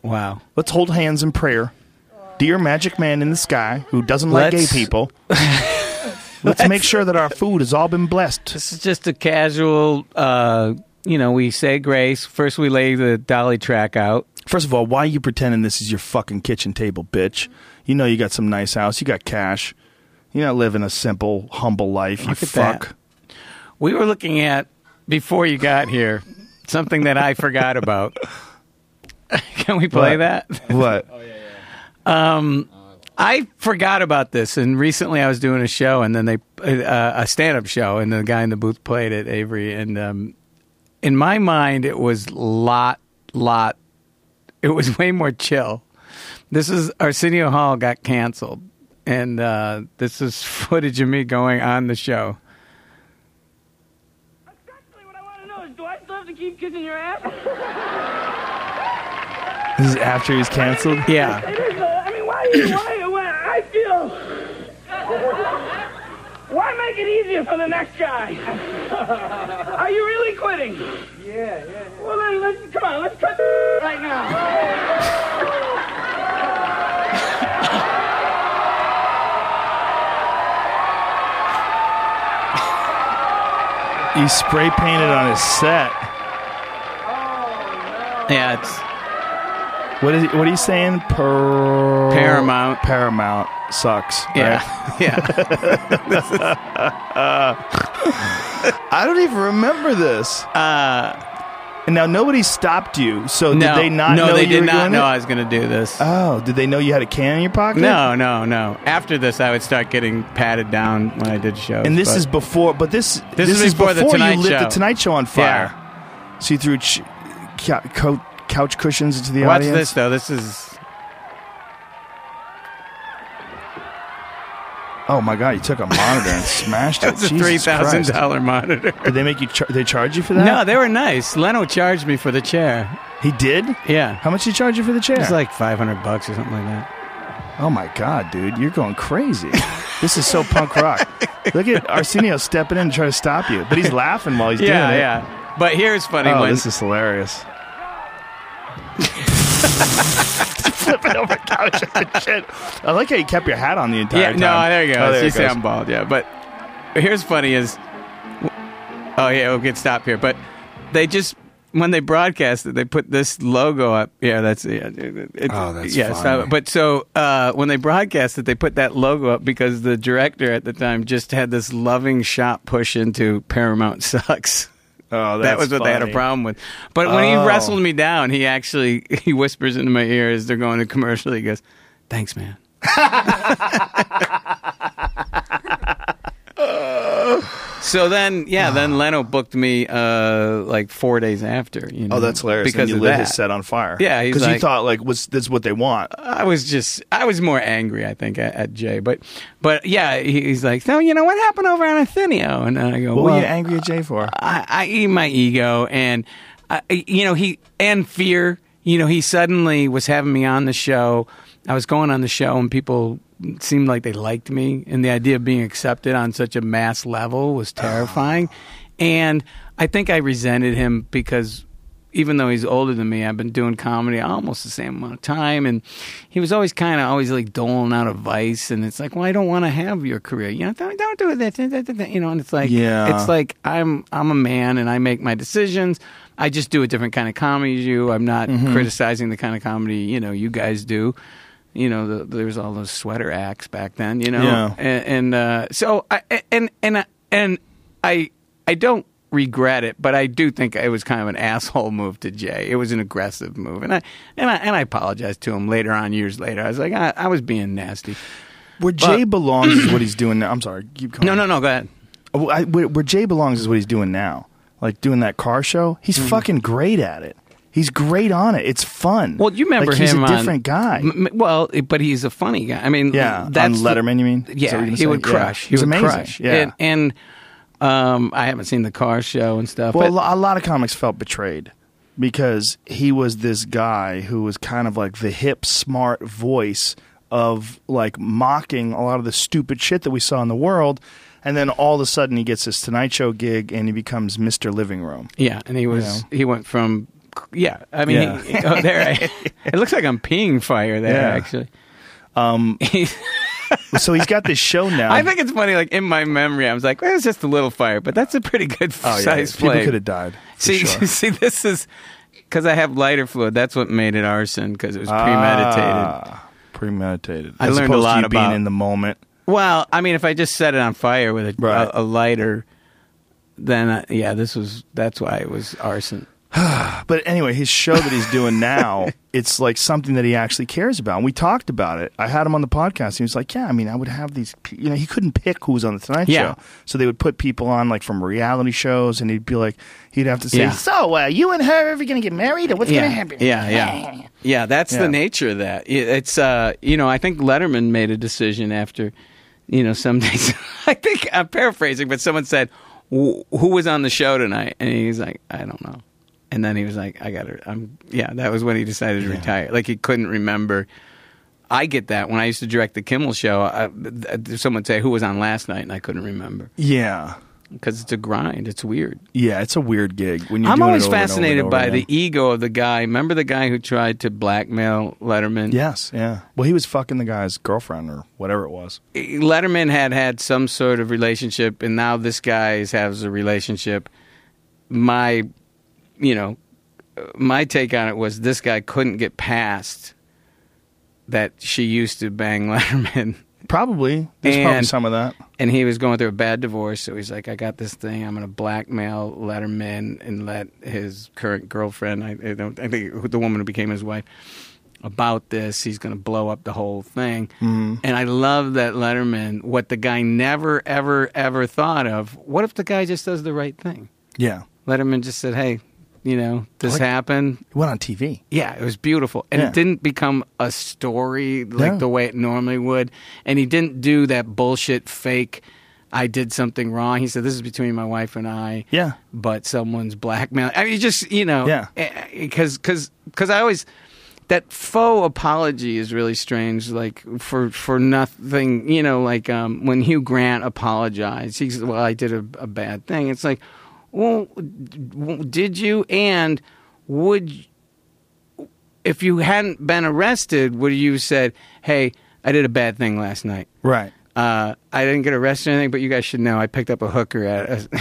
Wow. Let's hold hands in prayer. Dear magic man in the sky who doesn't like Let's- gay people, let's make sure that our food has all been blessed. This is just a casual. Uh, you know, we say grace. First, we lay the dolly track out. First of all, why are you pretending this is your fucking kitchen table, bitch? You know you got some nice house. You got cash. You're not living a simple, humble life. You Look at fuck. We were looking at before you got here something that I forgot about. Can we play What? that? What? Oh, yeah, yeah. Um, I forgot about this, and recently I was doing a show, and then they uh, a stand-up show, and the guy in the booth played it, Avery, and um, in my mind it was lot, lot. It was way more chill. This is Arsenio Hall got canceled, and uh, this is footage of me going on the show. Do I still have to keep kissing your ass? This is after he's canceled? Yeah. I mean, why, why, why, I feel... Why make it easier for the next guy? Are you really quitting? Yeah, yeah. Well, then, let's, come on, let's cut right now. He spray painted on his set. Oh, yeah, it's What is he, what are you saying? Per- Paramount. Paramount sucks. Yeah, right? yeah. I don't even remember this. Uh, and now nobody stopped you. So no, did they not no, know they you did were not know it? I was going to do this. Oh, did they know you had a can in your pocket? No, no, no. After this, I would start getting patted down when I did shows. And this but- is before, but this This is before the Tonight you lit Show. the Tonight Show on fire. So you threw ch- cou- co- couch cushions into the Watch audience. this though. This is Oh my god! You took a monitor and smashed it. That's a three thousand dollar monitor. Did they make you? Char- they charge you for that? No, they were nice. Leno charged me for the chair. He did. Yeah. How much did he charge you for the chair? It was like five hundred bucks or something like that. Oh my god, dude, you're going crazy. this is so punk rock. Look at Arsenio stepping in to try to stop you, but he's laughing while he's yeah, doing it. yeah. But here's funny Oh, when this is hilarious. Flipping over couches and shit. I like how you kept your hat on the entire yeah, time. no, there you go. Oh, there you say. I'm bald, yeah. But here's funny is, oh yeah, we'll get stopped here. But they just when they broadcast it, they put this logo up. Yeah, that's yeah. it- it- Oh, that's yeah. funny. So, but so uh, when they broadcast it, they put that logo up because the director at the time just had this loving shot push into Paramount sucks. Oh, that was what they had a problem with. But when he Oh. wrestled me down, he actually he whispers into my ear as they're going to commercial. He goes, "Thanks, man." so then, yeah, then Leno booked me uh, like four days after. You know, Oh, that's hilarious. Because and you of lit that. his set on fire. Yeah, because you thought like, "What's this? is What they want?" I was just, I was more angry, I think, at, at Jay. But, but yeah, he, he's like, no, you know what happened over on Arsenio? And I go, What well, were you angry at Jay for? I, I eat my ego and I, you know he and fear you know he suddenly was having me on the show i was going on the show and people seemed like they liked me and the idea of being accepted on such a mass level was terrifying and i think i resented him because even though he's older than me, I've been doing comedy almost the same amount of time, and he was always kind of always like doling out advice, and it's like, well, I don't want to have your career, you know, don't, don't do that, you know, and it's like, Yeah. it's like I'm I'm a man and I make my decisions. I just do a different kind of comedy as you. I'm not Mhm. criticizing the kind of comedy you know you guys do. You know, the, there's all those sweater acts back then. You know, Yeah. and, and uh, so I and and and I I don't regret it, but I do think it was kind of an asshole move to Jay. It was an aggressive move, and I and I and I apologized to him later on, years later. I was like, I, I was being nasty. Where Jay belongs is what he's doing now. I'm sorry. Keep going. No, no, no. Go ahead. I- where, where Jay belongs is what he's doing now. Like doing that car show. He's Mm-hmm. fucking great at it. He's great on it. It's fun. Well, you remember like, he's him a on- different guy. M- well, but he's a funny guy. I mean, Yeah, that's on the- Letterman, you mean? Is that what Yeah, he would Yeah. crush. He He's would amazing. crush. Yeah. and, and um, I haven't seen the car show and stuff. Well, a but, a lot of comics felt betrayed because he was this guy who was kind of like the hip, smart voice of like mocking a lot of the stupid shit that we saw in the world. And then all of a sudden he gets this Tonight Show gig and he becomes Mr. Living Room. yeah, and he was You he went from yeah. I mean, Yeah. he, oh, there. I, it looks like I'm peeing fire there. Yeah. Actually, Um, so he's got this show now. I think it's funny. Like in my memory, I was like, well, "It's just a little fire," but that's a pretty good oh, yeah, size people flame. could have died. See, sure. see, this is because I have lighter fluid. That's what made it arson because it was premeditated. Ah, premeditated. I As learned a lot you being in the moment. Well, I mean, if I just set it on fire with a, Right. a, a lighter, then uh, yeah, this was that's why it was arson. But anyway, his show that he's doing now, it's like something that he actually cares about. And we talked about it. I had him on the podcast. He was like, "Yeah, I mean, I would have these. pe- You know, he couldn't pick who was on the Tonight Yeah. Show, so they would put people on like from reality shows, and he'd be like, he'd have to say, Yeah. "So, uh, you and her ever gonna get married, or what's yeah, gonna happen?" yeah, yeah, yeah. That's the nature of that. It's uh, you know, I think Letterman made a decision after, you know, some days. I think I'm paraphrasing, but someone said, "Who was on the show tonight?" And he's like, "I don't know." And then he was like, "I got to." I'm yeah. That was when he decided to retire. Like he couldn't remember. I get that when I used to direct the Kimmel show. I, someone would say who was on last night, and I couldn't remember yeah, because it's a grind. It's weird. yeah. It's a weird gig when you're I'm always over and over and fascinated over by again. the ego of the guy. Remember the guy who tried to blackmail Letterman? Yes, yeah. Well, he was fucking the guy's girlfriend or whatever it was. Eh, Letterman had had some sort of relationship, and now this guy has a relationship. My, you know, my take on it was this guy couldn't get past that she used to bang Letterman. Probably. There's probably And- some of that. And he was going through a bad divorce, so he's like, "I got this thing. I'm going to blackmail Letterman and let his current girlfriend, I, I don't, I think the woman who became his wife, about this. He's going to blow up the whole thing." Mhm. And I love that Letterman. What the guy never, ever, ever thought of. What if the guy just does the right thing? Yeah. Letterman just said, "Hey, you know, this Like- happened." It went on TV. Yeah, it was beautiful. And Yeah. it didn't become a story like No. the way it normally would. And he didn't do that bullshit fake I did something wrong. He said this is between my wife and I. Yeah. But someone's blackmailing. I mean just, you know, Yeah. cuz cuz cuz I always that faux apology is really strange like for for nothing, you know, like um when Hugh Grant apologized. He said, "Well, I did a, a bad thing." It's like, "Well, did you and would if you hadn't been arrested, would you have said, "Hey, I did a bad thing last night. Right. Uh, I didn't get arrested or anything, but you guys should know I picked up a hooker at." A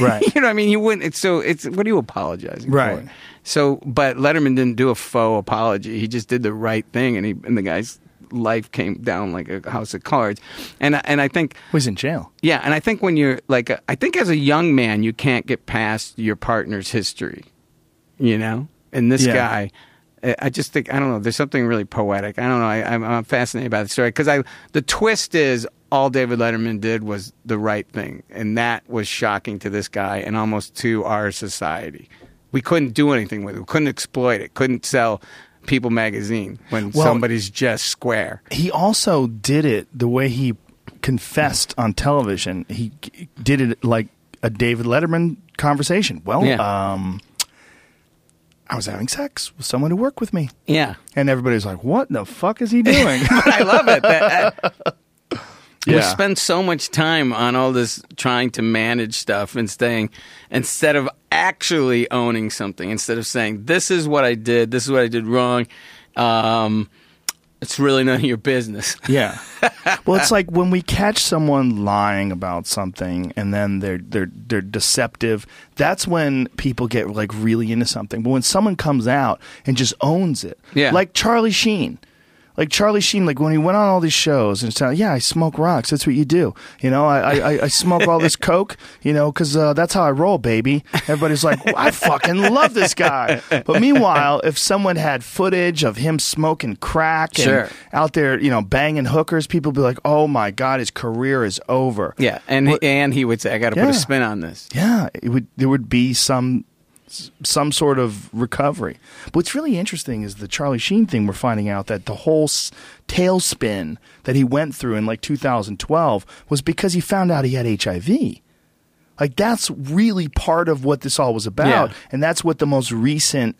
Right. you know, what I mean, you wouldn't. It's so. It's what are you apologizing Right. for? So, but Letterman didn't do a faux apology. He just did the right thing, and he and the guy's life came down like a house of cards. And I- and I think he's in jail. yeah, and I think when you're like, I think as a young man, you can't get past your partner's history, you know. And this Yeah. guy, I- I just think I don't know. There's something really poetic. I don't know. I, I'm, I'm fascinated by the story because I the twist is all David Letterman did was the right thing, and that was shocking to this guy and almost to our society. We couldn't do anything with it. We couldn't exploit it. Couldn't sell People magazine when Well- somebody's just square. He also did it the way he confessed on television. He did it like a David Letterman conversation. Well, Yeah. um, I was having sex with someone who worked with me. Yeah. And everybody's like, what the fuck is he doing? I love it. That, that- We Yeah. spend so much time on all this trying to manage stuff and staying instead of actually owning something, instead of saying, This is what I did, this is what I did wrong. Um, it's really none of your business. Yeah. Well, it's like when we catch someone lying about something and then they're they're they're deceptive. That's when people get like really into something. But when someone comes out and just owns it, Yeah. like Charlie Sheen. Like Charlie Sheen, like when he went on all these shows and said, "Yeah, I smoke rocks. That's what you do. You know, I I, I smoke all this coke. You know, because uh, that's how I roll, baby." Everybody's like, well, "I fucking love this guy." But meanwhile, if someone had footage of him smoking crack and out there, you know, banging hookers, people would be like, "Oh my god, his career is over." Yeah, and and he would say, "I got to put a spin on this." Yeah, it would there would be some some sort of recovery. But what's really interesting is the Charlie Sheen thing. We're finding out that the whole s- tailspin that he went through in like 2012 was because he found out he had HIV. Like that's really part of what this all was about, Yeah. and that's what the most recent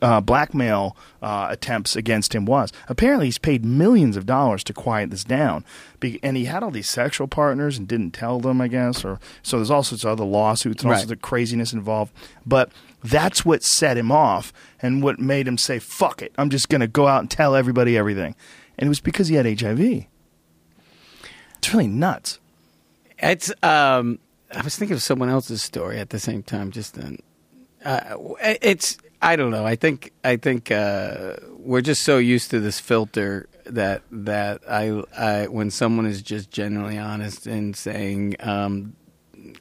uh, blackmail uh, attempts against him was. Apparently, he's paid millions of dollars to quiet this down, Be- and he had all these sexual partners and didn't tell them, I guess. Or so there's all sorts of other lawsuits and all Right. sorts of craziness involved. But that's what set him off, and what made him say, "Fuck it, I'm just going to go out and tell everybody everything," and it was because he had HIV. It's really nuts. It's. Um, I was thinking of someone else's story at the same time. Just then, uh, it's. I don't know. I think. I think uh, we're just so used to this filter that that I, I when someone is just genuinely honest and saying, um,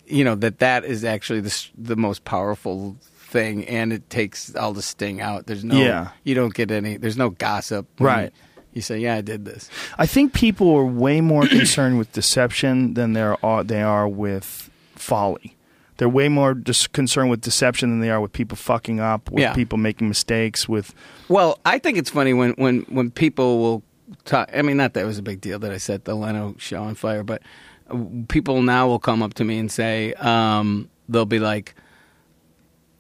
you know, that that is actually the the most powerful thing, and it takes all the sting out. There's no. Yeah. You don't get any. There's no gossip. Right. You say, yeah, I did this. I think people are way more concerned with deception than there are they are with folly. They're way more dis- concerned with deception than they are with people fucking up, with Yeah. people making mistakes, with Well, I think it's funny when when when people will talk. I mean, not that it was a big deal that I set the Leno show on fire, but uh, people now will come up to me and say um, they'll be like,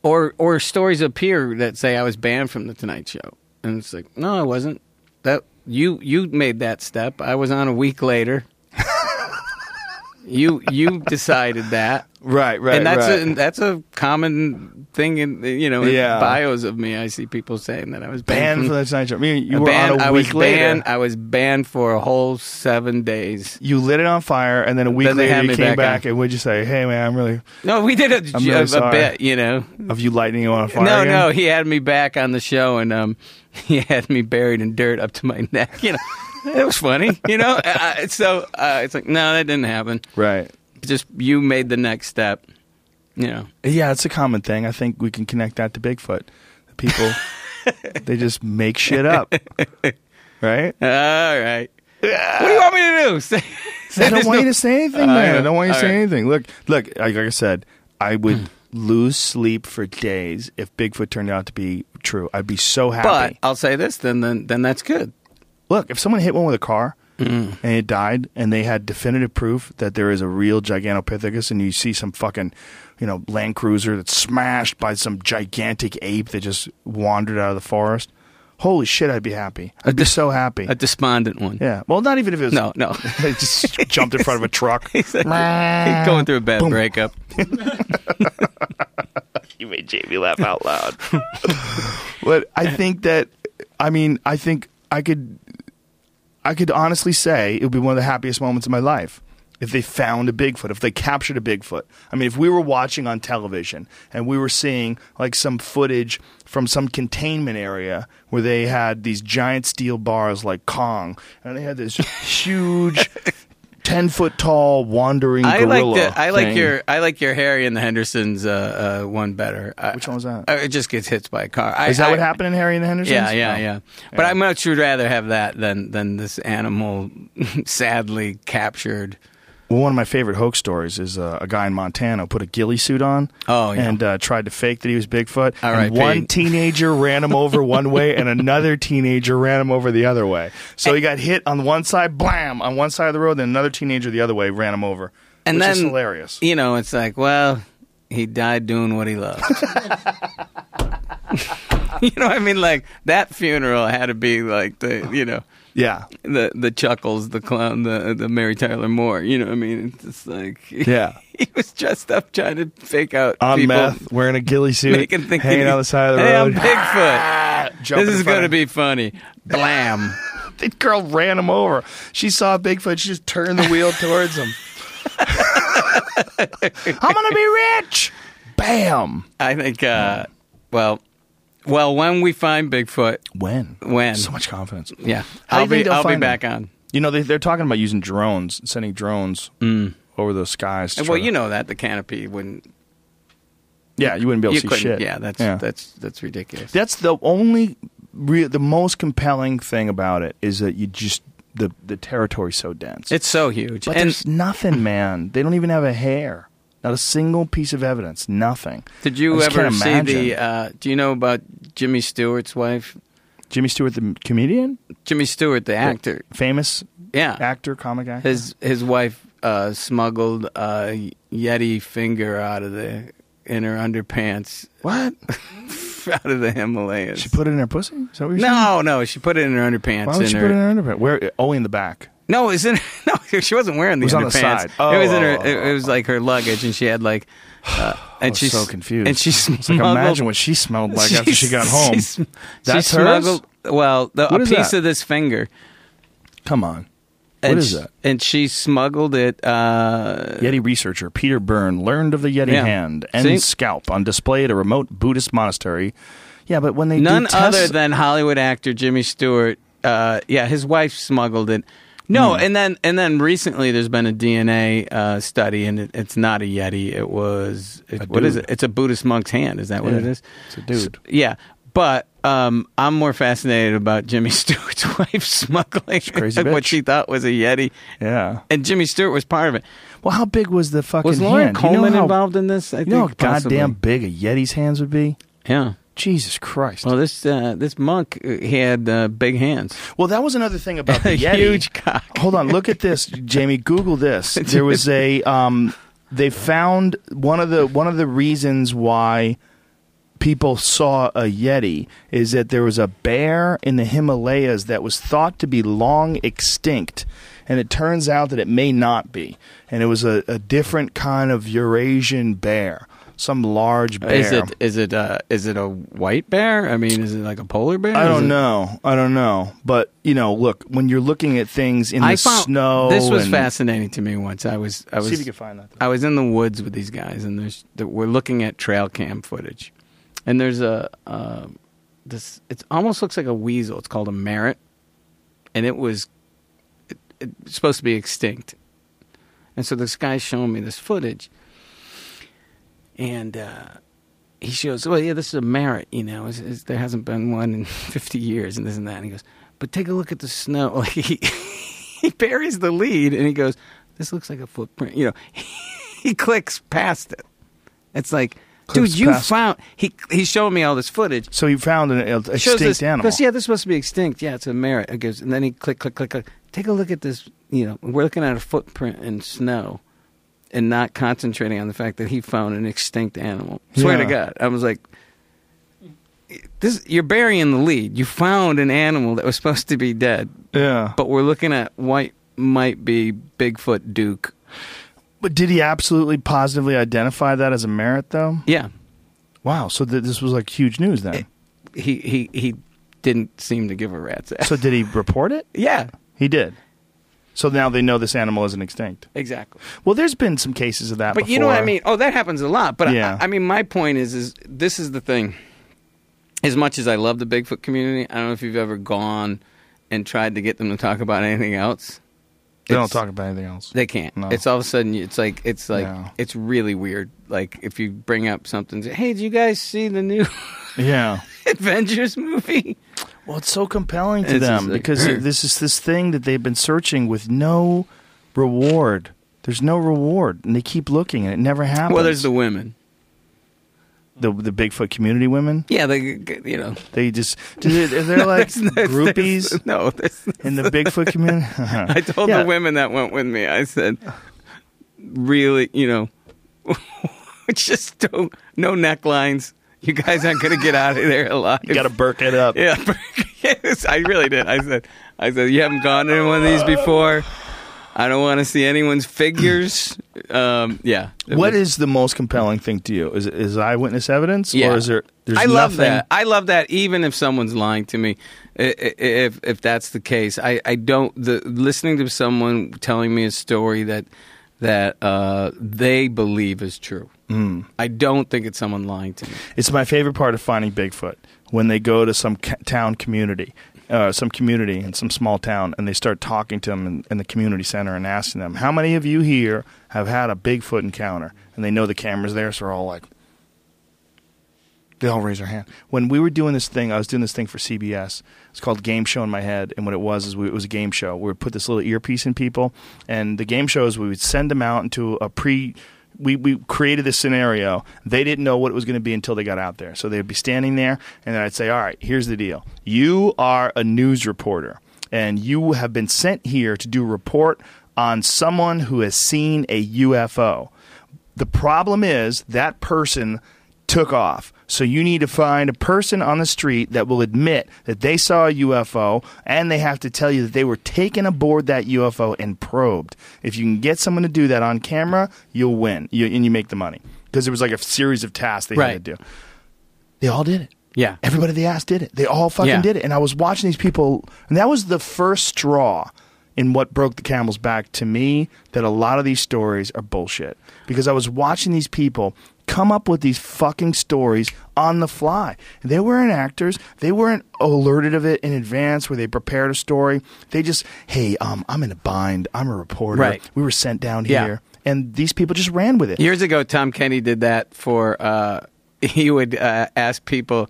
or or stories appear that say I was banned from the Tonight Show, and it's like, no, I wasn't. That you you made that step. I was on a week later. you you decided that. Right, right, and that's right. a that's a common thing in you know in Yeah. bios of me. I see people saying that I was banned banned from the Tonight Show. I mean, you were ban- on a I week I was later. banned. I was banned for a whole seven days. You lit it on fire, and then a week Then later you came back back, and would you say, "Hey, man, I'm really, No, we did a, really a, a bit, you know. of you lighting it on fire?" No, again? no, he had me back on the show, and um, he had me buried in dirt up to my neck. You know, it was funny. You know, so uh, it's like, no, that didn't happen. Right. Just you made the next step. You know. Yeah, it's a common thing. I think we can connect that to Bigfoot. People, they just make shit up, right? All right. What do you want me to do? Say, say I don't want no- you to say anything, Uh, man. I don't want you to say right. anything. Look, look. Like, like I said, I would lose sleep for days if Bigfoot turned out to be true. I'd be so happy. But I'll say this, then, then, then that's good. Look, if someone hit one with a car Mm. and it died, and they had definitive proof that there is a real Gigantopithecus, and you see some fucking, you know, Land Cruiser that's smashed by some gigantic ape that just wandered out of the forest. Holy shit, I'd be happy. I'd be so happy. A despondent one. yeah. Well, not even if it was. No, no. it just jumped in front of a truck. He's like- going through a bad Boom. breakup. You made Jamie laugh out loud. but I think that I mean I think I could I could honestly say it would be one of the happiest moments of my life if they found a Bigfoot, if they captured a Bigfoot. I mean, if we were watching on television and we were seeing like some footage from some containment area where they had these giant steel bars like Kong and they had this huge 10 foot tall wandering I like gorilla. the, I like thing. your I like your Harry and the Hendersons uh, uh, one better. I, Which one was that? I, it just gets hit by a car. I, Is that what happened in Harry and the Hendersons? Yeah, yeah, Oh. yeah. But I much would rather have that than than this animal sadly captured. Well, one of my favorite hoax stories is uh, a guy in Montana put a ghillie suit on Oh, yeah. and uh, tried to fake that he was Bigfoot. and one teenager ran him over one way and another teenager ran him over the other way. So he got hit on one side, blam, on one side of the road, then another teenager the other way ran him over. And which then is hilarious. You know, it's like, well, he died doing what he loved. you know, what I mean, like that funeral had to be like the, you know, Yeah. the the chuckles, the clown, the the Mary Tyler Moore. You know, what I mean, it's just like, Yeah. he was dressed up trying to fake out On people, meth, wearing a ghillie suit, making think hanging on the side of the hey, road. I'm Bigfoot. Jumping this in is front going to of- be funny. Blam. The girl ran him over. She saw Bigfoot. She just turned the wheel towards him. I'm going to be rich. Bam. I think, uh, well, Well, when we find Bigfoot, When? when So much confidence. yeah, How I'll you think be they'll I'll be find back on. You know, they, they're talking about using drones, sending drones mm. over the skies. to try well, to- you know that the canopy wouldn't. yeah, you wouldn't be able you to see couldn't- shit. Yeah, that's that's that's ridiculous. That's the only, re- the most compelling thing about it is that you just the the territory's so dense. It's so huge, but and there's nothing, man. They don't even have a hair. Not a single piece of evidence. Nothing. did you ever see imagine. the? Uh, do you know about Jimmy Stewart's wife? Jimmy Stewart, the comedian, Jimmy Stewart, the actor. famous Yeah, actor, comic actor. his his wife uh, smuggled a Yeti finger out of the in her underpants what? out of the Himalayas. She put it in her pussy? Is that what you're saying? no, no, she put it in her underpants. Why would in she her, put it in her underpants? Where? Oh, in the back. No, it was in. No, she wasn't wearing these It was on the underpants. side. Oh, it was in her. oh, It, it was like her luggage, and she had like. Uh, and was she's so confused. And she smuggled. like imagine what she smelled like after she got home. She, sm- That's she hers? Well, the, a piece that? of this finger. Come on. And What is sh- that? And she smuggled it. Uh, Yeti researcher Peter Byrne learned of the Yeti Yeah. hand and See? scalp on display at a remote Buddhist monastery. Yeah, but when they none tests, other than Hollywood actor Jimmy Stewart. Uh, yeah, his wife smuggled it. No, Hmm. and then and then recently there's been a DNA uh, study, and it, it's not a Yeti. It was it, what is it? It's a Buddhist monk's hand. Is that what Yeah, it is? it's a dude. S- yeah, but um, I'm more fascinated about Jimmy Stewart's wife smuggling crazy what she thought was a Yeti, yeah. and Jimmy Stewart was part of it. Well, how big was the fucking Was Loren hand? You know Coleman how- involved in this? I You know how possibly. goddamn big a Yeti's hands would be? Yeah. Jesus Christ. Well, this uh, this monk uh, he had uh, big hands. Well, that was another thing about the Yeti. huge cock. Hold on, look at this, Jamie. Google this. There was a. Um, they found one of the one of the reasons why people saw a Yeti is that there was a bear in the Himalayas that was thought to be long extinct, and it turns out that it may not be, and it was a, a different kind of Eurasian bear, some large bear. Is it is it uh, is it a white bear? I mean, is it like a polar bear? I don't it- know. I don't know. But you know, look, when you're looking at things in the I found snow, this was and- fascinating to me once. I was I was See if you can find that. I was in the woods with these guys, and there's we're looking at trail cam footage, and there's a uh, this. It almost looks like a weasel. It's called a merritt, and it was it, it's supposed to be extinct. And so this guy's showing me this footage, and uh, he shows, well, yeah, this is a merit, you know. It's, it's, there hasn't been one in 50 years, and this and that. And he goes, but take a look at the snow. Like he, he buries the lead, and he goes, this looks like a footprint. You know, he clicks past it. It's like, Clicks dude, you past- found. He he's showing me all this footage. So he found an uh, extinct this, animal. Goes, yeah, this must be extinct. Yeah, it's a merit. It goes, and then he click, click, click, click. Take a look at this. You know, we're looking at a footprint in snow, and not concentrating on the fact that he found an extinct animal. Swear to God, I was like, "This, you're burying the lead. You found an animal that was supposed to be dead, yeah. but we're looking at what might be Bigfoot Duke. But did he absolutely positively identify that as a merit, though? Yeah, Wow. So th- this was like huge news then. he he he didn't seem to give a rat's ass. so did he report it? yeah, He did. So now they know this animal isn't extinct. exactly. Well, there's been some cases of that. But you know what I mean? Oh, that happens a lot. But Yeah. I, I mean, my point is, is this is the thing. As much as I love the Bigfoot community, I don't know if you've ever gone and tried to get them to talk about anything else. They don't talk about anything else. They can't. No. It's all of a sudden. It's like it's like it's really weird. Like if you bring up something, say, hey, did you guys see the new Yeah. Avengers movie? Well, it's so compelling to It's them like- because this is this thing that they've been searching with no reward. There's no reward, and they keep looking, and it never happens. Well, there's the women. the the Bigfoot community women. Yeah, they you know They just do they, they're like There's- there's- groupies no, there's, in the Bigfoot community. I told Yeah. the women that went with me, I said, really, you know, just don't, no necklines. You guys aren't going to get out of there alive. You got to burk it up. Yeah, yes, I really did. I said, I said, you haven't gone in one of these before. I don't want to see anyone's figures. Um, yeah. It What was- is the most compelling thing to you? Is it is eyewitness evidence, Yeah. or is there? There's I love nothing- that. I love that. Even if someone's lying to me, I- I- if if that's the case, I, I don't. The listening to someone telling me a story that that uh, they believe is true. Mm. I don't think it's someone lying to me. It's my favorite part of finding Bigfoot. when they go to some ca- town community, uh, some community in some small town, and they start talking to them in, in the community center and asking them, "How many of you here have had a Bigfoot encounter?" And they know the camera's there, so they're all like, they all raise their hand. When we were doing this thing, I was doing this thing for CBS. It's called Game Show in my head, and what it was is we, it was a game show. We would put this little earpiece in people, and the game shows we would send them out into a pre. We we created this scenario. They didn't know what it was going to be until they got out there. So they'd be standing there, and then I'd say, "All right, here's the deal. You are a news reporter, and you have been sent here to do a report on someone who has seen a UFO." The problem is that person took off. So you need to find a person on the street that will admit that they saw a UFO and they have to tell you that they were taken aboard that UFO and probed. If you can get someone to do that on camera, you'll win you, and you make the money. Because it was like a series of tasks they Right. had to do. They all did it. Yeah. Everybody they asked did it. They all fucking Yeah. did it. And I was watching these people, and that was the first straw in what broke the camel's back to me that a lot of these stories are bullshit. Because I was watching these people come up with these fucking stories on the fly. They weren't actors. They weren't alerted of it in advance where they prepared a story. They just, hey, um, I'm in a bind. I'm a reporter. Right. We were sent down Yeah. here. And these people just ran with it. Years ago, Tom Kenny did that for. Uh, he would uh, ask people.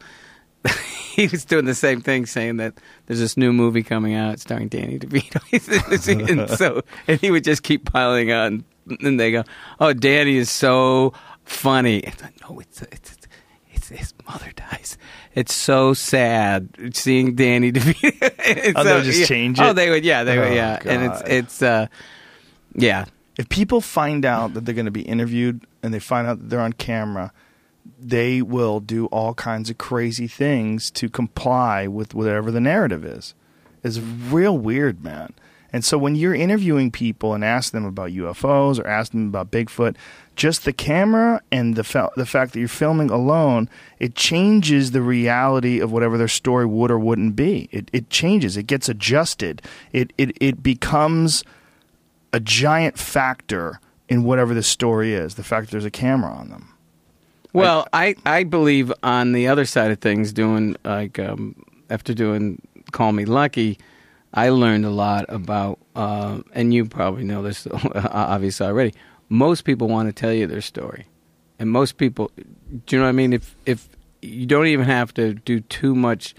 he was doing the same thing, saying that there's this new movie coming out starring Danny DeVito, and so and he would just keep piling on, and they go, "Oh, Danny is so funny." It's like, no, it's it's it's his mother dies. It's so sad seeing Danny DeVito. Oh, so, they'll just yeah. change Oh, they would, yeah, they would, Oh, yeah, and it's it's uh, yeah. if people find out that they're going to be interviewed and they find out that they're on camera, they will do all kinds of crazy things to comply with whatever the narrative is. It's real weird, man. And so when you're interviewing people and ask them about UFOs or ask them about Bigfoot, just the camera and the the fact that you're filming alone, it changes the reality of whatever their story would or wouldn't be. It it changes. It gets adjusted. It it it becomes a giant factor in whatever the story is. The fact that there's a camera on them. Well, I, I believe on the other side of things, doing like um, after doing Call Me Lucky, I learned a lot about, uh, and you probably know this obviously already. Most people want to tell you their story, and most people, do you know what I mean? If if you don't even have to do too much,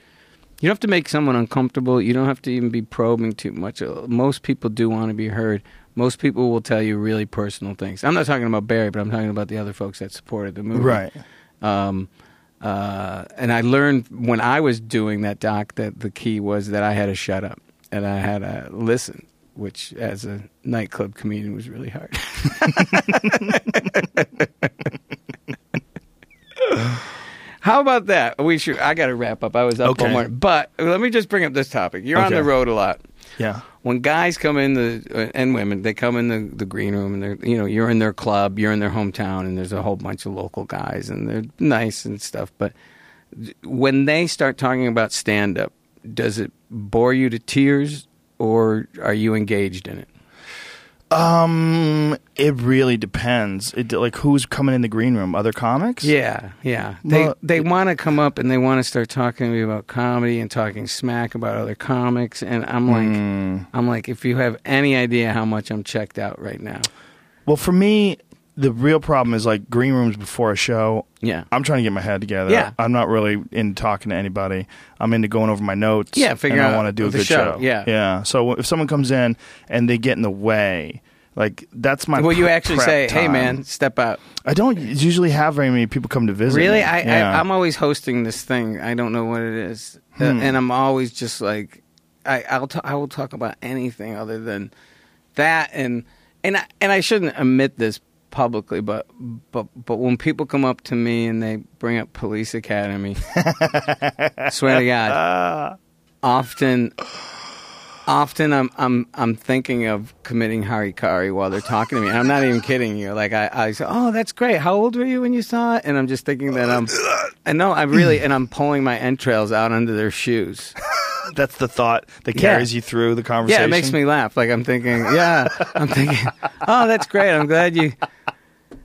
you don't have to make someone uncomfortable. You don't have to even be probing too much. Uh, Most people do want to be heard. Most people will tell you really personal things. I'm not talking about Barry, but I'm talking about the other folks that supported the movie. Right. Um, uh, and I learned when I was doing that doc that the key was that I had to shut up and I had to listen, which as a nightclub comedian was really hard. How about that? We should. I got to wrap up. I was up all Okay. morning, but let me just bring up this topic. You're on the road a lot Yeah. when guys come in the uh, and women they come in the, the green room and they're you know you're in their club you're in their hometown and there's a whole bunch of local guys and they're nice and stuff but when they start talking about stand up does it bore you to tears or are you engaged in it Um, it really depends. It like who's coming in the green room? Other comics? yeah yeah they Well, they want to come up and they want to start talking to me about comedy and talking smack about other comics and I'm like Hmm. I'm like if you have any idea how much I'm checked out right now Well, for me, the real problem is like green rooms before a show. Yeah. I'm trying to get my head together. Yeah. I'm not really into talking to anybody. I'm into going over my notes. Yeah, figure and out I want to do a good show. show. Yeah. Yeah. So if someone comes in and they get in the way, like that's my. Will you actually say, "Hey, man, step out"? I don't usually have very many people come to visit. Really, me. I, Yeah. I I'm always hosting this thing. I don't know what it is, Uh, Hmm. and I'm always just like, I I'll t- I will talk about anything other than that, and and I, and I shouldn't admit this publicly, but but but when people come up to me and they bring up Police Academy, swear to God, often. Often I'm I'm I'm thinking of committing harikari while they're talking to me. And I'm not even kidding you. Like I, I say, Oh, that's great. How old were you when you saw it? And I'm just thinking that I'm and no, I really and I'm pulling my entrails out under their shoes. That's the thought that Yeah. carries you through the conversation. Yeah, it makes me laugh. Like I'm thinking, yeah, I'm thinking, oh, that's great. I'm glad you.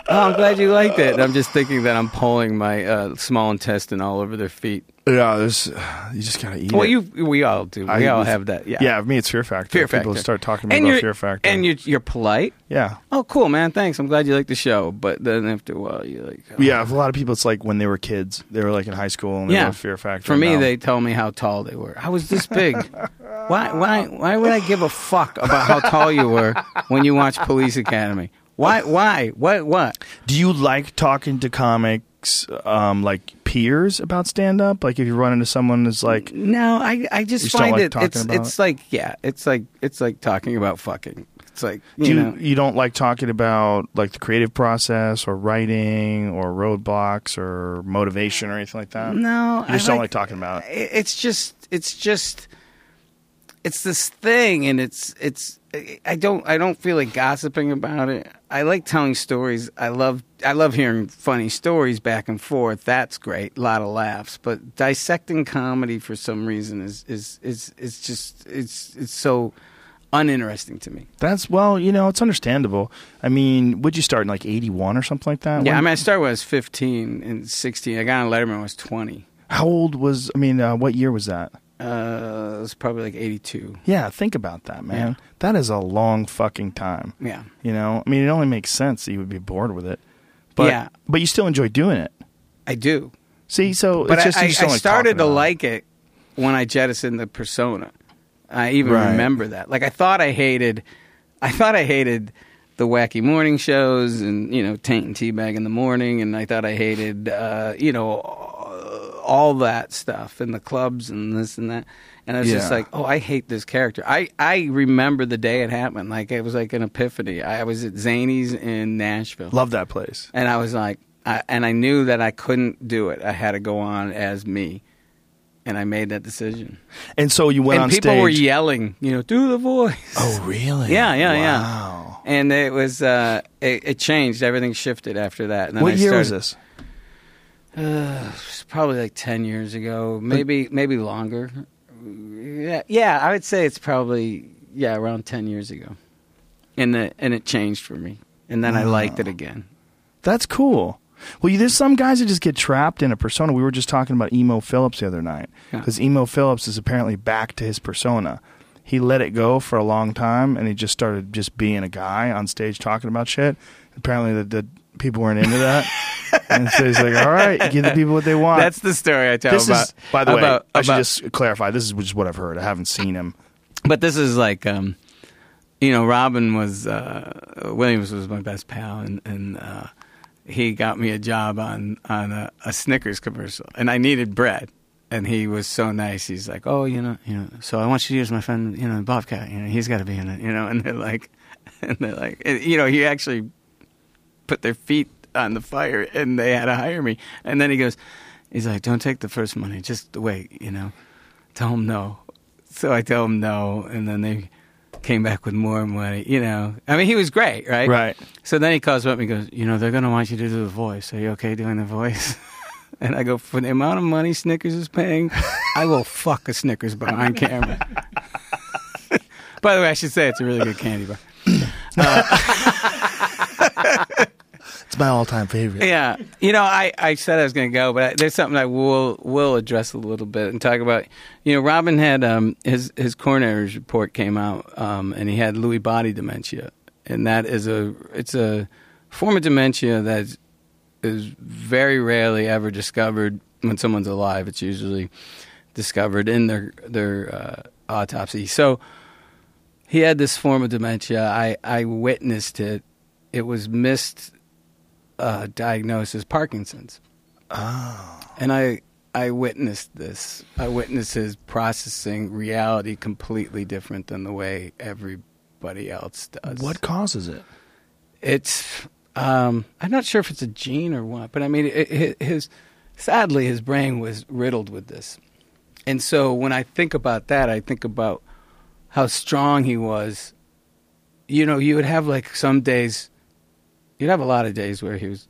Oh, I'm glad you liked it. And I'm just thinking that I'm pulling my uh, small intestine all over their feet. Yeah, there's you just gotta eat Well, it. you we all do. We I- all have that. Yeah. yeah. For me, it's Fear Factor. Fear People Factor. start talking to me and about Fear Factor, And you're you're polite. yeah, Oh, cool, man. Thanks. I'm glad you like the show. But then after a while, you're like, oh. yeah. For a lot of people, it's like when they were kids, they were like in high school and they yeah. Fear Factor. For me, Now- they tell me how tall they were. I was this big. why? Why? Why would I give a fuck about how tall you were when you watch Police Academy? Why? Why? What? What? Do you like talking to comics, um, like peers about stand up? Like if you run into someone that's like, No, I I just You find it. It's it's like yeah, it's like it's like talking about fucking. It's like do you you, know. you don't like talking about like the creative process or writing or roadblocks or motivation or anything like that? No, you just I don't like- like talking about it- it's just it's just it's this thing and it's it's I don't I don't feel like gossiping about it. I like telling stories. I love I love hearing funny stories back and forth. That's great. A lot of laughs. But dissecting comedy for some reason is is is is just it's it's so uninteresting to me. That's well, you know, it's understandable. I mean, would you start in like eighty one or something like that? Yeah, When- I mean I started when I was 15 and 16. I got on Letterman when I was 20. how old was? I mean, uh, what year was that? Uh, it was probably like 82. Yeah, think about that, man. Yeah. That is a long fucking time. Yeah. You know, I mean, it only makes sense that you would be bored with it. But, Yeah. But you still enjoy doing it. I do. See, so but it's just, I, I like started to like it when I jettisoned the persona. I even Right. remember that. Like I thought I hated, I thought I hated the wacky morning shows and you know taint and teabag in the morning, and I thought I hated uh, you know all that stuff and the clubs and this and that. And I was just like, oh, I hate this character. I, I remember the day it happened. Like it was like an epiphany. I was at Zanies in Nashville. Love that place. And I was like, I, and I knew that I couldn't do it. I had to go on as me, and I made that decision. And so you went and on people stage. were yelling, you know, do the voice. Oh, really? Yeah, yeah, yeah. Wow. And it was, uh, it, it changed. Everything shifted after that. And then What I year was this? Uh, it's probably like ten years ago, maybe maybe longer. Yeah, yeah, I would say it's probably yeah around ten years ago, and the, and it changed for me, and then I liked it again. That's cool. Well, you, there's some guys that just get trapped in a persona. We were just talking about Emo Philips the other night Yeah. because Emo Philips is apparently back to his persona. He let it go for a long time, and he just started just being a guy on stage talking about shit. Apparently, the, the people weren't into that, and so he's like, "All right, give the people what they want." That's the story I tell this about. is, by the about, way, I should about- just clarify. This is just what I've heard. I haven't seen him. But this is like, um, you know, Robin was uh, Williams was my best pal, and and uh, he got me a job on on a, a Snickers commercial, and I needed bread, and he was so nice. He's like, oh, you know, you know, so I want you to use my friend, you know, Bobcat. You know, he's got to be in it, you know, and they're like, and they're like, you know, he actually put their feet on the fire, and they had to hire me, and then he goes, he's like, don't take the first money, just wait, you know, tell him no. So I tell him no, and then they came back with more money. You know, I mean, he was great, right? Right. So then he calls me up and he goes, you know, they're gonna want you to do the voice. Are you okay doing the voice? And I go, for the amount of money Snickers is paying, I will fuck a Snickers behind camera. By the way, I should say it's a really good candy bar. Uh, It's my all-time favorite. Yeah, you know, I, I said I was going to go, but I, there's something I will will address a little bit and talk about. You know, Robin had um, his his coroner's report came out, um, and he had Lewy body dementia, and that is a it's a form of dementia that is, is very rarely ever discovered when someone's alive. It's usually discovered in their their uh, autopsy. So he had this form of dementia. I I witnessed it. It was missed uh, diagnosed as Parkinson's. Oh. And I I witnessed this. I witnessed his processing reality completely different than the way everybody else does. What causes it? It's um, I'm not sure if it's a gene or what, but I mean, it, it, his sadly his brain was riddled with this, and so when I think about that, I think about how strong he was. You know, you would have like some days, you'd have a lot of days where he was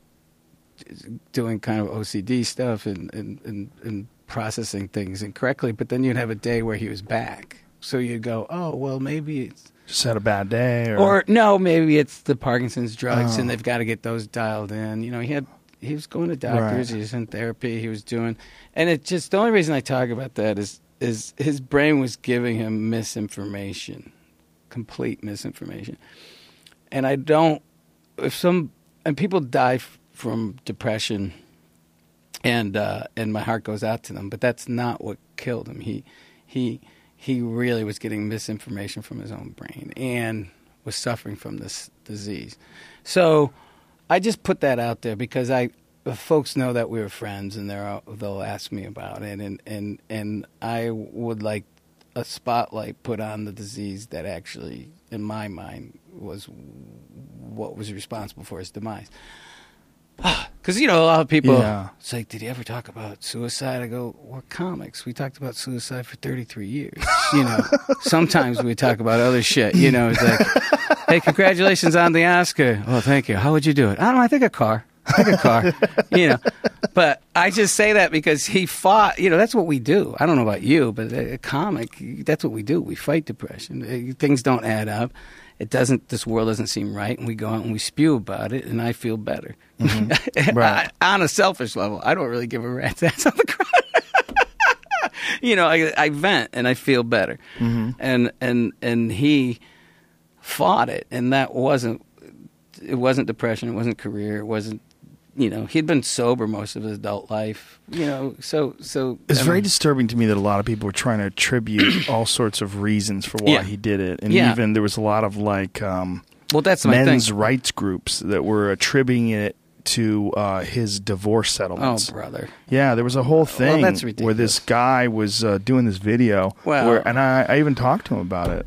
doing kind of OCD stuff and and, and, and processing things incorrectly, but then you'd have a day where he was back. So you'd go, oh well, maybe it's Just had a bad day, or, or no, maybe it's the Parkinson's drugs, Oh. and they've got to get those dialed in. You know, he had he was going to doctors. Right. He was in therapy. He was doing, and it just the only reason I talk about that is is his brain was giving him misinformation, complete misinformation, and I don't. If some and people die f- from depression, and uh, and my heart goes out to them, but that's not what killed him. He he he really was getting misinformation from his own brain and was suffering from this disease. So I just put that out there because I folks know that we were friends and they're they'll ask me about it and and and I would like a spotlight put on the disease that actually in my mind was what was responsible for his demise. Because you know a lot of people Yeah. it's like, did he ever talk about suicide? I go, we're comics. We talked about suicide for 33 years. You know, sometimes we talk about other shit. You know, it's like, hey, congratulations on the Oscar. Oh, thank you. How would you do it? I don't know. I think a car. I think a car. you know, but I just say that because he fought. You know, that's what we do. I don't know about you, but a, comic, that's what we do. We fight depression. Things don't add up. It doesn't. This world doesn't seem right, and we go out and we spew about it, and I feel better. Right. on a selfish level, I don't really give a rat's ass on the crowd. you know, I, I vent and I feel better, Mhm. and and and he fought it, and that wasn't it wasn't depression, it wasn't career, it wasn't you know he'd been sober most of his adult life, you know, so so It's I very mean, disturbing to me that a lot of people were trying to attribute all sorts of reasons for why Yeah. he did it, and Yeah. even there was a lot of like um, Well, that's my men's rights groups that were attributing it to uh, his divorce settlements. Oh, brother. Yeah, there was a whole thing that's where this guy was uh, doing this video, Well- where, and I, I even talked to him about it.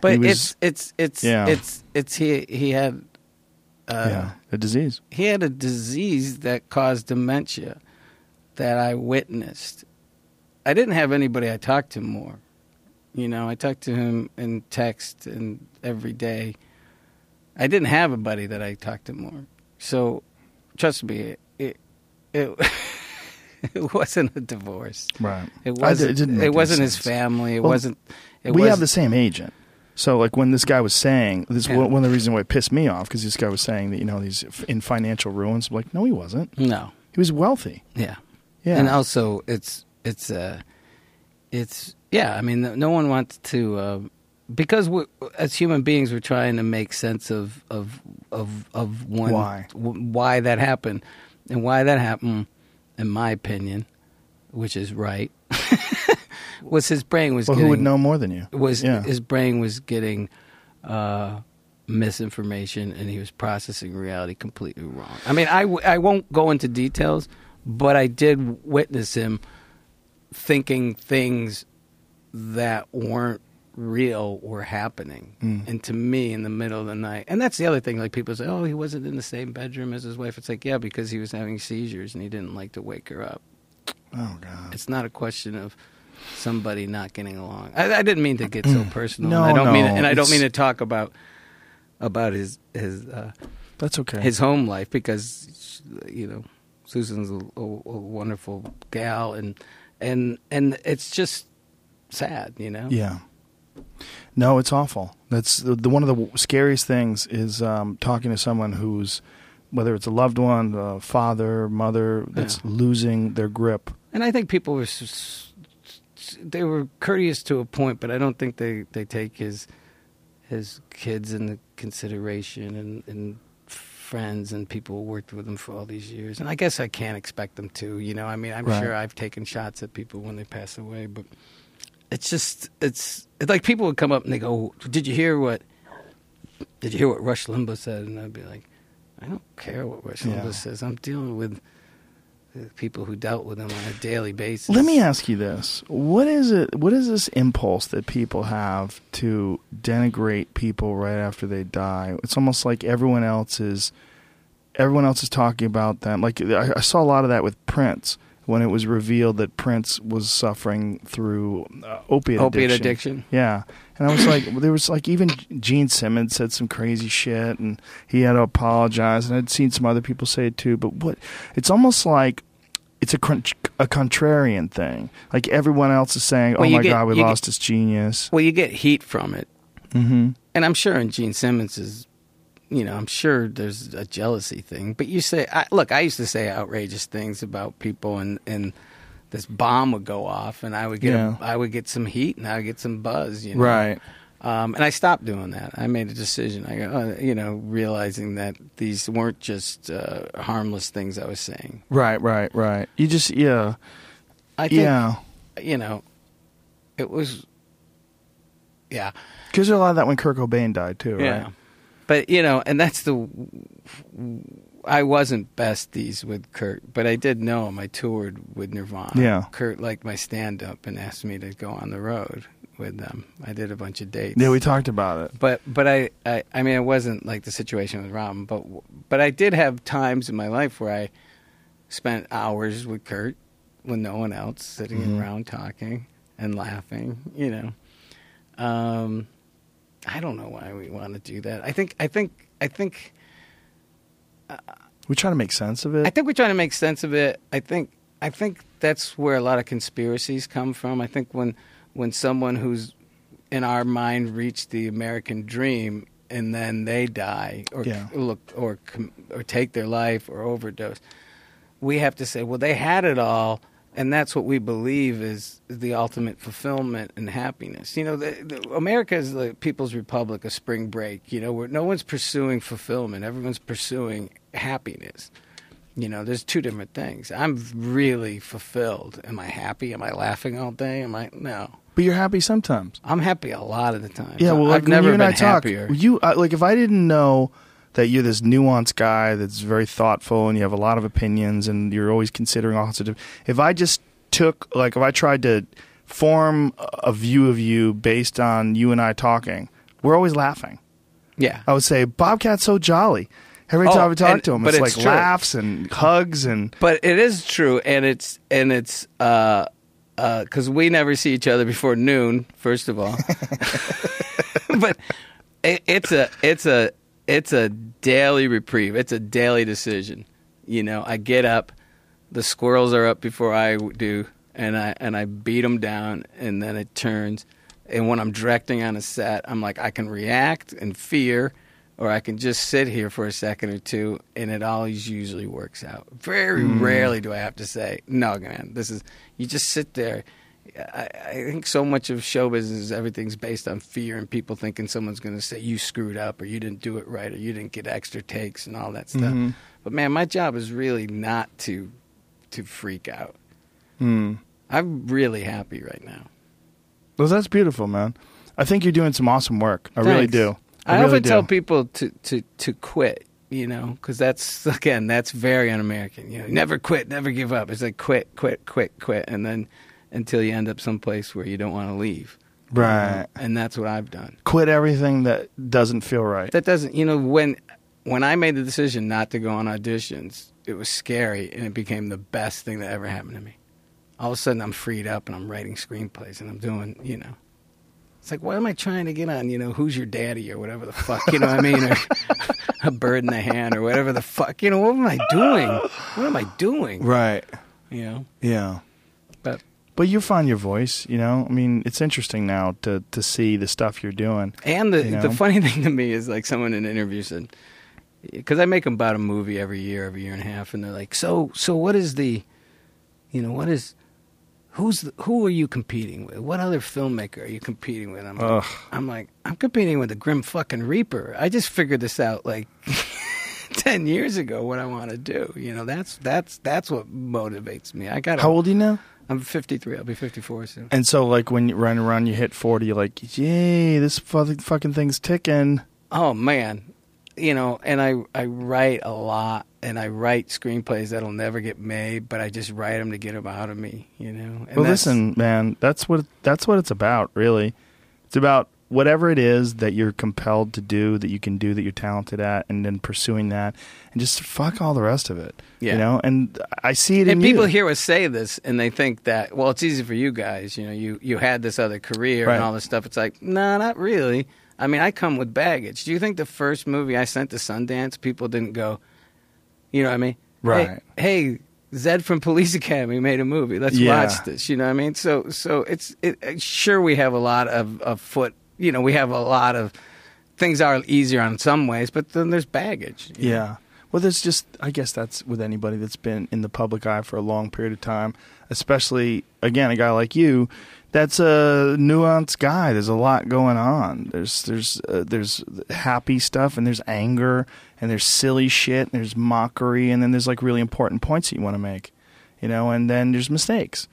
but was- it's it's it's yeah. it's it's he he had uh, yeah, a disease. he had a disease that caused dementia that I witnessed. I didn't have anybody I talked to more. You know, I talked to him in text and every day. I didn't have a buddy that I talked to more. So, trust me, it it, it wasn't a divorce. Right. It wasn't. it didn't it wasn't his family. It Well, wasn't. It we was, have the same agent. So, like when this guy was saying this, Yeah. one of the reasons why it pissed me off because this guy was saying that you know he's in financial ruins. I'm like, no, he wasn't. No, he was wealthy. Yeah. Yeah. And also, it's it's uh, it's yeah. I mean, no- no one wants to uh, because we as human beings we're trying to make sense of of of of one Why? why that happened and why that happened. In my opinion, which is right, was his brain was Well, who would know more than you? was Yeah. his brain was getting uh, misinformation and he was processing reality completely wrong. I mean, I, w- I won't go into details, but I did witness him thinking things that weren't real were happening. Mm. And to me, in the middle of the night, and that's the other thing. Like people say, "Oh, he wasn't in the same bedroom as his wife." It's like, yeah, because he was having seizures and he didn't like to wake her up. Oh God! It's not a question of somebody not getting along. I, I didn't mean to get so personal. No, and I don't mean no, and I don't mean to talk about about his his uh, That's okay. his home life because you know Susan's a, a, a wonderful gal and and and it's just sad, you know. Yeah. No, it's awful. That's the, the one of the scariest things is um, talking to someone who's whether it's a loved one, a father, mother that's losing their grip. And I think people were s- they were courteous to a point, but I don't think they, they take his his kids into consideration and, and friends and people who worked with him for all these years. And I guess I can't expect them to. You know, I mean, I'm Right. sure I've taken shots at people when they pass away, but it's just it's, it's like people would come up and they go, "Did you hear what? Did you hear what Rush Limbaugh said?" And I'd be like, "I don't care what Rush Yeah. Limbaugh says. I'm dealing with." People who dealt with him on a daily basis. Let me ask you this: What is it? What is this impulse that people have to denigrate people right after they die? It's almost like everyone else is, everyone else is talking about them. Like I, I saw a lot of that with Prince when it was revealed that Prince was suffering through uh, opiate Opiate addiction. addiction. Yeah, and I was like, there was like even Gene Simmons said some crazy shit, and he had to apologize, and I'd seen some other people say it too. But what? It's almost like it's a con- a contrarian thing. Like everyone else is saying, "Oh Well, you my get- God, we lost his genius." Well, you get heat from it, Mm-hmm. and I'm sure in Gene Simmons's you know, I'm sure there's a jealousy thing. But you say, I, look, I used to say outrageous things about people, and and this bomb would go off, and I would get Yeah. a, I would get some heat, and I would get some buzz, you know. Right. Um, and I stopped doing that. I made a decision. I, go, uh, you know, realizing that these weren't just uh, harmless things I was saying. Right, right, right. You just yeah. I think, yeah. you know, it was, yeah. Because there's a lot of that when Kurt Cobain died too, right? But you know, and that's the I wasn't besties with Kurt, but I did know him. I toured with Nirvana. Yeah. Kurt liked my stand up and asked me to go on the road with them. I did a bunch of dates. Yeah, we talked about it. But but I, I I mean it wasn't like the situation with Robin, but but I did have times in my life where I spent hours with Kurt with no one else, sitting Mhm. around talking and laughing. You know, um, I don't know why we want to do that. I think I think I think uh, We try to make sense of it. I think we're trying to make sense of it. I think I think that's where a lot of conspiracies come from. I think when when someone who's in our mind reached the American dream and then they die or Yeah. look or or take their life or overdose, we have to say, well, they had it all, and that's what we believe is the ultimate fulfillment and happiness. You know, the, the, America is the people's republic, a spring break. You know, where no one's pursuing fulfillment; everyone's pursuing happiness. You know, there's two different things. I'm really fulfilled. Am I happy? Am I laughing all day? Am I no? But you're happy sometimes. I'm happy a lot of the time. Yeah, well, I've never you and been I talk, happier. you like if I didn't know that you're this nuanced guy that's very thoughtful and you have a lot of opinions and you're always considering all sorts of. If I just took like if I tried to form a- view of you based on you and I talking, we're always laughing. Yeah. I would say Bobcat's so jolly. Every Oh, time we talk and- to him, but it's, it's like true. laughs and hugs and But it is true, and it's and it's uh because we never see each other before noon. First of all, but it, it's a it's a it's a daily reprieve. It's a daily decision. You know, I get up, the squirrels are up before I do, and I and I beat them down, and then it turns. And when I'm directing on a set, I'm like, I can react and fear, or I can just sit here for a second or two, and it always usually works out. Very Mm. rarely do I have to say, no, man, this is, you just sit there. I, I think so much of show business, is everything's based on fear and people thinking someone's going to say you screwed up or you didn't do it right or you didn't get extra takes and all that stuff. Mhm. But man, my job is really not to to freak out. Hmm. I'm really happy right now. Well, that's beautiful, man. I think you're doing some awesome work. I really Thanks. do. I, really often do. tell people to, to, to quit, you know, because that's, again, that's very un American. You know, never quit, never give up. It's like quit, quit, quit, quit. And then until you end up someplace where you don't want to leave. Um, right. know? And that's what I've done. quit everything that doesn't feel right. That doesn't, you know, when when I made the decision not to go on auditions, it was scary and it became the best thing that ever happened to me. All of a sudden, I'm freed up and I'm writing screenplays and I'm doing, you know. It's like, what am I trying to get on? You know, who's your daddy or whatever the fuck, you know what I mean? Or a bird in the hand or whatever the fuck. You know, what am I doing? What am I doing? Right. You know? Yeah. But you find your voice, you know? I mean, it's interesting now to to see the stuff you're doing. And the you know? the funny thing to me is like someone in an interview said, because I make them about a movie every year, every year and a half, and they're like, so so what is the, you know, what is, who's the, who are you competing with? What other filmmaker are you competing with? I'm like, Ugh. I'm like, I'm competing with the Grim fucking Reaper. I just figured this out like. 10 years ago what I want to do you know that's that's that's what motivates me I got How old are you now? I'm 53 I'll be 54 soon And so, like, when you run around, you hit 40, you're like, yay, this fucking thing's ticking. Oh man, you know, and I I write a lot, and I write screenplays that'll never get made, but I just write them to get them out of me, you know. And well, listen, man, that's what that's what it's about, really. It's about whatever it is that you're compelled to do, that you can do, that you're talented at, and then pursuing that, and just fuck all the rest of it. Yeah. You know, and I see it in And people you. hear us say this, and they think that well, it's easy for you guys, you know, you you had this other career Right. and all this stuff. It's like, no, not really. I mean, I come with baggage. Do you think the first movie I sent to Sundance, people didn't go, you know what I mean? Right. Hey, hey Zed from Police Academy made a movie. Let's Yeah. watch this. You know what I mean? So, so it's it, sure we have a lot of, of foot. You know, we have a lot of things are easier on some ways, but then there's baggage. you know? Yeah. Well, there's just, I guess that's with anybody that's been in the public eye for a long period of time, especially, again, a guy like you. That's a nuanced guy. There's a lot going on. There's there's uh, there's happy stuff and there's anger and there's silly shit and there's mockery and then there's like really important points that you want to make, you know. And then there's mistakes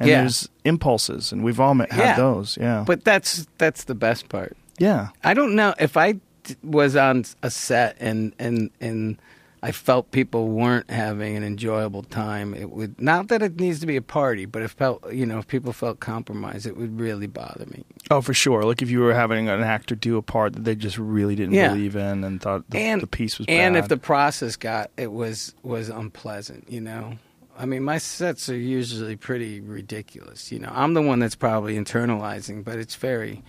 and Yeah. there's impulses and we've all had Yeah. those. Yeah. But that's that's the best part. yeah. I don't know if I d- was on a set and and and I felt people weren't having an enjoyable time. It would not that it needs to be a party, but if felt you know if people felt compromised, it would really bother me. Oh, for sure. Like if you were having an actor do a part that they just really didn't Yeah. believe in and thought the, and the piece was and bad. if the process got it was was unpleasant, you know. I mean, my sets are usually pretty ridiculous. You know, I'm the one that's probably internalizing, but it's very,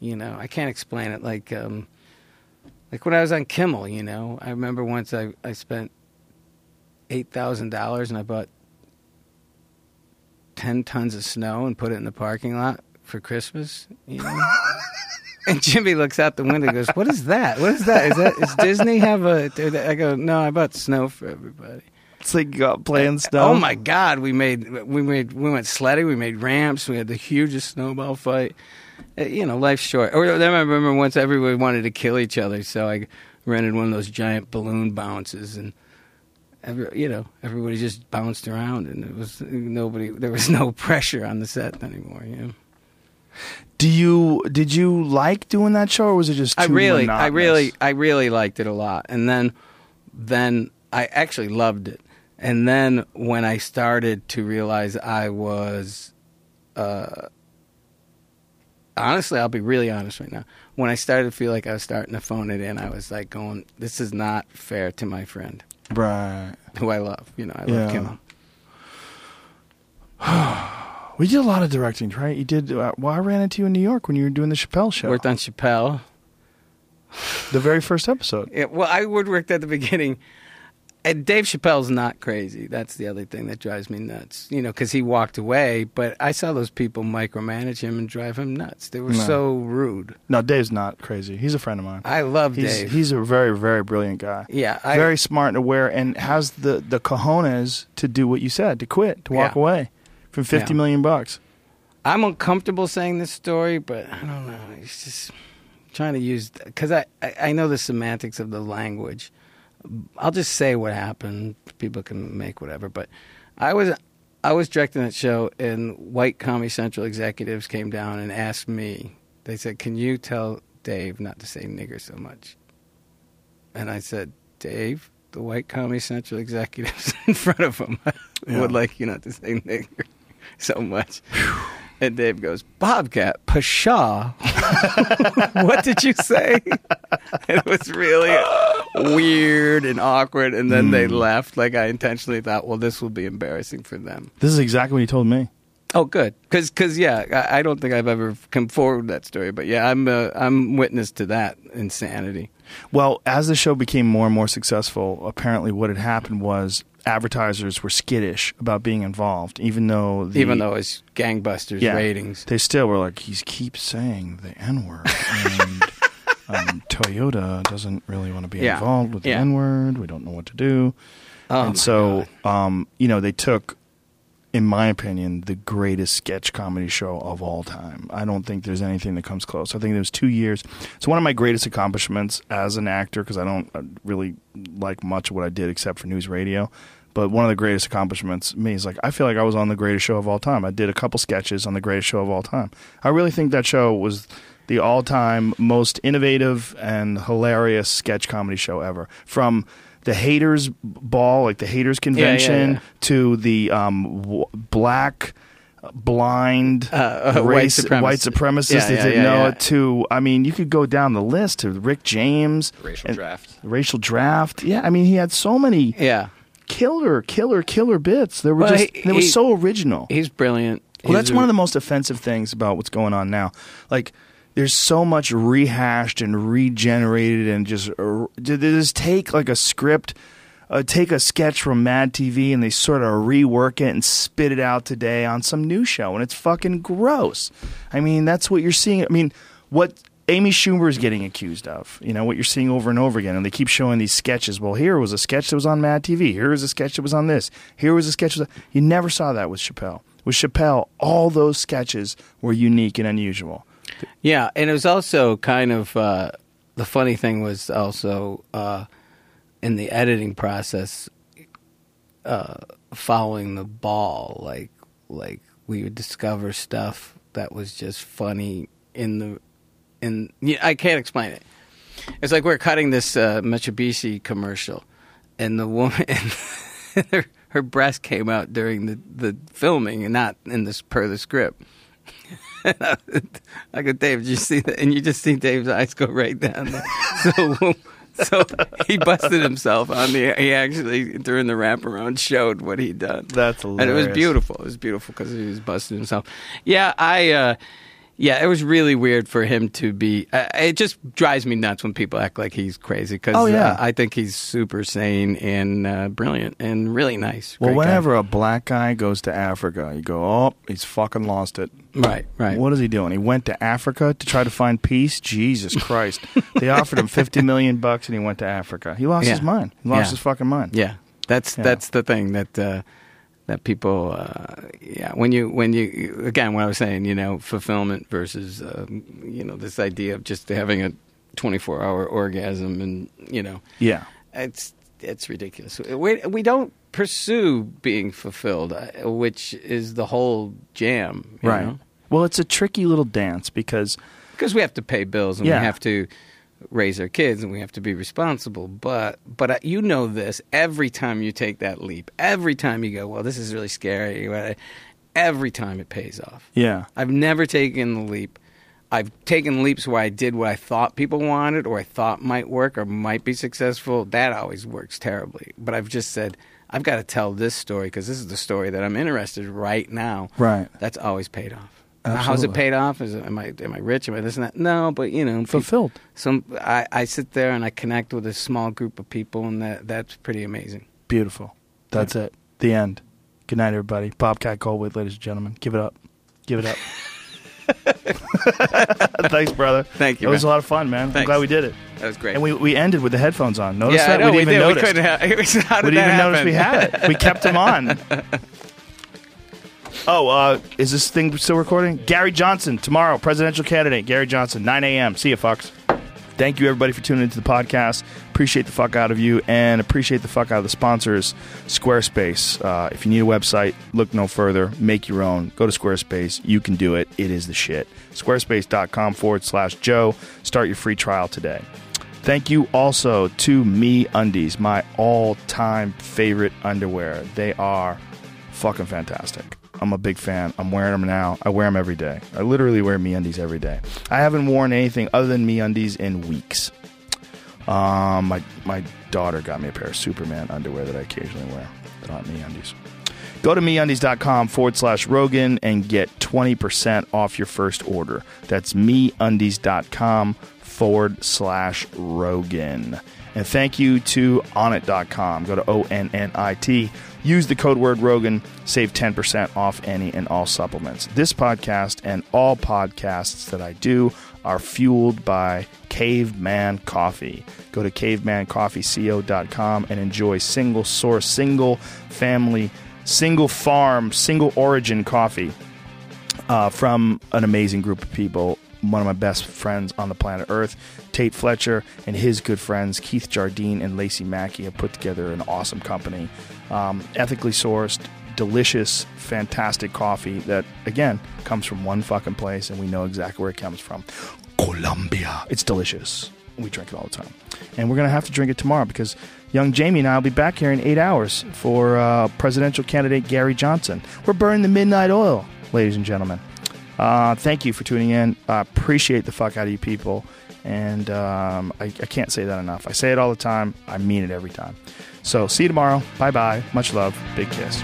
you know, I can't explain it. Like, um, like when I was on Kimmel, you know, I remember once I I spent eight thousand dollars and I bought ten tons of snow and put it in the parking lot for Christmas. You know. And Jimmy looks out the window and goes, "What is that? What is that? Is that is Disney have a?" I go, "No, I bought snow for everybody." It's like you got playing stuff. Oh my God, we made we made we went sledding, we made ramps, we had the hugest snowball fight. Uh, You know, life's short. Or then I remember once everybody wanted to kill each other, so I rented one of those giant balloon bounces and. Every, you know, everybody just bounced around, and it was nobody. There was no pressure on the set anymore. You know. Do you did you like doing that show or was it just too I really, I really, I really liked it a lot. And then, then I actually loved it. And then when I started to realize I was, uh, honestly, I'll be really honest right now. When I started to feel like I was starting to phone it in, I was like going, "This is not fair to my friend, right who I love." You know, I love Yeah. Kimmel. We did a lot of directing, right? You did. Uh, well, I ran into you in New York when you were doing the Chappelle show. Worked on Chappelle. the very first episode. Yeah, well, I woodworked at the beginning. And Dave Chappelle's not crazy. That's the other thing that drives me nuts. You know, because he walked away, but I saw those people micromanage him and drive him nuts. They were No. so rude. No, Dave's not crazy. He's a friend of mine. I love he's, Dave. He's a very, very brilliant guy. Yeah, I- very smart and aware, and has the the cojones to do what you said, to quit, to walk Yeah. away from fifty Yeah. million bucks. I'm uncomfortable saying this story, but I don't know. It's just trying to use because I, I I know the semantics of the language. I'll just say what happened. People can make whatever. But I was I was directing that show, and white Comedy Central executives came down and asked me. They said, "Can you tell Dave not to say nigger so much?" And I said, "Dave." The white Comedy Central executives in front of him Yeah. would like you not to say nigger so much. And Dave goes, Bobcat, Pshaw. what did you say? it was really weird and awkward. And then they left. Like I intentionally thought, well, this will be embarrassing for them. This is exactly what he told me. Oh, good. Because, cause, yeah, I, I don't think I've ever come forward with that story. But yeah, I'm, uh, I'm witness to that insanity. Well, as the show became more and more successful, apparently what had happened was advertisers were skittish about being involved, even though the, Even though it's gangbusters yeah, ratings. they still were like, he keeps saying the N word, and um, Toyota doesn't really want to be Yeah. involved with the Yeah. N word. We don't know what to do, Oh, and so um, you know they took. In my opinion, the greatest sketch comedy show of all time. I don't think there's anything that comes close. I think it was two years. It's one of my greatest accomplishments as an actor because I don't uh, really like much of what I did except for news radio. But one of the greatest accomplishments me is like I feel like I was on the greatest show of all time. I did a couple sketches on the greatest show of all time. I really think that show was the all-time most innovative and hilarious sketch comedy show ever. From the haters ball, like the haters convention, yeah. to the um, w- black blind Uh, uh, white race supremacist. white supremacists Yeah, that yeah, didn't yeah, know yeah. it to I mean you could go down the list to Rick James Racial and- draft. racial draft yeah I mean he had so many Yeah. Killer killer killer bits they were Well, just he- they were he- so original He's brilliant. well, He's that's a- one of the most offensive things about what's going on now. Like, there's so much rehashed and regenerated, and just uh, they just take like a script, uh, take a sketch from Mad TV, and they sort of rework it and spit it out today on some new show, and it's fucking gross. I mean, that's what you're seeing. I mean, what Amy Schumer is getting accused of. You know what you're seeing over and over again, and they keep showing these sketches. Well, here was a sketch that was on Mad TV. Here was a sketch that was on this. Here was a sketch. That you never saw that with Chappelle. With Chappelle, all those sketches were unique and unusual. Yeah, and it was also kind of uh, the funny thing was also uh, in the editing process, uh, following the ball. Like like we would discover stuff that was just funny in the in. Yeah, I can't explain it. It's like we're cutting this uh, Mitsubishi commercial, and the woman. her, her breast came out during the, the filming and not in this per the script. I go, Dave, did you see that? And you just see Dave's eyes go right down. So, so he busted himself on the. He actually during the wraparound showed what he'd done. That's and it was beautiful. It was beautiful because he was busting himself. Yeah, I. Uh, yeah, it was really weird for him to be. Uh, it just drives me nuts when people act like he's crazy because Oh, yeah. uh, I think he's super sane and uh, brilliant and really nice. Well, Great guy. whenever a black guy goes to Africa, you go, oh, he's fucking lost it. Right, right. What is he doing? He went to Africa to try to find peace. Jesus Christ! they offered him fifty million bucks, and he went to Africa. He lost Yeah. his mind. He lost Yeah. his fucking mind. Yeah, that's that's the thing that uh, that people. Uh, yeah, when you when you again, what I was saying, you know, fulfillment versus um, you know this idea of just having a twenty four hour orgasm, and you know, Yeah. it's it's ridiculous. We we don't pursue being fulfilled, uh, which is the whole jam, you right. know? Well, it's a tricky little dance because because we have to pay bills and Yeah. we have to raise our kids and we have to be responsible. But but you know this every time you take that leap every time you go well this is really scary every time it pays off. Yeah, i've never taken the leap. I've taken leaps where i did what i thought people wanted or i thought might work or might be successful. That always works terribly. But i've just said i've got to tell this story because this is the story that i'm interested in right now. Right. that's always paid off now, how's it paid off? Is it, am I am I rich? Am I this and that? No, but you know, Fulfilled. Some I, I sit there and I connect with a small group of people, and that that's pretty amazing. Beautiful. That's it. The end. Good night, everybody. Bobcat Goldthwait, ladies and gentlemen. Give it up. Give it up. Thanks, brother. Thank you, It was a lot of fun, man. I'm glad we did it. That was great. And we, we ended with the headphones on. Notice yeah, that? Know, we we, didn't did. even We notice. couldn't. Have, it was, we did didn't even notice we had it. We kept them on. Oh, uh, is this thing still recording? Gary Johnson tomorrow, presidential candidate. Gary Johnson, 9 a.m. See you, fucks. Thank you, everybody, for tuning into the podcast. Appreciate the fuck out of you and appreciate the fuck out of the sponsors, Squarespace. Uh, if you need a website, look no further. Make your own. Go to Squarespace. You can do it. It is the shit. Squarespace.com forward slash Joe. Start your free trial today. Thank you also to Me Undies, my all time favorite underwear. They are fucking fantastic. I'm a big fan. I'm wearing them now. I wear them every day. I literally wear Me Undies every day. I haven't worn anything other than Me Undies in weeks. Um, my my daughter got me a pair of Superman underwear that I occasionally wear. They're not Me Undies. Go to meundies.com forward slash Rogan and get 20% off your first order. That's meundies.com forward slash Rogan. And thank you to onnit.com. Go to O N N I T. Use the code word Rogan. Save 10% off any and all supplements. This podcast and all podcasts that I do are fueled by Caveman Coffee. Go to cavemancoffeeco.com and enjoy single source, single family, single farm, single origin coffee uh, from an amazing group of people. One of my best friends on the planet Earth, Tate Fletcher, and his good friends, Keith Jardine and Lacey Mackey, have put together an awesome company. Um, ethically sourced, delicious, fantastic coffee that, again, comes from one fucking place, and we know exactly where it comes from Colombia. It's delicious. We drink it all the time. And we're going to have to drink it tomorrow because young Jamie and I will be back here in eight hours for uh, presidential candidate Gary Johnson. We're burning the midnight oil, ladies and gentlemen. Uh, thank you for tuning in. I appreciate the fuck out of you people. And um, I, I can't say that enough. I say it all the time. I mean it every time. So see you tomorrow. Bye bye. Much love. Big kiss.